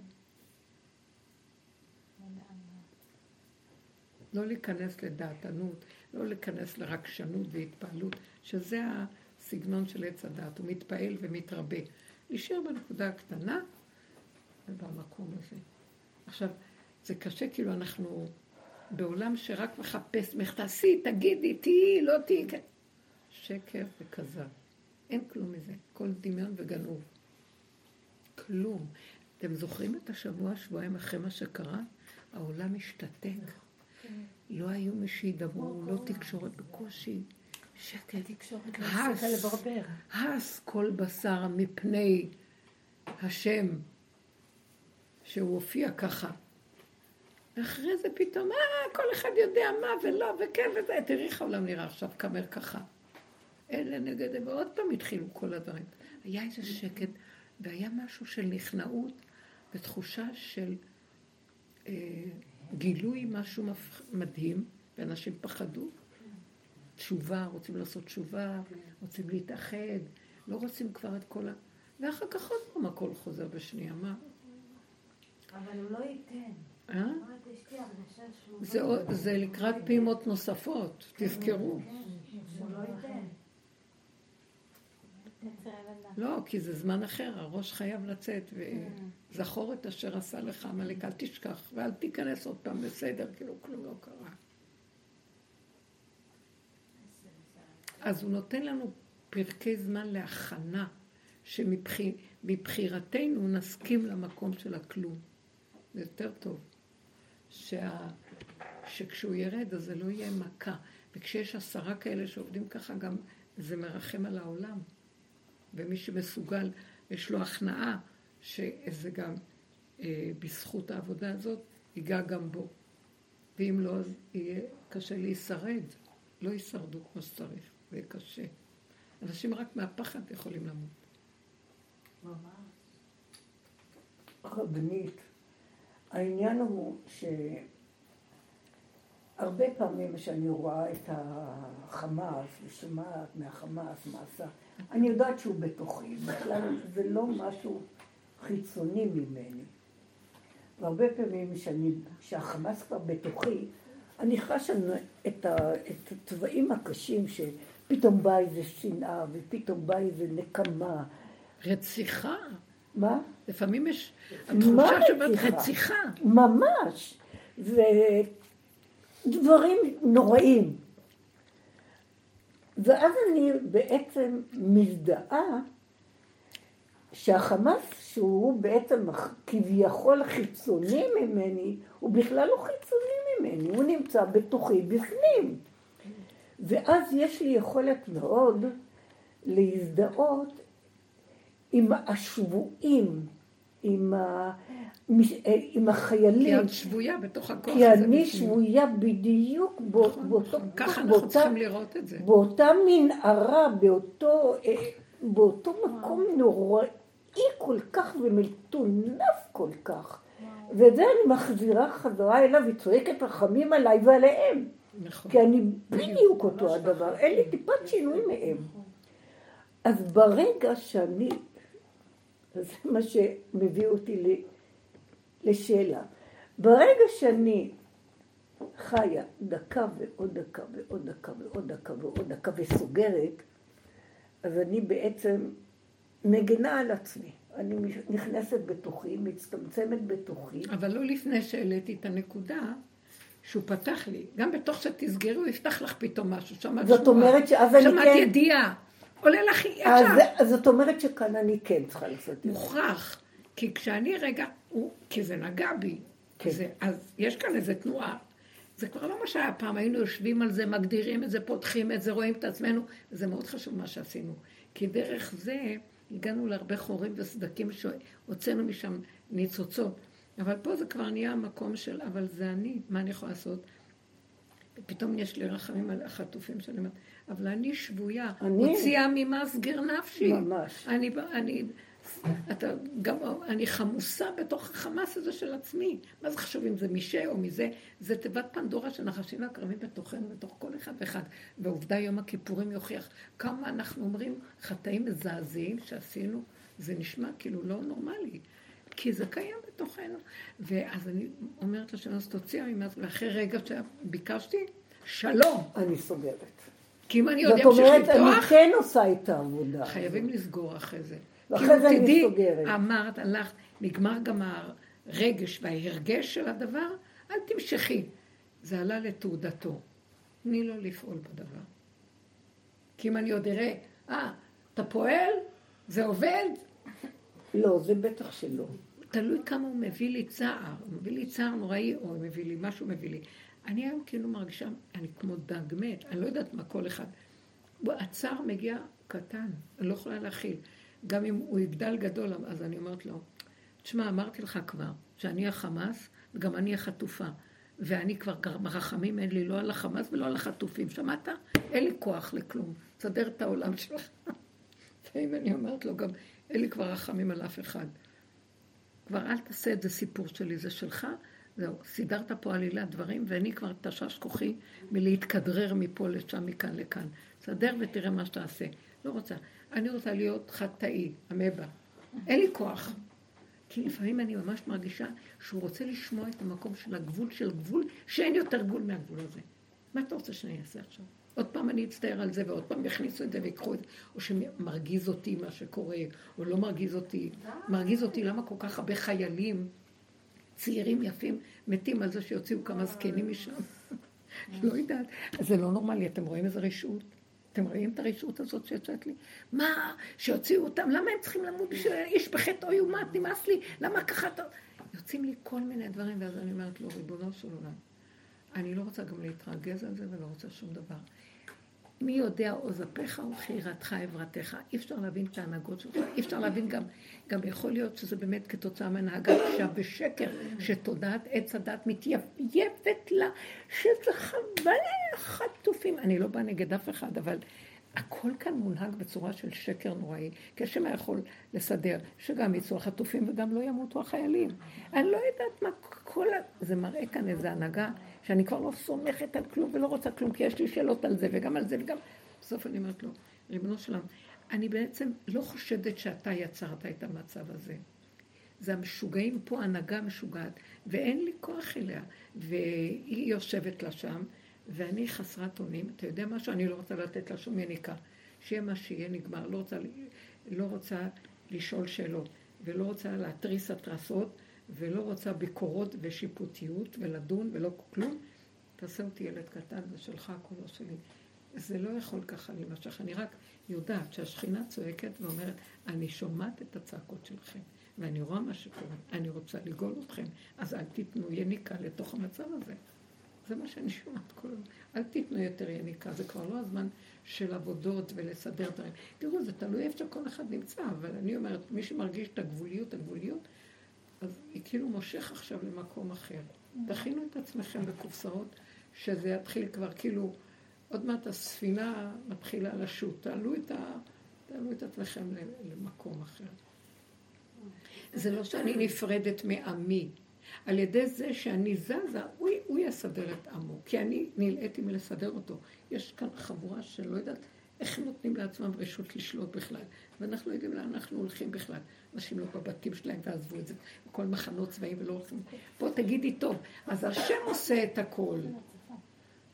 לא להיכנס לדעתנות, לא להיכנס לרגשנות והתפעלות, שזה הסגנון של עץ הדת, הוא מתפעל ומתרבה. להישאר בנקודה הקטנה ובמקום הזה. עכשיו, זה קשה, כאילו אנחנו בעולם שרק מחפש, תעשי, תגידי, תהיי, לא תהיי, כן. שקר וכזב. אין כלום מזה, כל דמיון וגנוב. כלום. אתם זוכרים את השבוע, שבועיים אחרי מה שקרה? העולם השתתק. לא היו מי שידברו, לא תקשורת בקושי. שקט, הס, הס כל בשר מפני השם, שהוא הופיע ככה. ואחרי זה פתאום, אה, כל אחד יודע מה ולא, וכן וזה, תראי איך העולם נראה עכשיו, קמר ככה. אלה נגד, ועוד פעם התחילו כל הדברים. היה איזה שקט, והיה משהו של נכנעות ותחושה של אה, גילוי משהו מדהים, ואנשים פחדו. תשובה, רוצים לעשות תשובה, רוצים להתאחד, לא רוצים כבר את כל ה... ואחר כך עוד פעם הכל חוזר בשנייה, מה? אבל הוא לא ייתן. אה? זה לקראת פעימות נוספות, תזכרו. לא לא, כי זה זמן אחר, הראש חייב לצאת, וזכור את אשר עשה לך עמלק, אל תשכח, ואל תיכנס עוד פעם בסדר, כאילו כלום לא קרה. אז הוא נותן לנו פרקי זמן להכנה, שמבחירתנו נסכים למקום של הכלום. זה יותר טוב. שה... שכשהוא ירד אז זה לא יהיה מכה. וכשיש עשרה כאלה שעובדים ככה גם זה מרחם על העולם. ומי שמסוגל, יש לו הכנעה שזה גם אה, בזכות העבודה הזאת ייגע גם בו. ואם לא, אז יהיה קשה להישרד. לא יישרדו כמו שצריך, זה יהיה קשה. אנשים רק מהפחד יכולים למות. ממש. רבנית, העניין הוא שהרבה פעמים כשאני רואה את החמאס ושומעת מהחמאס מה עשה, אני יודעת שהוא בתוכי, בכלל זה לא משהו חיצוני ממני. והרבה פעמים שאני, כשהחמאס כבר בתוכי, אני חשה את, את התוואים הקשים שפתאום באה איזה שנאה ופתאום באה איזה נקמה. רציחה. מה? לפעמים יש התחושה שבאת רציחה. ממש. ודברים נוראים. ואז אני בעצם מזדהה שהחמאס, שהוא בעצם כביכול חיצוני ממני, הוא בכלל לא חיצוני ממני, הוא נמצא בתוכי בפנים. ואז יש לי יכולת מאוד להזדהות עם השבויים, עם, ה... עם החיילים. כי את שבויה בתוך הכוח כי הזה. כי אני שבויה בדיוק נכון, באותו... נכון. ככה אנחנו באותה, צריכים לראות את זה. באותה מנהרה, באותו, אה, באותו מקום נוראי כל כך ומטונף כל כך. ואת זה אני מחזירה חזרה אליו, היא צועקת רחמים עליי ועליהם. נכון. כי אני בדיוק אותו הדבר, אין לי טיפת שינוי מהם. אז ברגע שאני זה מה שמביא אותי לשאלה. ברגע שאני חיה דקה ועוד דקה ועוד דקה ועוד דקה ועוד דקה וסוגרת, אז אני בעצם מגנה על עצמי. אני נכנסת בתוכי, מצטמצמת בתוכי. אבל לא לפני שהעליתי את הנקודה שהוא פתח לי. גם בתוך שתסגרי הוא יפתח לך פתאום משהו. שמעת זאת אומרת שאז אני כן... שמעת ידיעה. עולה לך ישר. אז זאת אומרת שכאן אני כן צריכה לעשות את זה. מוכרח. כי כשאני רגע, הוא, כי זה נגע בי, כן. זה, אז יש כאן איזה תנועה. זה כבר לא מה שהיה פעם, היינו יושבים על זה, מגדירים את זה, פותחים את זה, רואים את עצמנו, וזה מאוד חשוב מה שעשינו. כי דרך זה הגענו להרבה חורים וסדקים שהוצאנו משם ניצוצות. אבל פה זה כבר נהיה המקום של, אבל זה אני, מה אני יכולה לעשות? פתאום יש לי רחמים על החטופים שאני אומרת, אבל אני שבויה, אני... הוציאה ממסגר נפשי. ממש. אני, אני, אתה, גם, אני חמוסה בתוך החמאס הזה של עצמי. מה זה חשוב אם זה משה או מזה? זה תיבת פנדורה של נחשים והקרבים בתוכנו, בתוך כל אחד ואחד. ועובדה יום הכיפורים יוכיח כמה אנחנו אומרים חטאים מזעזעים שעשינו, זה נשמע כאילו לא נורמלי. כי זה קיים בתוכנו. ואז אני אומרת לשם, אז תוציאה ממס, ואחרי רגע שביקשתי, שלום. אני סוגרת. כי אם אני עוד אמשיך לפתוח... זאת אומרת, אני כן עושה את העבודה. חייבים לסגור אחרי זה. ואחרי זה אני סוגרת. אמרת, הלכת, נגמר גם הרגש וההרגש של הדבר, אל תמשכי. זה עלה לתעודתו. תני לו לפעול בדבר. כי אם אני עוד אראה, אה, אתה פועל? זה עובד? לא, זה בטח שלא. תלוי כמה הוא מביא לי צער. הוא מביא לי צער נוראי, או מביא לי משהו, מביא לי. אני היום כאילו מרגישה, אני כמו דג מת, אני לא יודעת מה כל אחד. הצער מגיע קטן, אני לא יכולה להכיל. גם אם הוא יגדל גדול, אז אני אומרת לו, תשמע, אמרתי לך כבר, שאני החמאס, וגם אני החטופה. ואני כבר, רחמים אין לי לא על החמאס ולא על החטופים. שמעת? אין לי כוח לכלום. תסדר את העולם שלך. ואם אני אומרת לו גם, אין לי כבר רחמים על אף אחד. כבר אל תעשה את זה סיפור שלי, זה שלך. זהו, סידרת פה עלילת דברים, ואני כבר תשש כוחי מלהתכדרר מפה לשם, מכאן לכאן. סדר ותראה מה שתעשה. לא רוצה. אני רוצה להיות חטאי, אמבה. אין לי כוח. כי לפעמים אני ממש מרגישה שהוא רוצה לשמוע את המקום של הגבול של גבול, שאין יותר גבול מהגבול הזה. מה אתה רוצה שאני אעשה עכשיו? עוד פעם אני אצטער על זה, ועוד פעם יכניסו את זה ויקחו את זה, או שמרגיז אותי מה שקורה, או לא מרגיז אותי. מרגיז אותי למה כל כך הרבה חיילים צעירים יפים מתים על זה שיוציאו כמה זקנים משם. לא יודעת. זה לא נורמלי, אתם רואים איזה רשעות? אתם רואים את הרשעות הזאת שיוצאת לי? מה, שיוציאו אותם, למה הם צריכים למות בשביל איש בחטא אוי ומת, נמאס לי, למה ככה אתה... יוצאים לי כל מיני דברים, ואז אני אומרת לו, ריבונו של עולם, אני לא רוצה גם להתרגז על זה ולא רוצה שום דבר. מי יודע עוז אפיך וכירתך עברתך. אי אפשר להבין את ההנהגות שלך, אי אפשר להבין גם, גם יכול להיות שזה באמת כתוצאה מהנהגה קשה בשקר, שתודעת עץ הדת מתייפייפת לה, שזה חבל חטופים. אני לא באה נגד אף אחד, אבל הכל כאן מונהג בצורה של שקר נוראי, השם יכול לסדר שגם יצאו החטופים וגם לא ימותו החיילים. אני לא יודעת מה כל ה... זה מראה כאן איזו הנהגה שאני כבר לא סומכת על כלום ולא רוצה כלום, כי יש לי שאלות על זה וגם על זה וגם... בסוף אני אומרת לו, ריבונו שלם, אני בעצם לא חושדת שאתה יצרת את המצב הזה. זה המשוגעים פה, הנהגה משוגעת, ואין לי כוח אליה. והיא יושבת לה שם, ואני חסרת אונים. אתה יודע משהו? אני לא רוצה לתת לה שום יניקה. שיהיה מה שיהיה, נגמר. לא רוצה, לא רוצה לשאול שאלות, ולא רוצה להתריס התרסות, ולא רוצה ביקורות ושיפוטיות ולדון ולא כלום, תעשה אותי ילד קטן, זה שלך, כולו שלי. זה לא יכול ככה להימשך. אני רק יודעת שהשכינה צועקת ואומרת, אני שומעת את הצעקות שלכם, ואני רואה מה שקורה, אני רוצה לגאול אתכם, אז אל תיתנו יניקה לתוך המצב הזה. זה מה שאני שומעת כל הזמן. אל תיתנו יותר יניקה, זה כבר לא הזמן של עבודות ולסדר דברים. תראו, זה תלוי איפה שכל אחד נמצא, אבל אני אומרת, מי שמרגיש את הגבוליות, הגבוליות, אז היא כאילו מושך עכשיו למקום אחר. תכינו את עצמכם בקופסאות, שזה יתחיל כבר כאילו, עוד מעט הספינה מתחילה לשוט. תעלו את, ה, תעלו את עצמכם למקום אחר. זה לא שאני נפרדת מעמי. על ידי זה שאני זזה, הוא, הוא יסדר את עמו, כי אני נלאיתי מלסדר אותו. יש כאן חבורה שלא יודעת איך נותנים לעצמם רשות לשלוט בכלל. ואנחנו לא יודעים לאן אנחנו הולכים בכלל. אנשים לא בבתים שלהם ועזבו את זה, בכל מחנות צבאיים ולא הולכים. בוא תגידי טוב, אז השם עושה את הכל.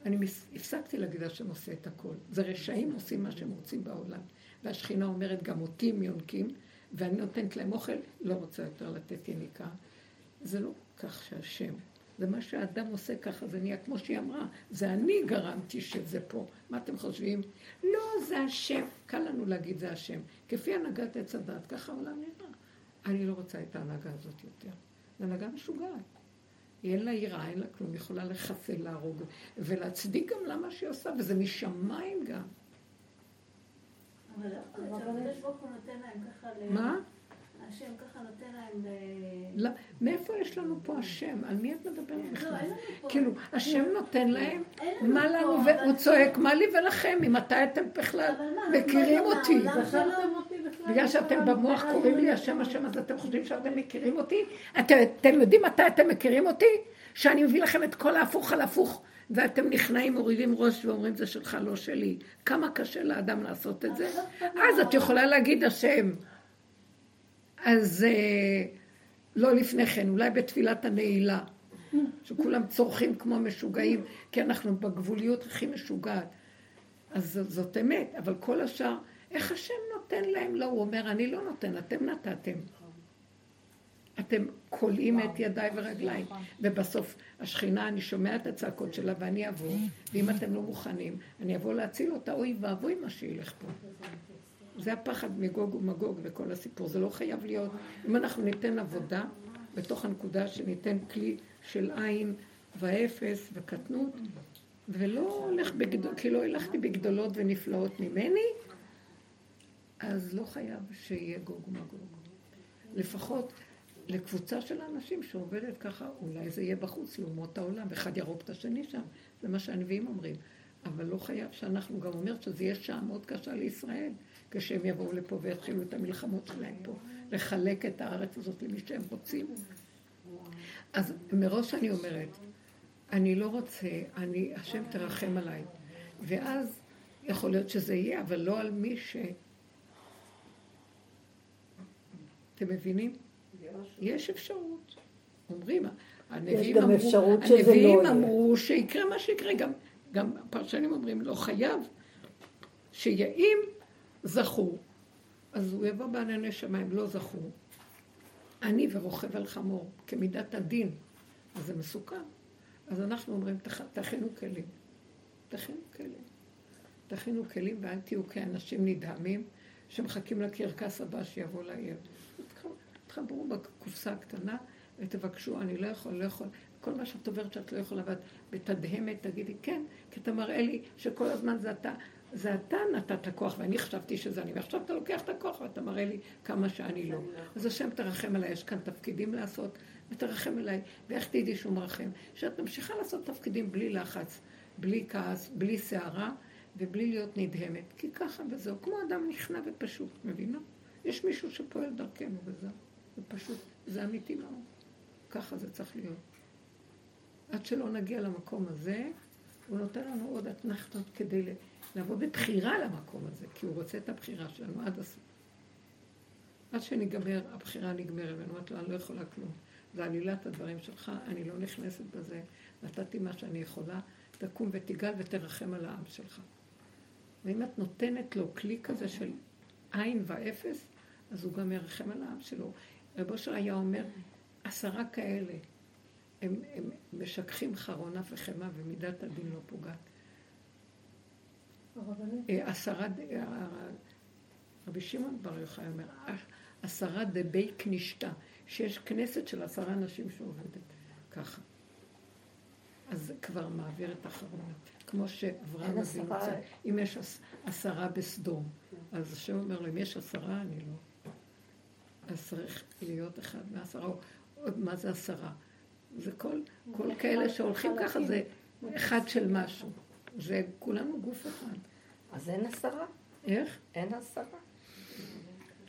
אני הפסקתי להגיד השם עושה את הכל. זה רשעים עושים מה שהם רוצים בעולם. והשכינה אומרת, גם אותי הם יונקים, ואני נותנת להם אוכל, לא רוצה יותר לתת יניקה. זה לא כך שהשם. זה מה שהאדם עושה ככה, זה נהיה כמו שהיא אמרה, זה אני גרמתי שזה פה. מה אתם חושבים? לא, זה השם. קל לנו להגיד זה השם. כפי הנהגת עץ הדת, ככה העולם נראה. אני לא רוצה את ההנהגה הזאת יותר. זו הנהגה משוגעת. אין לה יראה, אין לה כלום, היא יכולה לחסל, להרוג, ולהצדיק גם למה שהיא עושה, וזה משמיים גם. אבל הקדוש ברוך הוא נותן להם ככה מה? השם ככה נותן להם... לא, מאיפה יש לנו פה השם? על מי את מדברת לא, בכלל? כאילו, השם נותן להם, מה לנו, והוא צועק, מה לי ולכם, ממתי אתם בכלל מכירים אותי? בגלל שאתם במוח קוראים לי השם השם, אז אתם חושבים שאתם מכירים אותי? אתם, אתם יודעים מתי אתם מכירים אותי? שאני מביא לכם את כל ההפוך על הפוך, ואתם נכנעים, מורידים ראש ואומרים זה שלך, לא שלי. כמה קשה לאדם לעשות את זה? אז את יכולה להגיד השם. אז אה, לא לפני כן, אולי בתפילת הנעילה, שכולם צורכים כמו משוגעים, כי אנחנו בגבוליות הכי משוגעת. אז זאת אמת, אבל כל השאר, איך השם נותן להם? לא, הוא אומר, אני לא נותן, אתם נתתם. אתם כולאים את ידיי ורגליי, ובסוף השכינה, אני שומע את הצעקות שלה ואני אבוא, ואם אתם לא מוכנים, אני אבוא להציל אותה, אוי ואבוי מה שילך פה. זה הפחד מגוג ומגוג וכל הסיפור, זה לא חייב להיות. אם אנחנו ניתן עבודה בתוך הנקודה שניתן כלי של עין ואפס וקטנות, ולא הולך בגדול, כי לא הלכתי בגדולות ונפלאות ממני, אז לא חייב שיהיה גוג ומגוג. לפחות לקבוצה של האנשים שעובדת ככה, אולי זה יהיה בחוץ לאומות העולם, אחד ירוג את השני שם, זה מה שהנביאים אומרים. אבל לא חייב שאנחנו גם אומרת שזה יהיה שעה מאוד קשה לישראל, כשהם יבואו לפה ויתחילו את המלחמות שלהם פה, לחלק את הארץ הזאת למי שהם רוצים. אז מראש אני אומרת, אני לא רוצה, אני, השם תרחם עליי. ואז יכול להיות שזה יהיה, אבל לא על מי ש... אתם מבינים? יש אפשרות. אומרים, הנביאים אמרו, אפשרות הנביאים לא אמרו שיקרה מה שיקרה, גם, גם הפרשנים אומרים, לא חייב, שאם זכו, אז הוא יבוא בענני שמיים, לא זכו. אני ורוכב על חמור, כמידת הדין, אז זה מסוכן. אז אנחנו אומרים, תכינו כלים. תכינו כלים. תכינו כלים ואל תהיו כאנשים נדהמים שמחכים לקרקס הבא שיבוא לעיר. תחברו בקופסה הקטנה ותבקשו, אני לא יכול, לא יכול. כל מה שאת עוברת שאת לא יכולה, ואת בתדהמת, תגידי כן, כי אתה מראה לי שכל הזמן זה אתה. זה אתה נתת כוח, ואני חשבתי שזה אני, ועכשיו אתה לוקח את הכוח ואתה מראה לי כמה שאני לא. אז השם תרחם עליי, יש כאן תפקידים לעשות, ותרחם עליי. ואיך תדעי שהוא מרחם? שאת ממשיכה לעשות תפקידים בלי לחץ, בלי כעס, בלי סערה, ובלי להיות נדהמת. כי ככה וזהו, כמו אדם נכנע ופשוט, מבינה? יש מישהו שפועל דרכנו וזהו. זה פשוט, זה אמיתי מאוד. ככה זה צריך להיות. עד שלא נגיע למקום הזה, הוא נותן לנו עוד אתנחתות כדי לבוא בבחירה למקום הזה, כי הוא רוצה את הבחירה שלנו עד הסוף. עד שניגמר, הבחירה נגמרת, ואני אומרת לו, אני לא יכולה כלום. זה עלילת הדברים שלך, אני לא נכנסת בזה, נתתי מה שאני יכולה, תקום ותגאל ותרחם על העם שלך. ואם את נותנת לו כלי כזה של עין ואפס, אז הוא גם ירחם על העם שלו. רב אושר היה אומר, עשרה כאלה, הם, הם משככים חרונה וחמאה ומידת הדין לא פוגעת. אה, עשרה, אה, רבי שמעון בר יוחאי אומר, עשרה דבי כנישתא, שיש כנסת של עשרה אנשים שעובדת ככה. אז זה כבר מעביר את החרונה. כמו שאברהם אבינו רוצה, אם יש עשרה בסדום, אז השם אומר לו, אם יש עשרה, אני לא. אז צריך להיות אחד מעשרה, עוד מה זה עשרה? זה כל, כל כאלה שהולכים ככה, זה אחד של משהו. זה כולנו גוף אחד. אז אין עשרה? איך? אין עשרה.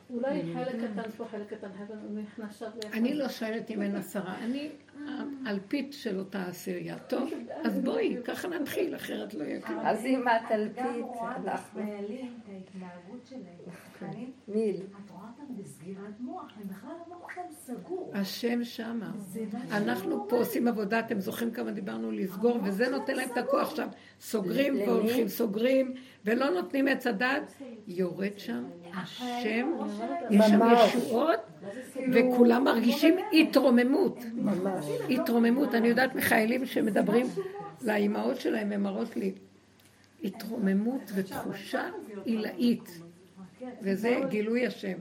אולי חלק קטן פה, חלק קטן, הוא נכנס שם אני לא שואלת אם אין עשרה, אני אלפית של אותה עשירייה. טוב, אז בואי, ככה נתחיל, אחרת לא יהיה כלום. אז אם את אלפית, אנחנו... את ההתנהגות שלהם. מיל. את רואה בסגירת מוח, הם בכלל המוח שלהם סגור. השם שמה. אנחנו פה עושים עבודה, אתם זוכרים כמה דיברנו לסגור, וזה נותן להם את הכוח שם. סוגרים והולכים, סוגרים, ולא נותנים עץ הדת, יורד שם השם, יש שם ישועות, וכולם מרגישים התרוממות. התרוממות. אני יודעת מחיילים שמדברים לאימהות שלהם, הם מראות לי התרוממות ותחושה עילאית. וזה גילוי השם.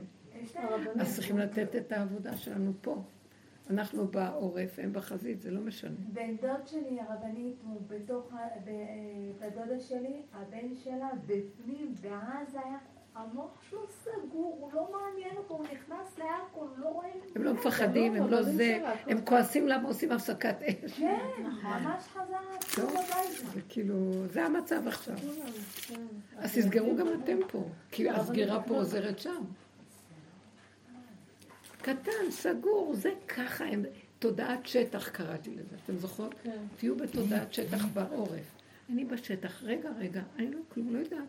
אז צריכים לתת את העבודה שלנו פה. אנחנו בעורף, הם בחזית, זה לא משנה. בן דוד שלי, הרבנית, הוא בתוך, בת דודה שלי, הבן שלה בפנים, ואז היה המוח שלו סגור, הוא לא מעניין אותו, הוא נכנס לאלכוהול, לא רואים... הם לא מפחדים, הם לא זה, הם כועסים למה עושים הפסקת אש. כן, ממש חזר, זה כאילו, זה המצב עכשיו. אז תסגרו גם אתם פה, כי הסגירה פה עוזרת שם. קטן, סגור, זה ככה, הם, תודעת שטח קראתי לזה, אתם זוכרות? כן. תהיו בתודעת שטח בעורף. אני בשטח, רגע, רגע, אני לא כלום, לא יודעת.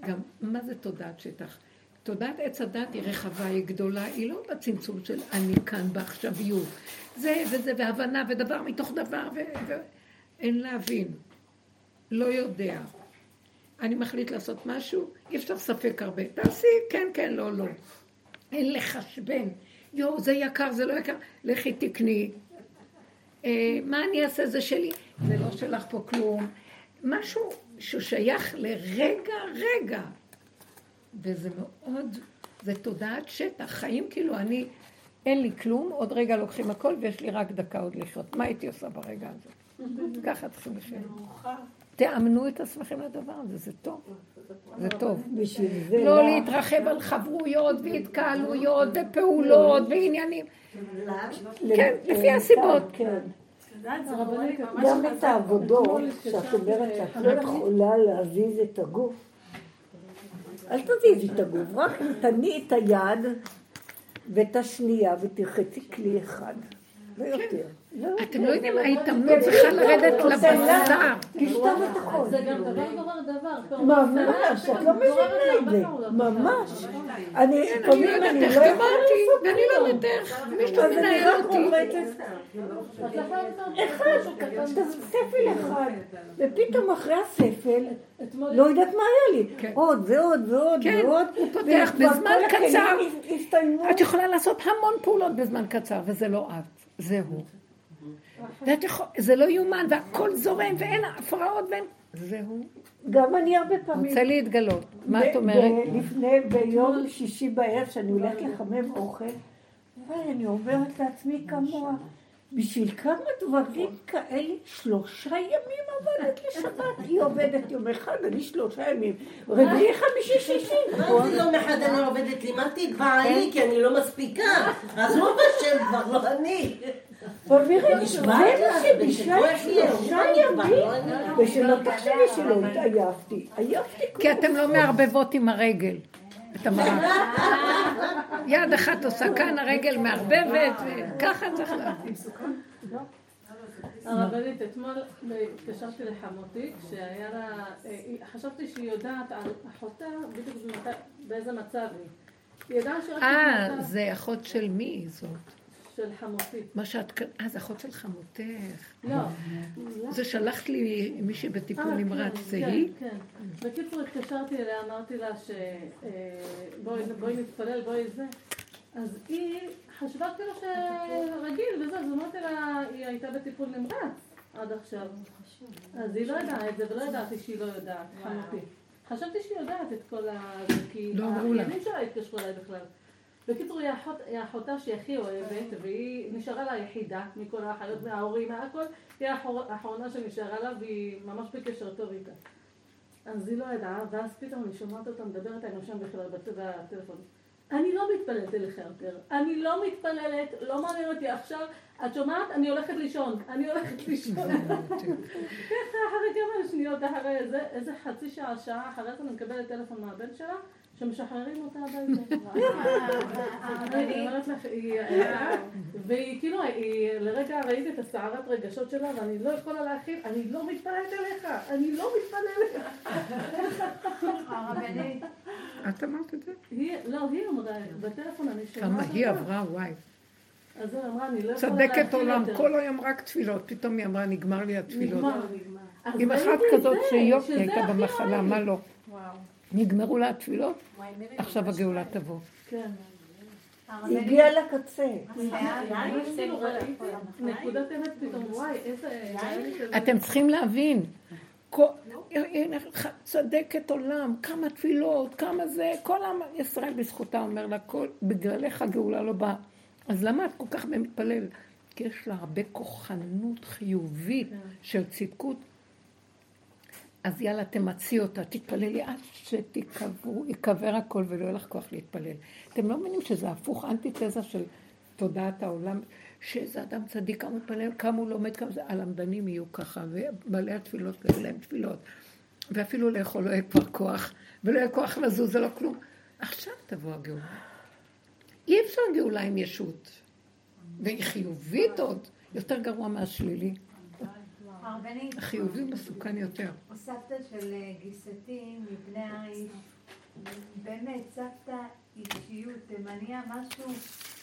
גם, מה זה תודעת שטח? תודעת עץ הדת היא רחבה, היא גדולה, היא לא בצמצום של אני כאן בעכשוויות. זה וזה, והבנה, ודבר מתוך דבר, ואין להבין. לא יודע. אני מחליט לעשות משהו, אי אפשר ספק הרבה. תעשי, כן, כן, לא, לא. אין לחשבן. יואו, זה יקר, זה לא יקר, לכי תקני. אה, מה אני אעשה, זה שלי. זה לא שלך פה כלום. משהו ששייך לרגע, רגע. וזה מאוד, זה תודעת שטח. חיים כאילו אני, אין לי כלום, עוד רגע לוקחים הכל ויש לי רק דקה עוד לחיות. מה הייתי עושה ברגע הזה? ככה צריכים לחיות. תאמנו את עצמכם לדבר הזה, זה טוב. זה טוב. לא לך- להתרחב על חברויות והתקהלויות ופעולות ועניינים. כן, לפי הסיבות. כן. הרבנית, ממש גם. את העבודות, שאת אומרת שאת לא יכולה להזיז את הגוף, אל תזיזי את הגוף, רק תני את היד ואת השנייה ותרחצי כלי אחד, לא יותר. לא אתם. לא יודעים, ההתאמנות צריכה לרדת לבשר. תכתוב את הכל. זה גם דבר גורר דבר. ממש, את לא מבינה את זה, ממש. אני, לפעמים אני לא לא יכולה ואני לא יודעת איך. מישהו מנהל אותי. אחד, ספל אחד, ופתאום אחרי הספל, לא יודעת מה היה לי, כן. עוד ועוד ועוד כן, ועוד, הוא פותח בזמן קצר. את יכולה לעשות המון פעולות בזמן קצר, וזה לא את, זה יכול, זה לא יאומן, והכל זורם, ואין הפרעות, ואין... זה הוא. גם אני הרבה פעמים, רוצה להתגלות. מה את אומרת? לפני, ביום שישי בערב, שאני הולכת לחמם אוכל, ואני אומרת לעצמי כמוה, בשביל כמה דברים כאלה, שלושה ימים עבדת לשבת. היא עובדת יום אחד, אני שלושה ימים. רביעי, חמישי, שישי. מה זה יום אחד אני עובדת? לימדתי את בעלי כי אני לא מספיקה. אז הוא בשם כבר, לא אני. ומירי, זה מה יהיה, שלושה ימים, לא אני. ושלא תחשבי שלא התעייפתי. עייפתי כי אתם לא מערבבות עם הרגל. את המרק. יד אחת עושה כאן, הרגל מערבבת, וככה צריך להבין. הרבנית, אתמול התקשרתי לחמותי, כשהיה לה... אה, חשבתי שהיא יודעת על אחותה בדיוק באיזה מצב היא. אה, זה אחות של מי זאת? של חמותי. מה שאת... אה, זה אחות של חמותך. לא. זה שלחת לי מישהי בטיפול אה, נמרץ, כן, זה כן, היא? כן. בקיצור, התקשרתי אליה, אמרתי לה ש... אה, בואי נתפלל, בואי זה. אז היא חשבה כאילו שרגיל וזה, אז אמרתי לה, היא הייתה בטיפול נמרץ עד עכשיו. אז היא לא ידעה את זה, ולא ידעתי שהיא לא יודעת, חמותי. חשבתי שהיא יודעת את כל ה... כי לא אמרו לה. האחיינים שלה התקשרו אליי בכלל. בקיצור, היא האחות- היא האחותה שהיא הכי אוהבת, והיא נשארה לה יחידה מכל האחיות, מההורים, מהכל. היא האחרונה שנשארה לה, והיא ממש בקשר טוב איתה. אז היא לא ידעה, ואז פתאום אני שומעת אותה מדברת עלינו שם בכלל בטלפון. אני לא מתפללת אליך יותר. אני לא מתפללת, לא מעניין אותי עכשיו. את שומעת? אני הולכת לישון. אני הולכת לישון. ככה, אחרי כמה שניות, אחרי איזה, איזה חצי שעה, שעה אחרי זה אני מקבלת טלפון מהבן שלה, שמשחררים אותה הביתה. אני אומרת לך, היא... והיא כאילו, לרגע ראיתי את הסערת רגשות שלה, ואני לא יכולה להכיל, אני לא מתפללת אליך, אני לא מתפללת. הרבנית, את אמרת את זה? לא, היא אמרה, בטלפון אני שומעת כמה היא. עברה, וואי. אז היא אמרה, אני לא יכולה להכיל צדקת עולם, יותר. כל היום רק תפילות. פתאום היא אמרה, נגמר לי התפילות. נגמר. אז עם אחת כזאת שזה הייתה במחלה. מה לא? נגמרו לה התפילות? עכשיו הגאולה תבוא. כן. הרבנית, הגיע לקצה. אתם צריכים להבין, צדקת עולם, כמה תפילות, כמה זה, כל עם ישראל בזכותה אומר לה, כל, בגללך הגאולה לא באה. אז למה את כל כך מתפלל? כי יש לה הרבה כוחנות חיובית של צדקות. אז יאללה, תמצי אותה, תתפללי עד שייקבר הכל ולא יהיה לך כוח להתפלל. אתם לא מבינים שזה הפוך, אנטיתזה של תודעת העולם, שאיזה אדם צדיק, כמה מתפלל, כמה הוא לומד, כמה זה, הלמדנים יהיו ככה, ובעלי התפילות יהיו להם תפילות. ואפילו לאכול לא יהיה כבר כוח, ולא יהיה כוח לזוז, זה לא כלום. עכשיו תבוא הגאולה. אי אפשר גאולה עם ישות. והיא חיובית עוד, יותר גרוע מהשלילי. הרבנית, החיובי מסוכן יותר. סבתא של אה, גיסתי מבני האיש, באמת, סבתא אישיות, תימניה, משהו,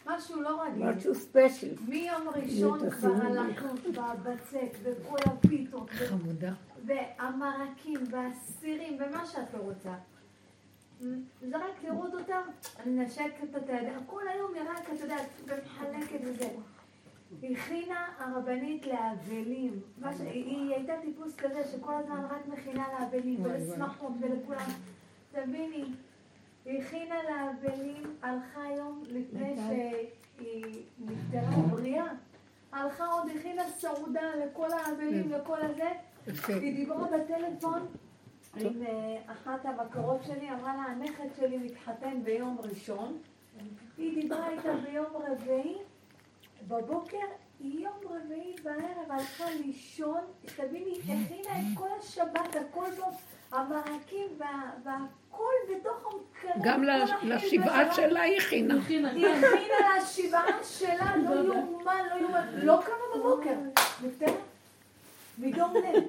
משהו לא רגיל. משהו ספיישל. מיום ראשון כבר. הלכות והבצק וכל הפיתות חמודה. והמרקים והסירים ומה שאת לא רוצה. זה רק לראות אותה, אני נשקת את הידיים, כל היום היא רק, את יודעת, ומחלקת וזה. הכינה הרבנית לאבלים. היא הייתה טיפוס כזה שכל הזמן רק מכינה לאבלים. ולשמחות ולכולם. תביני, היא הכינה לאבלים, הלכה היום לפני שהיא נפטרה בריאה. הלכה עוד הכינה סעודה לכל האבלים, לכל הזה. היא דיברה בטלפון עם אה, אחת המכרות שלי, אמרה לה, הנכד שלי מתחתן ביום ראשון. היא דיברה איתה ביום רביעי, בבוקר, יום רביעי בערב הלכה לישון, תביני, הכינה את כל השבת, הכל טוב, המרקים וה- והכל בתוך המקרר. גם לשבעה. שלה היא הכינה. היא הכינה לשבעה שלה, לא יאומן, לא יאומן, לא קמה בבוקר, מדום לב.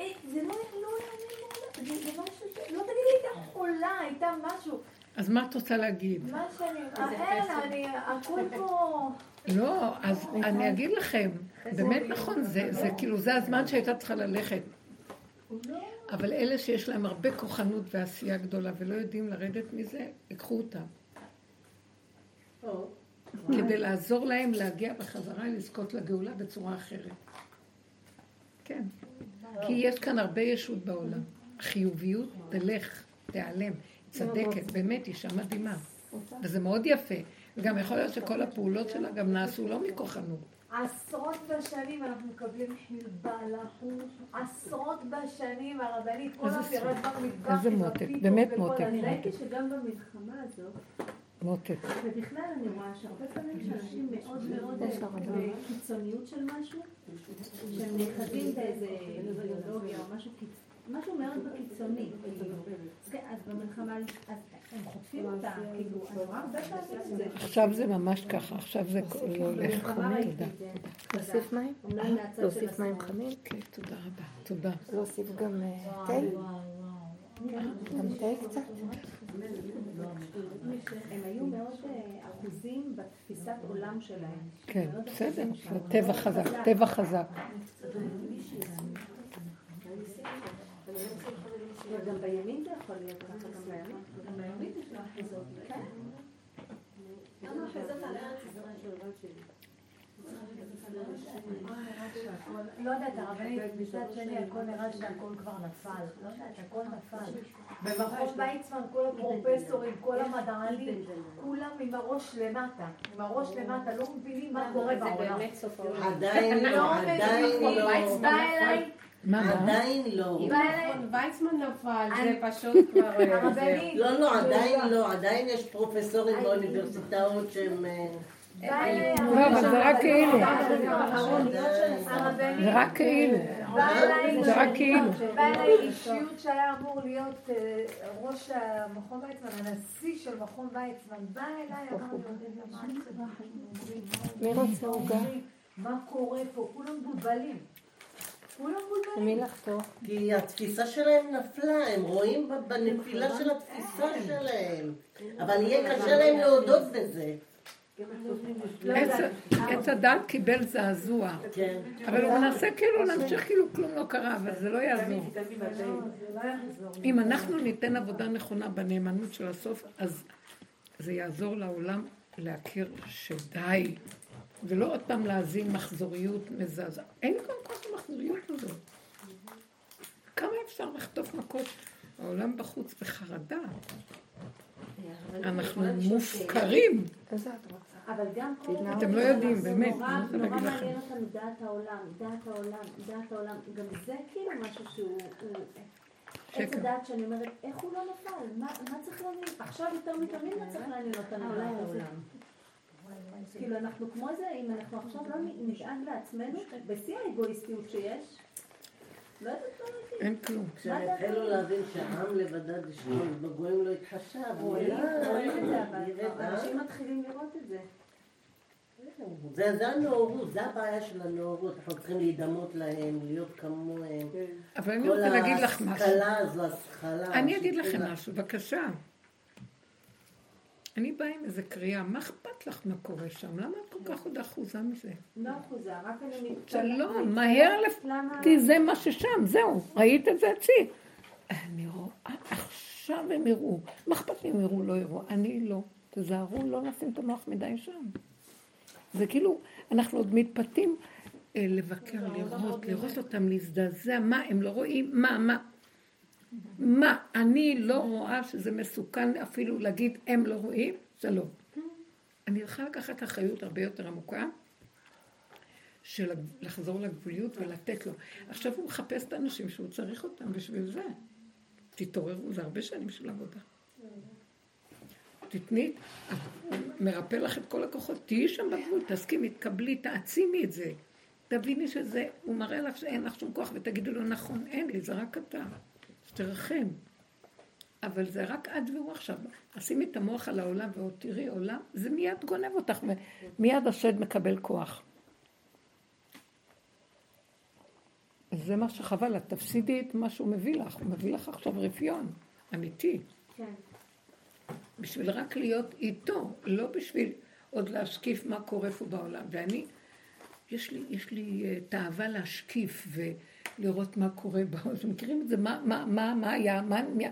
אה, זה לא, לא יאמן, זה זה משהו ש... לא תגידי, הייתה חולה, הייתה משהו. אז מה את רוצה להגיד? מה שאני... אין, אני... הכל פה... לא, אז אני אגיד לכם, באמת נכון, זה כאילו, זה הזמן שהייתה צריכה ללכת. אבל אלה שיש להם הרבה כוחנות ועשייה גדולה ולא יודעים לרדת מזה, ייקחו אותם. כדי לעזור להם להגיע בחזרה לזכות לגאולה בצורה אחרת. כן. כי יש כאן הרבה ישות בעולם. החיוביות תלך, תיעלם, צדקת, באמת אישה מדהימה. וזה מאוד יפה. וגם יכול להיות שכל הפעולות שלה גם נעשו לא מכוחנות. עשרות בשנים אנחנו מקבלים חילבה לחוש, עשרות בשנים הרבנית, כל הפירות. במטבח, איזה מותק, באמת מותק. אני ראיתי שגם במלחמה הזאת, מותק. ובכלל אני רואה שהרבה פעמים שאנשים מאוד מאוד בקיצוניות של משהו, שהם נאחזים באיזה אידיאולוגיה או משהו קיצוני. משהו מאוד בקיצוני. אז כן, אז במלחמה, אז הם חוטפים אותה, כאילו, אני רואה הרבה פעמים את זה. עכשיו זה ממש ככה, עכשיו זה לא הולך. ראיתי תודה. את זה. להוסיף מים? להוסיף מים. חמים? כן, תודה רבה. תודה. להוסיף גם אה, תה? גם תה קצת? הם היו מאוד אה, אחוזים בתפיסת עולם שלהם. כן, בסדר. טבע חזק, טבע חזק. וגם בימין זה יכול להיות ככה, גם בימין. גם בימין יש לו אחיזות. כן. על ארץ ישראל הבת שלי. לא יודעת, הרבנית, מצד שני הכל נראה שהכל כבר נפל. לא יודעת, הכל נפל. במכון ויצמן כל הפרופסורים, כל המדענים, כולם עם הראש למטה. עם הראש למטה, לא מבינים מה קורה זה בעולם. באמת סוף העולם. עדיין לא, לא עדיין. לא. עדיין לא. אליי, ויצמן נפל, זה פשוט כבר... אה, לא, לא, עדיין לא. עדיין יש פרופסורים באוניברסיטאות שהם... אה, לא, אבל זה רק כאילו. זה רק כאילו. זה רק כאילו. בא אליי אישיות שהיה אמור להיות אה, ראש המכון ויצמן, הנשיא של מכון ויצמן, בא אליי, אמר לי, "מה את מי רוצה עוגה? מה קורה פה? כולם מבולבלים. כולם מבולבלים. מי לחתוך? כי התפיסה שלהם נפלה, הם רואים ב- בנפילה של התפיסה שלהם. אבל יהיה קשה להם להודות בזה. עץ- עץ הדת קיבל זעזוע. כן. אבל הוא מנסה כאילו להמשיך כאילו כלום לא קרה, אבל זה לא יעזור. אם אנחנו ניתן עבודה נכונה בנאמנות של הסוף, אז זה יעזור לעולם להכיר שדי, ולא עוד פעם להזין מחזוריות מזעזעת. אין כל כך מחזוריות הזאת. כמה אפשר לחטוף מכות? העולם בחוץ בחרדה. אנחנו מופקרים. איזה? אבל גם תתנהגו. אתם לא יודעים, באמת, נורא רוצה נורא. מעניין אותנו דעת העולם, דעת העולם, דעת העולם. גם זה כאילו משהו שהוא... עץ שקר. הדעת שאני אומרת, איך הוא לא נפל? מה צריך לעניין? עכשיו יותר מתמיד מה צריך לעניין אותנו דעת העולם? כאילו אנחנו כמו זה, אם אנחנו עכשיו לא נדאג לעצמנו, בשיא האגואיסטיות שיש, לא. אין כלום. כשהם התחילו להבין שהעם לבדד ישכון, בגויים לא יתחשב. רואים את זה, אבל העם. אנשים מתחילים לראות את זה. זה, הנאורות, זה הבעיה של הנאורות, אנחנו צריכים להידמות להם, להיות כמוהם. אבל אני כל רוצה להגיד לך משהו. ההשכלה הזו, השכלה. אני אגיד לכם משהו, בבקשה. אני באה עם איזה קריאה, מה אכפת לך מה קורה שם? למה את כל כך עוד אחוזה מזה? לא אחוזה, רק אני מתפלאת. שלום, מהר לפ... כי זה מה ששם, זהו, ראית את זה אצלי. אני רואה, עכשיו הם יראו. מה אכפת לי אם יראו, לא יראו? אני לא. תזהרו, לא נשים את המוח מדי שם. זה כאילו, אנחנו עוד מתפתים אה, לבקר, לראות, לראות אותם, להזדעזע, מה, הם לא רואים? מה, מה? מה, אני לא רואה שזה מסוכן אפילו להגיד, הם לא רואים? שלום. אני צריכה לקחת אחריות הרבה יותר עמוקה, של לחזור לגבוליות ולתת לו. עכשיו הוא מחפש את האנשים שהוא צריך אותם בשביל זה. תתעוררו, זה הרבה שנים של עבודה. תתני, מרפא לך את כל הכוחות, תהיי שם בגבול, תסכימי, תקבלי, תעצימי את זה. תביני שזה, הוא מראה לך שאין לך שום כוח, ותגידי לו, נכון, אין לי, זה רק אתה. שתרחם. אבל זה רק את והוא עכשיו. שימי את המוח על העולם ועוד תראי עולם, זה מיד גונב אותך, מיד השד מקבל כוח. זה מה שחבל, את תפסידי את מה שהוא מביא לך, הוא מביא לך עכשיו רפיון, אמיתי. כן. בשביל רק להיות איתו, לא בשביל עוד להשקיף מה קורה פה בעולם. ואני, יש לי, יש לי uh, תאווה להשקיף ולראות מה קורה בעולם. אתם מכירים את זה? מה, מה, מה, מה היה? מה, מה...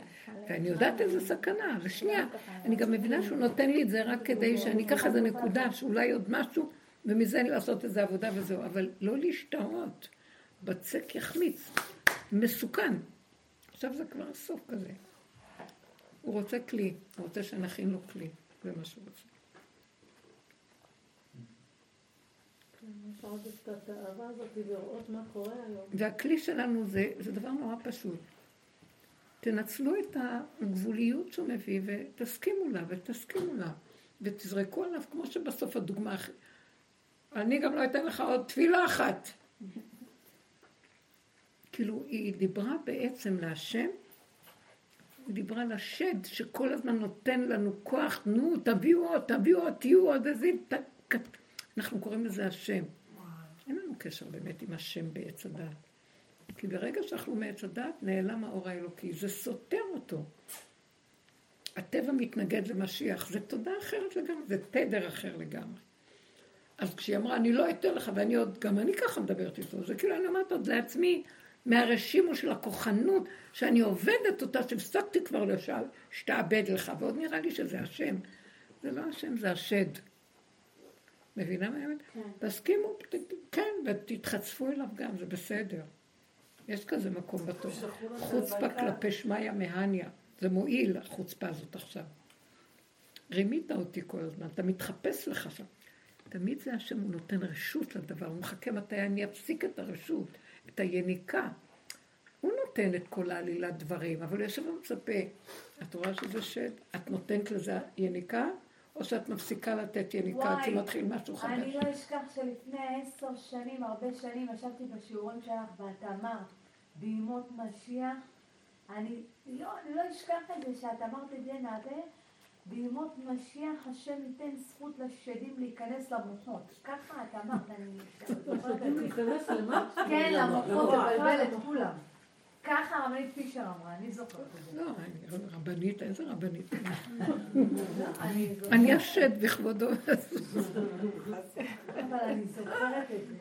ואני יודעת איזה סכנה. ושנייה, אני גם מבינה שהוא נותן לי את זה רק כדי שאני אקח איזה נקודה, שאולי עוד משהו, ומזה אני לעשות איזה עבודה וזהו. אבל לא להשתאות. בצק יחמיץ. מסוכן. עכשיו זה כבר הסוף כזה. הוא רוצה כלי, הוא רוצה שנכין לו כלי, זה מה שהוא רוצה. והכלי שלנו זה, זה דבר נורא פשוט. תנצלו את הגבוליות שהוא מביא ותסכימו לה ותסכימו לה ותזרקו עליו כמו שבסוף הדוגמה הכי... אני גם לא אתן לך עוד תפילה אחת. כאילו היא דיברה בעצם להשם היא דיברה לשד שכל הזמן נותן לנו כוח, נו, תביאו עוד, תביאו עוד, תהיו עוד איזה... אנחנו קוראים לזה השם. אין לנו קשר באמת עם השם בעץ הדת. כי ברגע שאנחנו מעץ הדת, נעלם האור האלוקי. זה סותר אותו. הטבע מתנגד למשיח. זה תודה אחרת לגמרי, זה תדר אחר לגמרי. אז כשהיא אמרה, אני לא אתן לך, ואני עוד, גם אני ככה מדברת איתו, זה כאילו אני אומרת עוד לעצמי, מהרשימו של הכוחנות, שאני עובדת אותה, שהפסקתי כבר לשאול, שתאבד לך, ועוד נראה לי שזה השם. זה לא השם, זה השד. מבינה מה האמת? כן. תסכימו, כן, ותתחצפו אליו גם, זה בסדר. יש כזה מקום בתורה. חוצפה כלפי שמיא מהניה. זה מועיל, החוצפה הזאת עכשיו. רימית אותי כל הזמן, אתה מתחפש לך שם. תמיד זה השם, הוא נותן רשות לדבר, הוא מחכה מתי אני אפסיק את הרשות. את היניקה. הוא נותן את כל העלילת דברים, אבל יושב ומצפה. את רואה שזה שד? את נותנת לזה יניקה, או שאת מפסיקה לתת יניקה עד שמתחיל משהו חדש? אני לא אשכח שלפני עשר שנים, הרבה שנים, ישבתי בשיעורים שלך ואת אמרת, בימות משיח, אני לא, לא אשכח את זה שאת אמרת את זה, נעבה, בימות משיח השם ייתן זכות לשדים להיכנס למוחות. ככה את אמרת, אני להיכנס למה? כן, למוחות, לבלבל את כולם. ככה הרבנית פישר אמרה, אני זוכרת את זה. לא, אני רבנית, איזה רבנית? אני השד בכבודו. אבל אני זוכרת את זה.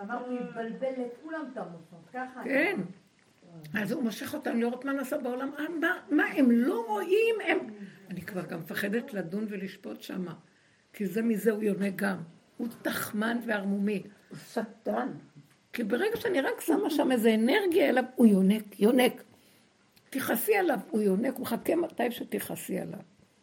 אמרתי, לבלבל לכולם את המוחות, ככה. כן. אז הוא מושך אותם לראות מה נעשה בעולם. אה, מה, מה, הם לא רואים, הם... אני כבר גם מפחדת לדון ולשפוט שמה. כי זה מזה הוא יונה גם. הוא תחמן וערמומי. הוא שטן. כי ברגע שאני רק שמה שם איזה אנרגיה אליו, הוא יונק, יונק. תכעסי עליו, הוא יונק, הוא מחכה מתי שתכעסי עליו.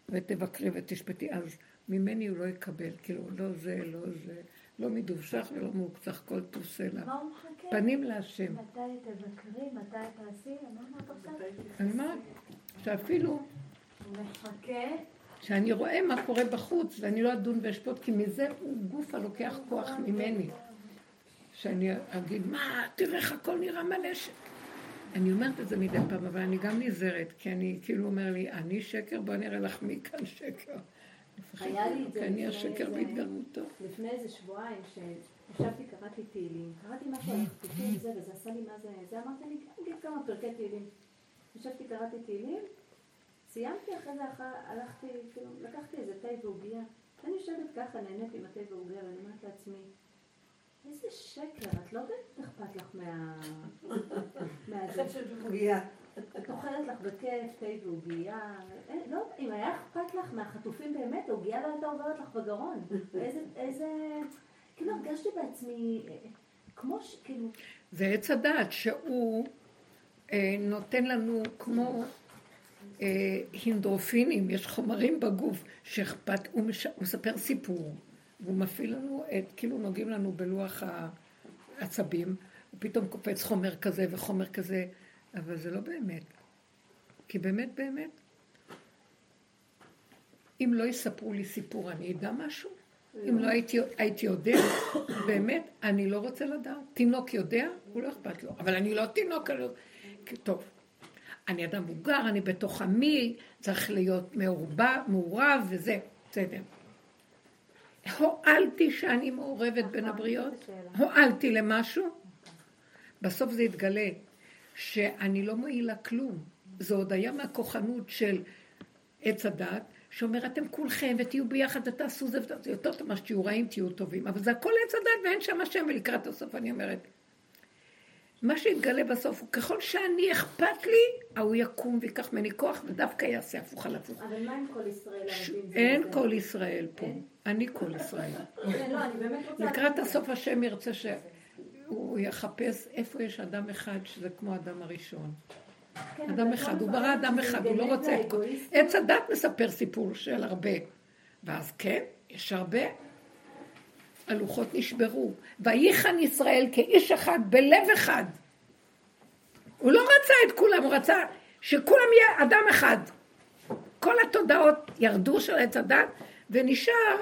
ותבקרי ותשפטי. אז ממני הוא לא יקבל. כאילו, לא זה, לא זה. לא מדובשך ולא מעוקצך כל טוב סלע. מה הוא מחכה? פנים להשם. מתי תבקרי, מתי תעשי? מה אמרת עכשיו? אני אומרת שאפילו... מחכה. שאני רואה מה קורה בחוץ, ואני לא אדון ואשפוט, כי מזה הוא גוף הלוקח כוח ממני. שאני אגיד, מה, תראה איך הכל נראה מלא ש... אני אומרת את זה מדי פעם, אבל אני גם נזהרת, כי אני כאילו אומר לי, אני שקר, בוא נראה לך מי כאן שקר. היה לי את זה אני. לפני איזה שבועיים, שישבתי, קראתי תהילים, קראתי משהו על החטופים, זה, וזה עשה לי מה זה, זה אמרתי לי, אגיד כמה פרקי תהילים. ישבתי, קראתי תהילים, סיימתי, אחרי זה הלכתי, כאילו, לקחתי איזה תה ועוגיה, ואני יושבת ככה, נהנית עם התה ועוגיה, ואני אומרת לעצמי, איזה שקר, את לא באמת אכפת לך מה... מהזה. של עוגיה. את אוכלת לך בכיף תה ועוגייה, לא, אם היה אכפת לך מהחטופים באמת, עוגייה לא הייתה עוברת לך בגרון. איזה, איזה, כאילו הרגשתי בעצמי, כמו ש... כאילו... זה עץ הדעת שהוא אה, נותן לנו כמו אה, הינדרופינים, יש חומרים בגוף שאכפת, הוא, מש, הוא מספר סיפור. והוא מפעיל לנו את, כאילו נוגעים לנו בלוח העצבים, ופתאום קופץ חומר כזה וחומר כזה, אבל זה לא באמת. כי באמת, באמת, אם לא יספרו לי סיפור, אני אדע משהו? אם לא הייתי, הייתי יודע, באמת, אני לא רוצה לדעת. תינוק יודע, הוא לא אכפת לו. אבל אני לא תינוק, אני לא... טוב. אני אדם מבוגר, אני בתוך עמי, צריך להיות מעורבב, מעורב וזה, בסדר. הועלתי שאני מעורבת בין הבריות? הועלתי למשהו? בסוף זה יתגלה שאני לא מועילה כלום. זה עוד היה מהכוחנות של עץ הדת, שאומר, אתם כולכם ותהיו ביחד ותעשו זה וזה יותר טוב מה שתהיו רעים, תהיו טובים. אבל זה הכל עץ הדת ואין שם השם, ולקראת הסוף אני אומרת. מה שיתגלה בסוף הוא ככל שאני אכפת לי, ההוא יקום ויקח ממני כוח ודווקא יעשה הפוך על הפוך. אבל מה עם כל ישראל הרבים? אין כל ישראל פה. אני כל ישראל. כן, לא. לקראת הסוף השם ירצה שהוא יחפש איפה יש אדם אחד שזה כמו האדם הראשון. כן, אדם אחד, הוא ברא אדם אחד, הוא לא רוצה את כל... עץ הדת מספר סיפור של הרבה. ואז כן, יש הרבה. הלוחות נשברו. וייחן ישראל כאיש אחד בלב אחד. הוא לא רצה את כולם, הוא רצה שכולם יהיה אדם אחד. כל התודעות ירדו של עץ הדת, ונשאר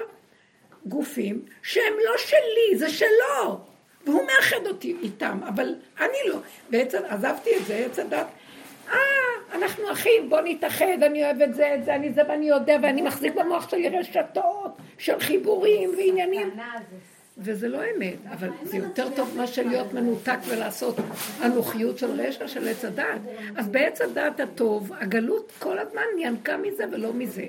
גופים שהם לא שלי, זה שלו. והוא מאחד אותי איתם, אבל אני לא. בעצם עזבתי את זה, עץ הדת. אה, אנחנו אחים, בוא נתאחד, אני אוהב את זה, את זה, אני זה ואני יודע, ואני מחזיק במוח שלי רשתות של חיבורים ועניינים. וזה לא אמת, אבל זה יותר טוב מאשר להיות מנותק ולעשות אנוכיות של רשע של עץ הדת. אז בעץ הדת הטוב, הגלות כל הזמן ינקה מזה ולא מזה.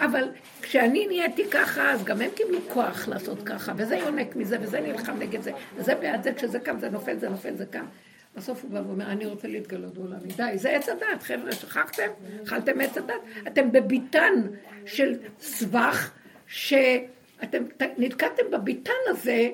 אבל כשאני נהייתי ככה, אז גם הם קיבלו כוח לעשות ככה, וזה יונק מזה, וזה נלחם נגד זה, וזה בעד זה, כשזה קם זה נופל, זה נופל, זה קם. בסוף הוא בא ואומר, אני רוצה להתגלות בעולמי. די, זה עץ הדת, חבר'ה, שכחתם? אכלתם עץ הדת? אתם בביתן של סבך, שאתם נתקעתם בביתן הזה,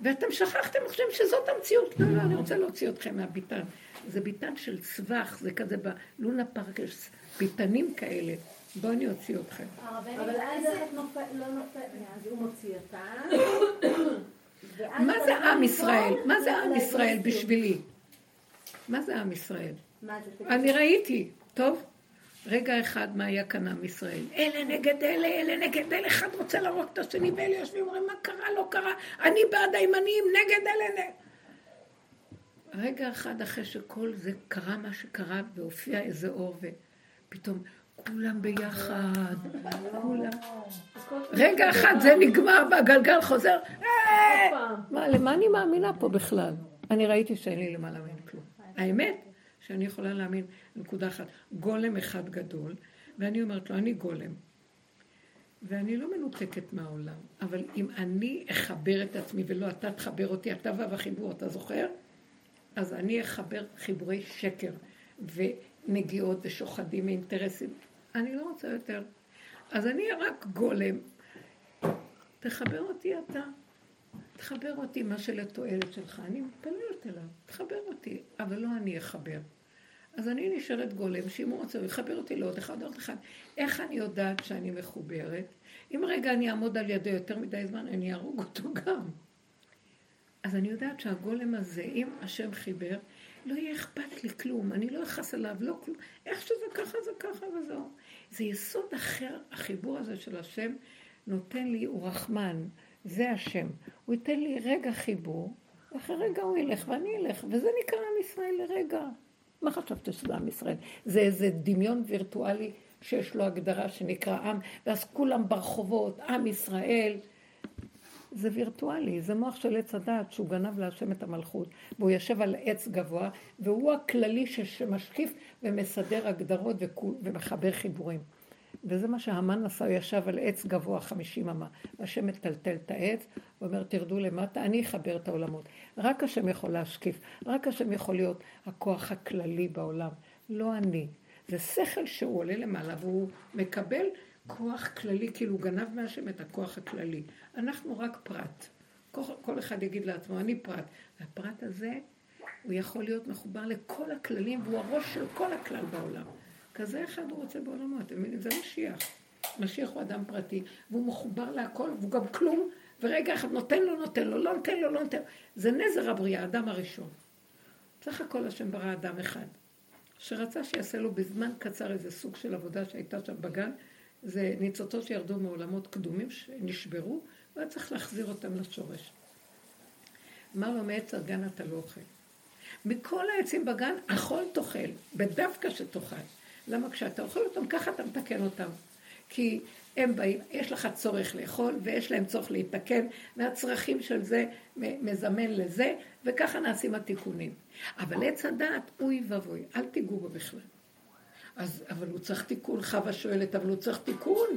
ואתם שכחתם, חושבים שזאת המציאות. לא, לא, אני רוצה להוציא אתכם מהביתן. זה ביתן של סבך, זה כזה בלונה פארק, יש ביתנים כאלה. בואו אני אוציא אתכם. אבל אז את לא נופל, אז הוא מוציא אותה. מה זה עם ישראל? מה זה עם ישראל בשבילי? מה זה עם ישראל? אני ראיתי, טוב? רגע אחד מה היה כאן עם ישראל. אלה נגד אלה, אלה נגד אלה, אחד רוצה להרוג את השני, ואלה יושבים ואומרים מה קרה, לא קרה, אני בעד הימנים, נגד אלה, נגד. רגע אחד אחרי שכל זה קרה מה שקרה, והופיע איזה אור, ופתאום כולם ביחד, כולם. רגע אחד זה נגמר והגלגל חוזר. מה, למה אני מאמינה פה בכלל? אני ראיתי שאין לי למה להאמין כלום. האמת שאני יכולה להאמין נקודה אחת, גולם אחד גדול, ואני אומרת לו, אני גולם. ואני לא מנותקת מהעולם, אבל אם אני אחבר את עצמי ולא אתה תחבר אותי, אתה והחיבור, אתה זוכר? אז אני אחבר חיבורי שקר ונגיעות ושוחדים מאינטרסים. אני לא רוצה יותר. אז אני רק גולם. תחבר אותי אתה. תחבר אותי מה שלתועלת שלך. אני מתפללת אליו. תחבר אותי, אבל לא אני אחבר. אז אני נשארת גולם, שאם הוא רוצה, הוא יחבר אותי לעוד אחד, עוד אחד. איך אני יודעת שאני מחוברת? אם רגע אני אעמוד על ידו יותר מדי זמן, אני אהרוג אותו גם. אז אני יודעת שהגולם הזה, אם השם חיבר, לא יהיה אכפת לי כלום, אני לא אכעס עליו, לא כלום. איך שזה ככה, זה ככה וזהו. זה יסוד אחר, החיבור הזה של השם נותן לי, הוא רחמן, זה השם. הוא ייתן לי רגע חיבור, ואחרי רגע הוא ילך ואני אלך, וזה נקרא עם ישראל לרגע. מה חשבת שזה עם ישראל? זה איזה דמיון וירטואלי שיש לו הגדרה שנקרא עם, ואז כולם ברחובות, עם ישראל. זה וירטואלי, זה מוח של עץ הדעת שהוא גנב להשם את המלכות, והוא יושב על עץ גבוה, והוא הכללי שמשקיף ומסדר הגדרות ומחבר חיבורים. וזה מה שהמן עשה, הוא ישב על עץ גבוה חמישים אמה, והשם מטלטל את העץ, ואומר תרדו למטה, אני אחבר את העולמות. רק השם יכול להשקיף, רק השם יכול להיות הכוח הכללי בעולם, לא אני. זה שכל שהוא עולה למעלה והוא מקבל כוח כללי, כאילו הוא גנב מהשם את הכוח הכללי. אנחנו רק פרט. כל אחד יגיד לעצמו, אני פרט. והפרט הזה, הוא יכול להיות מחובר לכל הכללים, והוא הראש של כל הכלל בעולם. כזה אחד הוא רוצה בעולמו, אתם מבינים? זה משיח. משיח הוא אדם פרטי, והוא מחובר להכל, והוא גם כלום, ורגע אחד נותן לו, נותן לו, לא נותן לו, לא נותן לו. זה נזר הבריאה, האדם הראשון. סך הכל השם ברא אדם אחד, שרצה שיעשה לו בזמן קצר איזה סוג של עבודה שהייתה שם בגן, זה ניצוצות שירדו מעולמות קדומים שנשברו, והיה צריך להחזיר אותם לשורש. אמר לו, מעץ הגן אתה לא אוכל. מכל העצים בגן, אכול תאכל, בדווקא שתאכל. למה כשאתה אוכל אותם, ככה אתה מתקן אותם. כי הם באים, יש לך צורך לאכול, ויש להם צורך להתקן, והצרכים של זה מזמן לזה, וככה נעשים התיקונים. אבל עץ הדעת, אוי ואבוי, אל תיגעו בו בכלל. אז, אבל הוא צריך תיקון, חווה שואלת, אבל הוא צריך תיקון,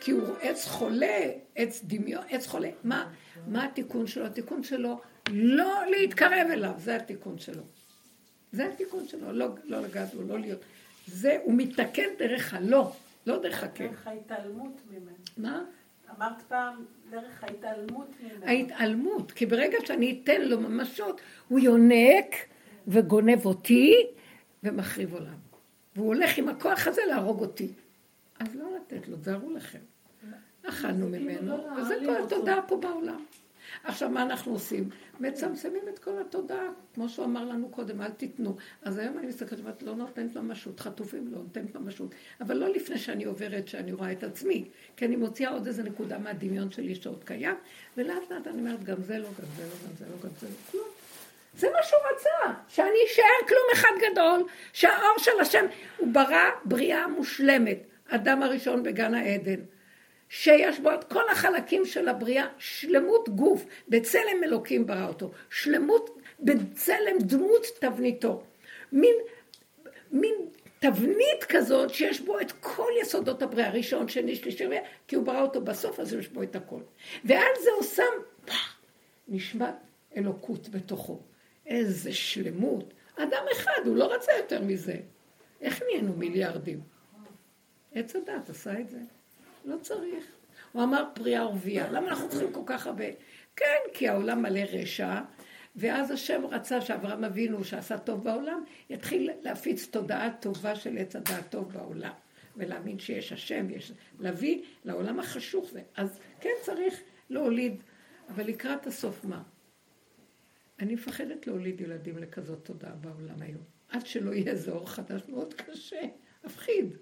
כי הוא עץ חולה, עץ דמיון, עץ חולה. מה, מה התיקון שלו? התיקון שלו, לא להתקרב אליו, זה התיקון שלו. זה התיקון שלו, לא, לא לגעת בו, לא להיות. זה, הוא מתקן דרך הלא, לא דרך הכן. דרך ההתעלמות ממנו. מה? אמרת פעם, דרך ההתעלמות ממנו. ההתעלמות, כי ברגע שאני אתן לו ממשות, הוא יונק וגונב אותי ומחריב עולם. והוא הולך עם הכוח הזה להרוג אותי. אז לא לתת לו, תזהרו לכם. אכלנו ממנו, וזה כל התודעה פה בעולם. עכשיו, מה אנחנו עושים? מצמצמים את כל התודעה, כמו שהוא אמר לנו קודם, אל תיתנו. אז היום אני מסתכלת ואת לא נותנת ממשות, חטופים לא נותנת ממשות. אבל לא לפני שאני עוברת, שאני רואה את עצמי, כי אני מוציאה עוד איזה נקודה מהדמיון שלי שעוד קיים, ולאט לאט אני אומרת, גם זה לא, גם זה לא, גם זה לא, גם זה לא, כלום. זה מה שהוא רצה, שאני אשאר כלום אחד גדול, שהאור של השם, הוא ברא בריאה מושלמת, אדם הראשון בגן העדן. שיש בו את כל החלקים של הבריאה, שלמות גוף, בצלם אלוקים ברא אותו, שלמות בצלם דמות תבניתו. מין, מין תבנית כזאת שיש בו את כל יסודות הבריאה, ראשון, שני, שלישי, כי הוא ברא אותו בסוף, אז יש בו את הכל. ועל זה הוא שם, נשמע אלוקות בתוכו. איזה שלמות. אדם אחד, הוא לא רצה יותר מזה. איך נהיינו מיליארדים? עץ הדת עשה את זה. לא צריך. הוא אמר פריאה ורבייה. למה אנחנו צריכים כל כך הרבה? כן, כי העולם מלא רשע, ואז השם רצה שאברהם אבינו, שעשה טוב בעולם, יתחיל להפיץ תודעה טובה של עץ הדעת טוב בעולם. ולהאמין שיש השם, יש... להביא לעולם החשוך. אז כן צריך להוליד, אבל לקראת הסוף מה? אני מפחדת להוליד ילדים לכזאת תודעה בעולם היום. עד שלא יהיה איזה אור חדש מאוד קשה, מפחיד.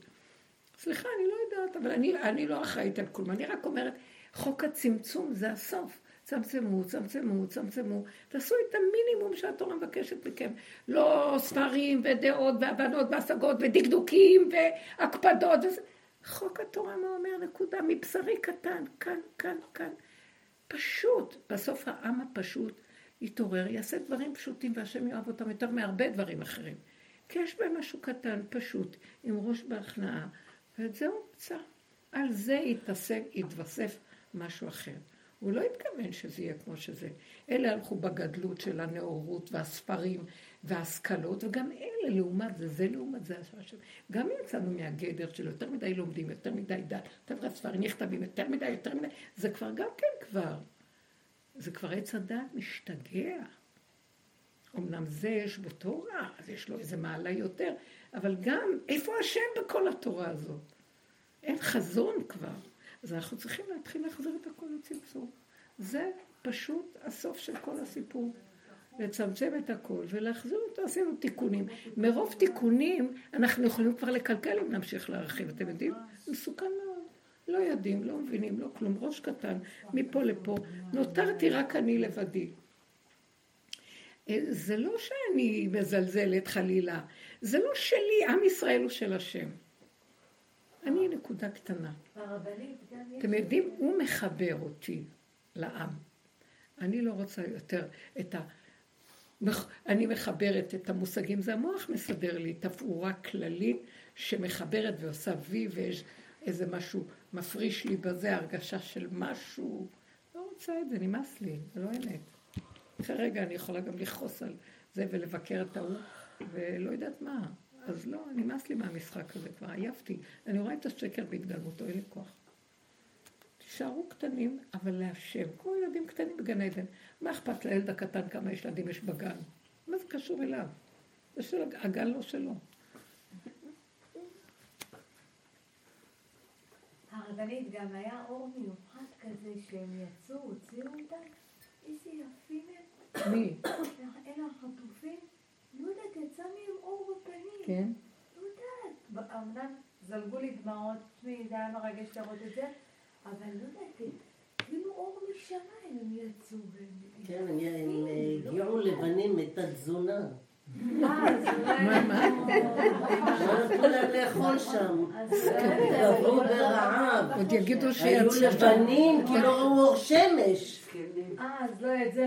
סליחה, אני לא יודעת, אבל אני, אני לא אחראית על כלום. אני רק אומרת, חוק הצמצום זה הסוף. צמצמו, צמצמו, צמצמו. תעשו את המינימום שהתורה מבקשת מכם. לא ספרים ודעות והבנות והשגות ודקדוקים והקפדות. וזה. חוק התורה מה אומר? נקודה. מבשרי קטן, כאן, כאן, כאן. פשוט. בסוף העם הפשוט יתעורר, יעשה דברים פשוטים והשם יאהב אותם יותר מהרבה דברים אחרים. כי יש בהם משהו קטן, פשוט, עם ראש בהכנעה. ואת זה הוא מצא. על זה יתעסק, יתווסף משהו אחר. הוא לא התכוון שזה יהיה כמו שזה. אלה הלכו בגדלות של הנאורות והספרים וההשכלות, וגם אלה לעומת זה, זה לעומת זה. גם יצאנו מהגדר של יותר מדי לומדים, יותר מדי דת, יותר מדי ספרים נכתבים, יותר מדי, יותר מדי, זה כבר גם כן כבר. זה כבר עץ הדעת משתגע. אמנם זה יש בו תורה, אז יש לו איזה מעלה יותר, אבל גם, איפה השם בכל התורה הזאת? אין חזון כבר. אז אנחנו צריכים להתחיל להחזיר את הכל לצמצום. זה פשוט הסוף של כל הסיפור. לצמצם את הכל ולהחזיר אותו, עשינו תיקונים. מרוב תיקונים אנחנו יכולים כבר לקלקל אם נמשיך להרחיב. אתם יודעים? מסוכן מאוד. לא יודעים, לא מבינים, לא כלום. ראש קטן, מפה לפה. נותרתי רק אני לבדי. אה, זה לא שאני מזלזלת חלילה, זה לא שלי, עם ישראל הוא של השם. אני נקודה קטנה. אתם יודעים, הוא מחבר אותי לעם. אני לא רוצה יותר את ה... אני מחברת את המושגים, זה המוח מסדר לי תפאורה כללית שמחברת ועושה וי ויש איזה משהו מפריש לי בזה, הרגשה של משהו. לא רוצה את זה, נמאס לי, זה לא אמת. אחרי רגע אני יכולה גם לכעוס על זה ולבקר את ההוא, ולא יודעת מה. אז לא, נמאס לי מהמשחק הזה, כבר עייפתי. אני רואה את השקר בהתגלמותו, אין לי כוח. תישארו קטנים, אבל להשם. כמו ילדים קטנים בגן עדן. מה אכפת לילד הקטן כמה ילדים יש בגן? מה זה קשור אליו? זה של הגן לא שלו. הרבנית גם היה אור מיוחד כזה שהם יצאו, הוציאו אותם. איזה יפים הם. מי? אלה החטופים. לא יודעת, יצא מהם אור בפנים. כן. לא יודעת. אמנם זלגו לי דמעות, תשמעי, זה היה מרגש לראות את זה, אבל לא יודעת, כאילו אור משמיים הם יצאו. והם- כן, הם הם הגיעו לבנים את התזונה. אה. מה, מה? לא נתנו להם לאכול שם. גברו ברעב. עוד יגידו היו שיצא. לבנים כי לא ראו אור שמש. אה, אז לא, את זה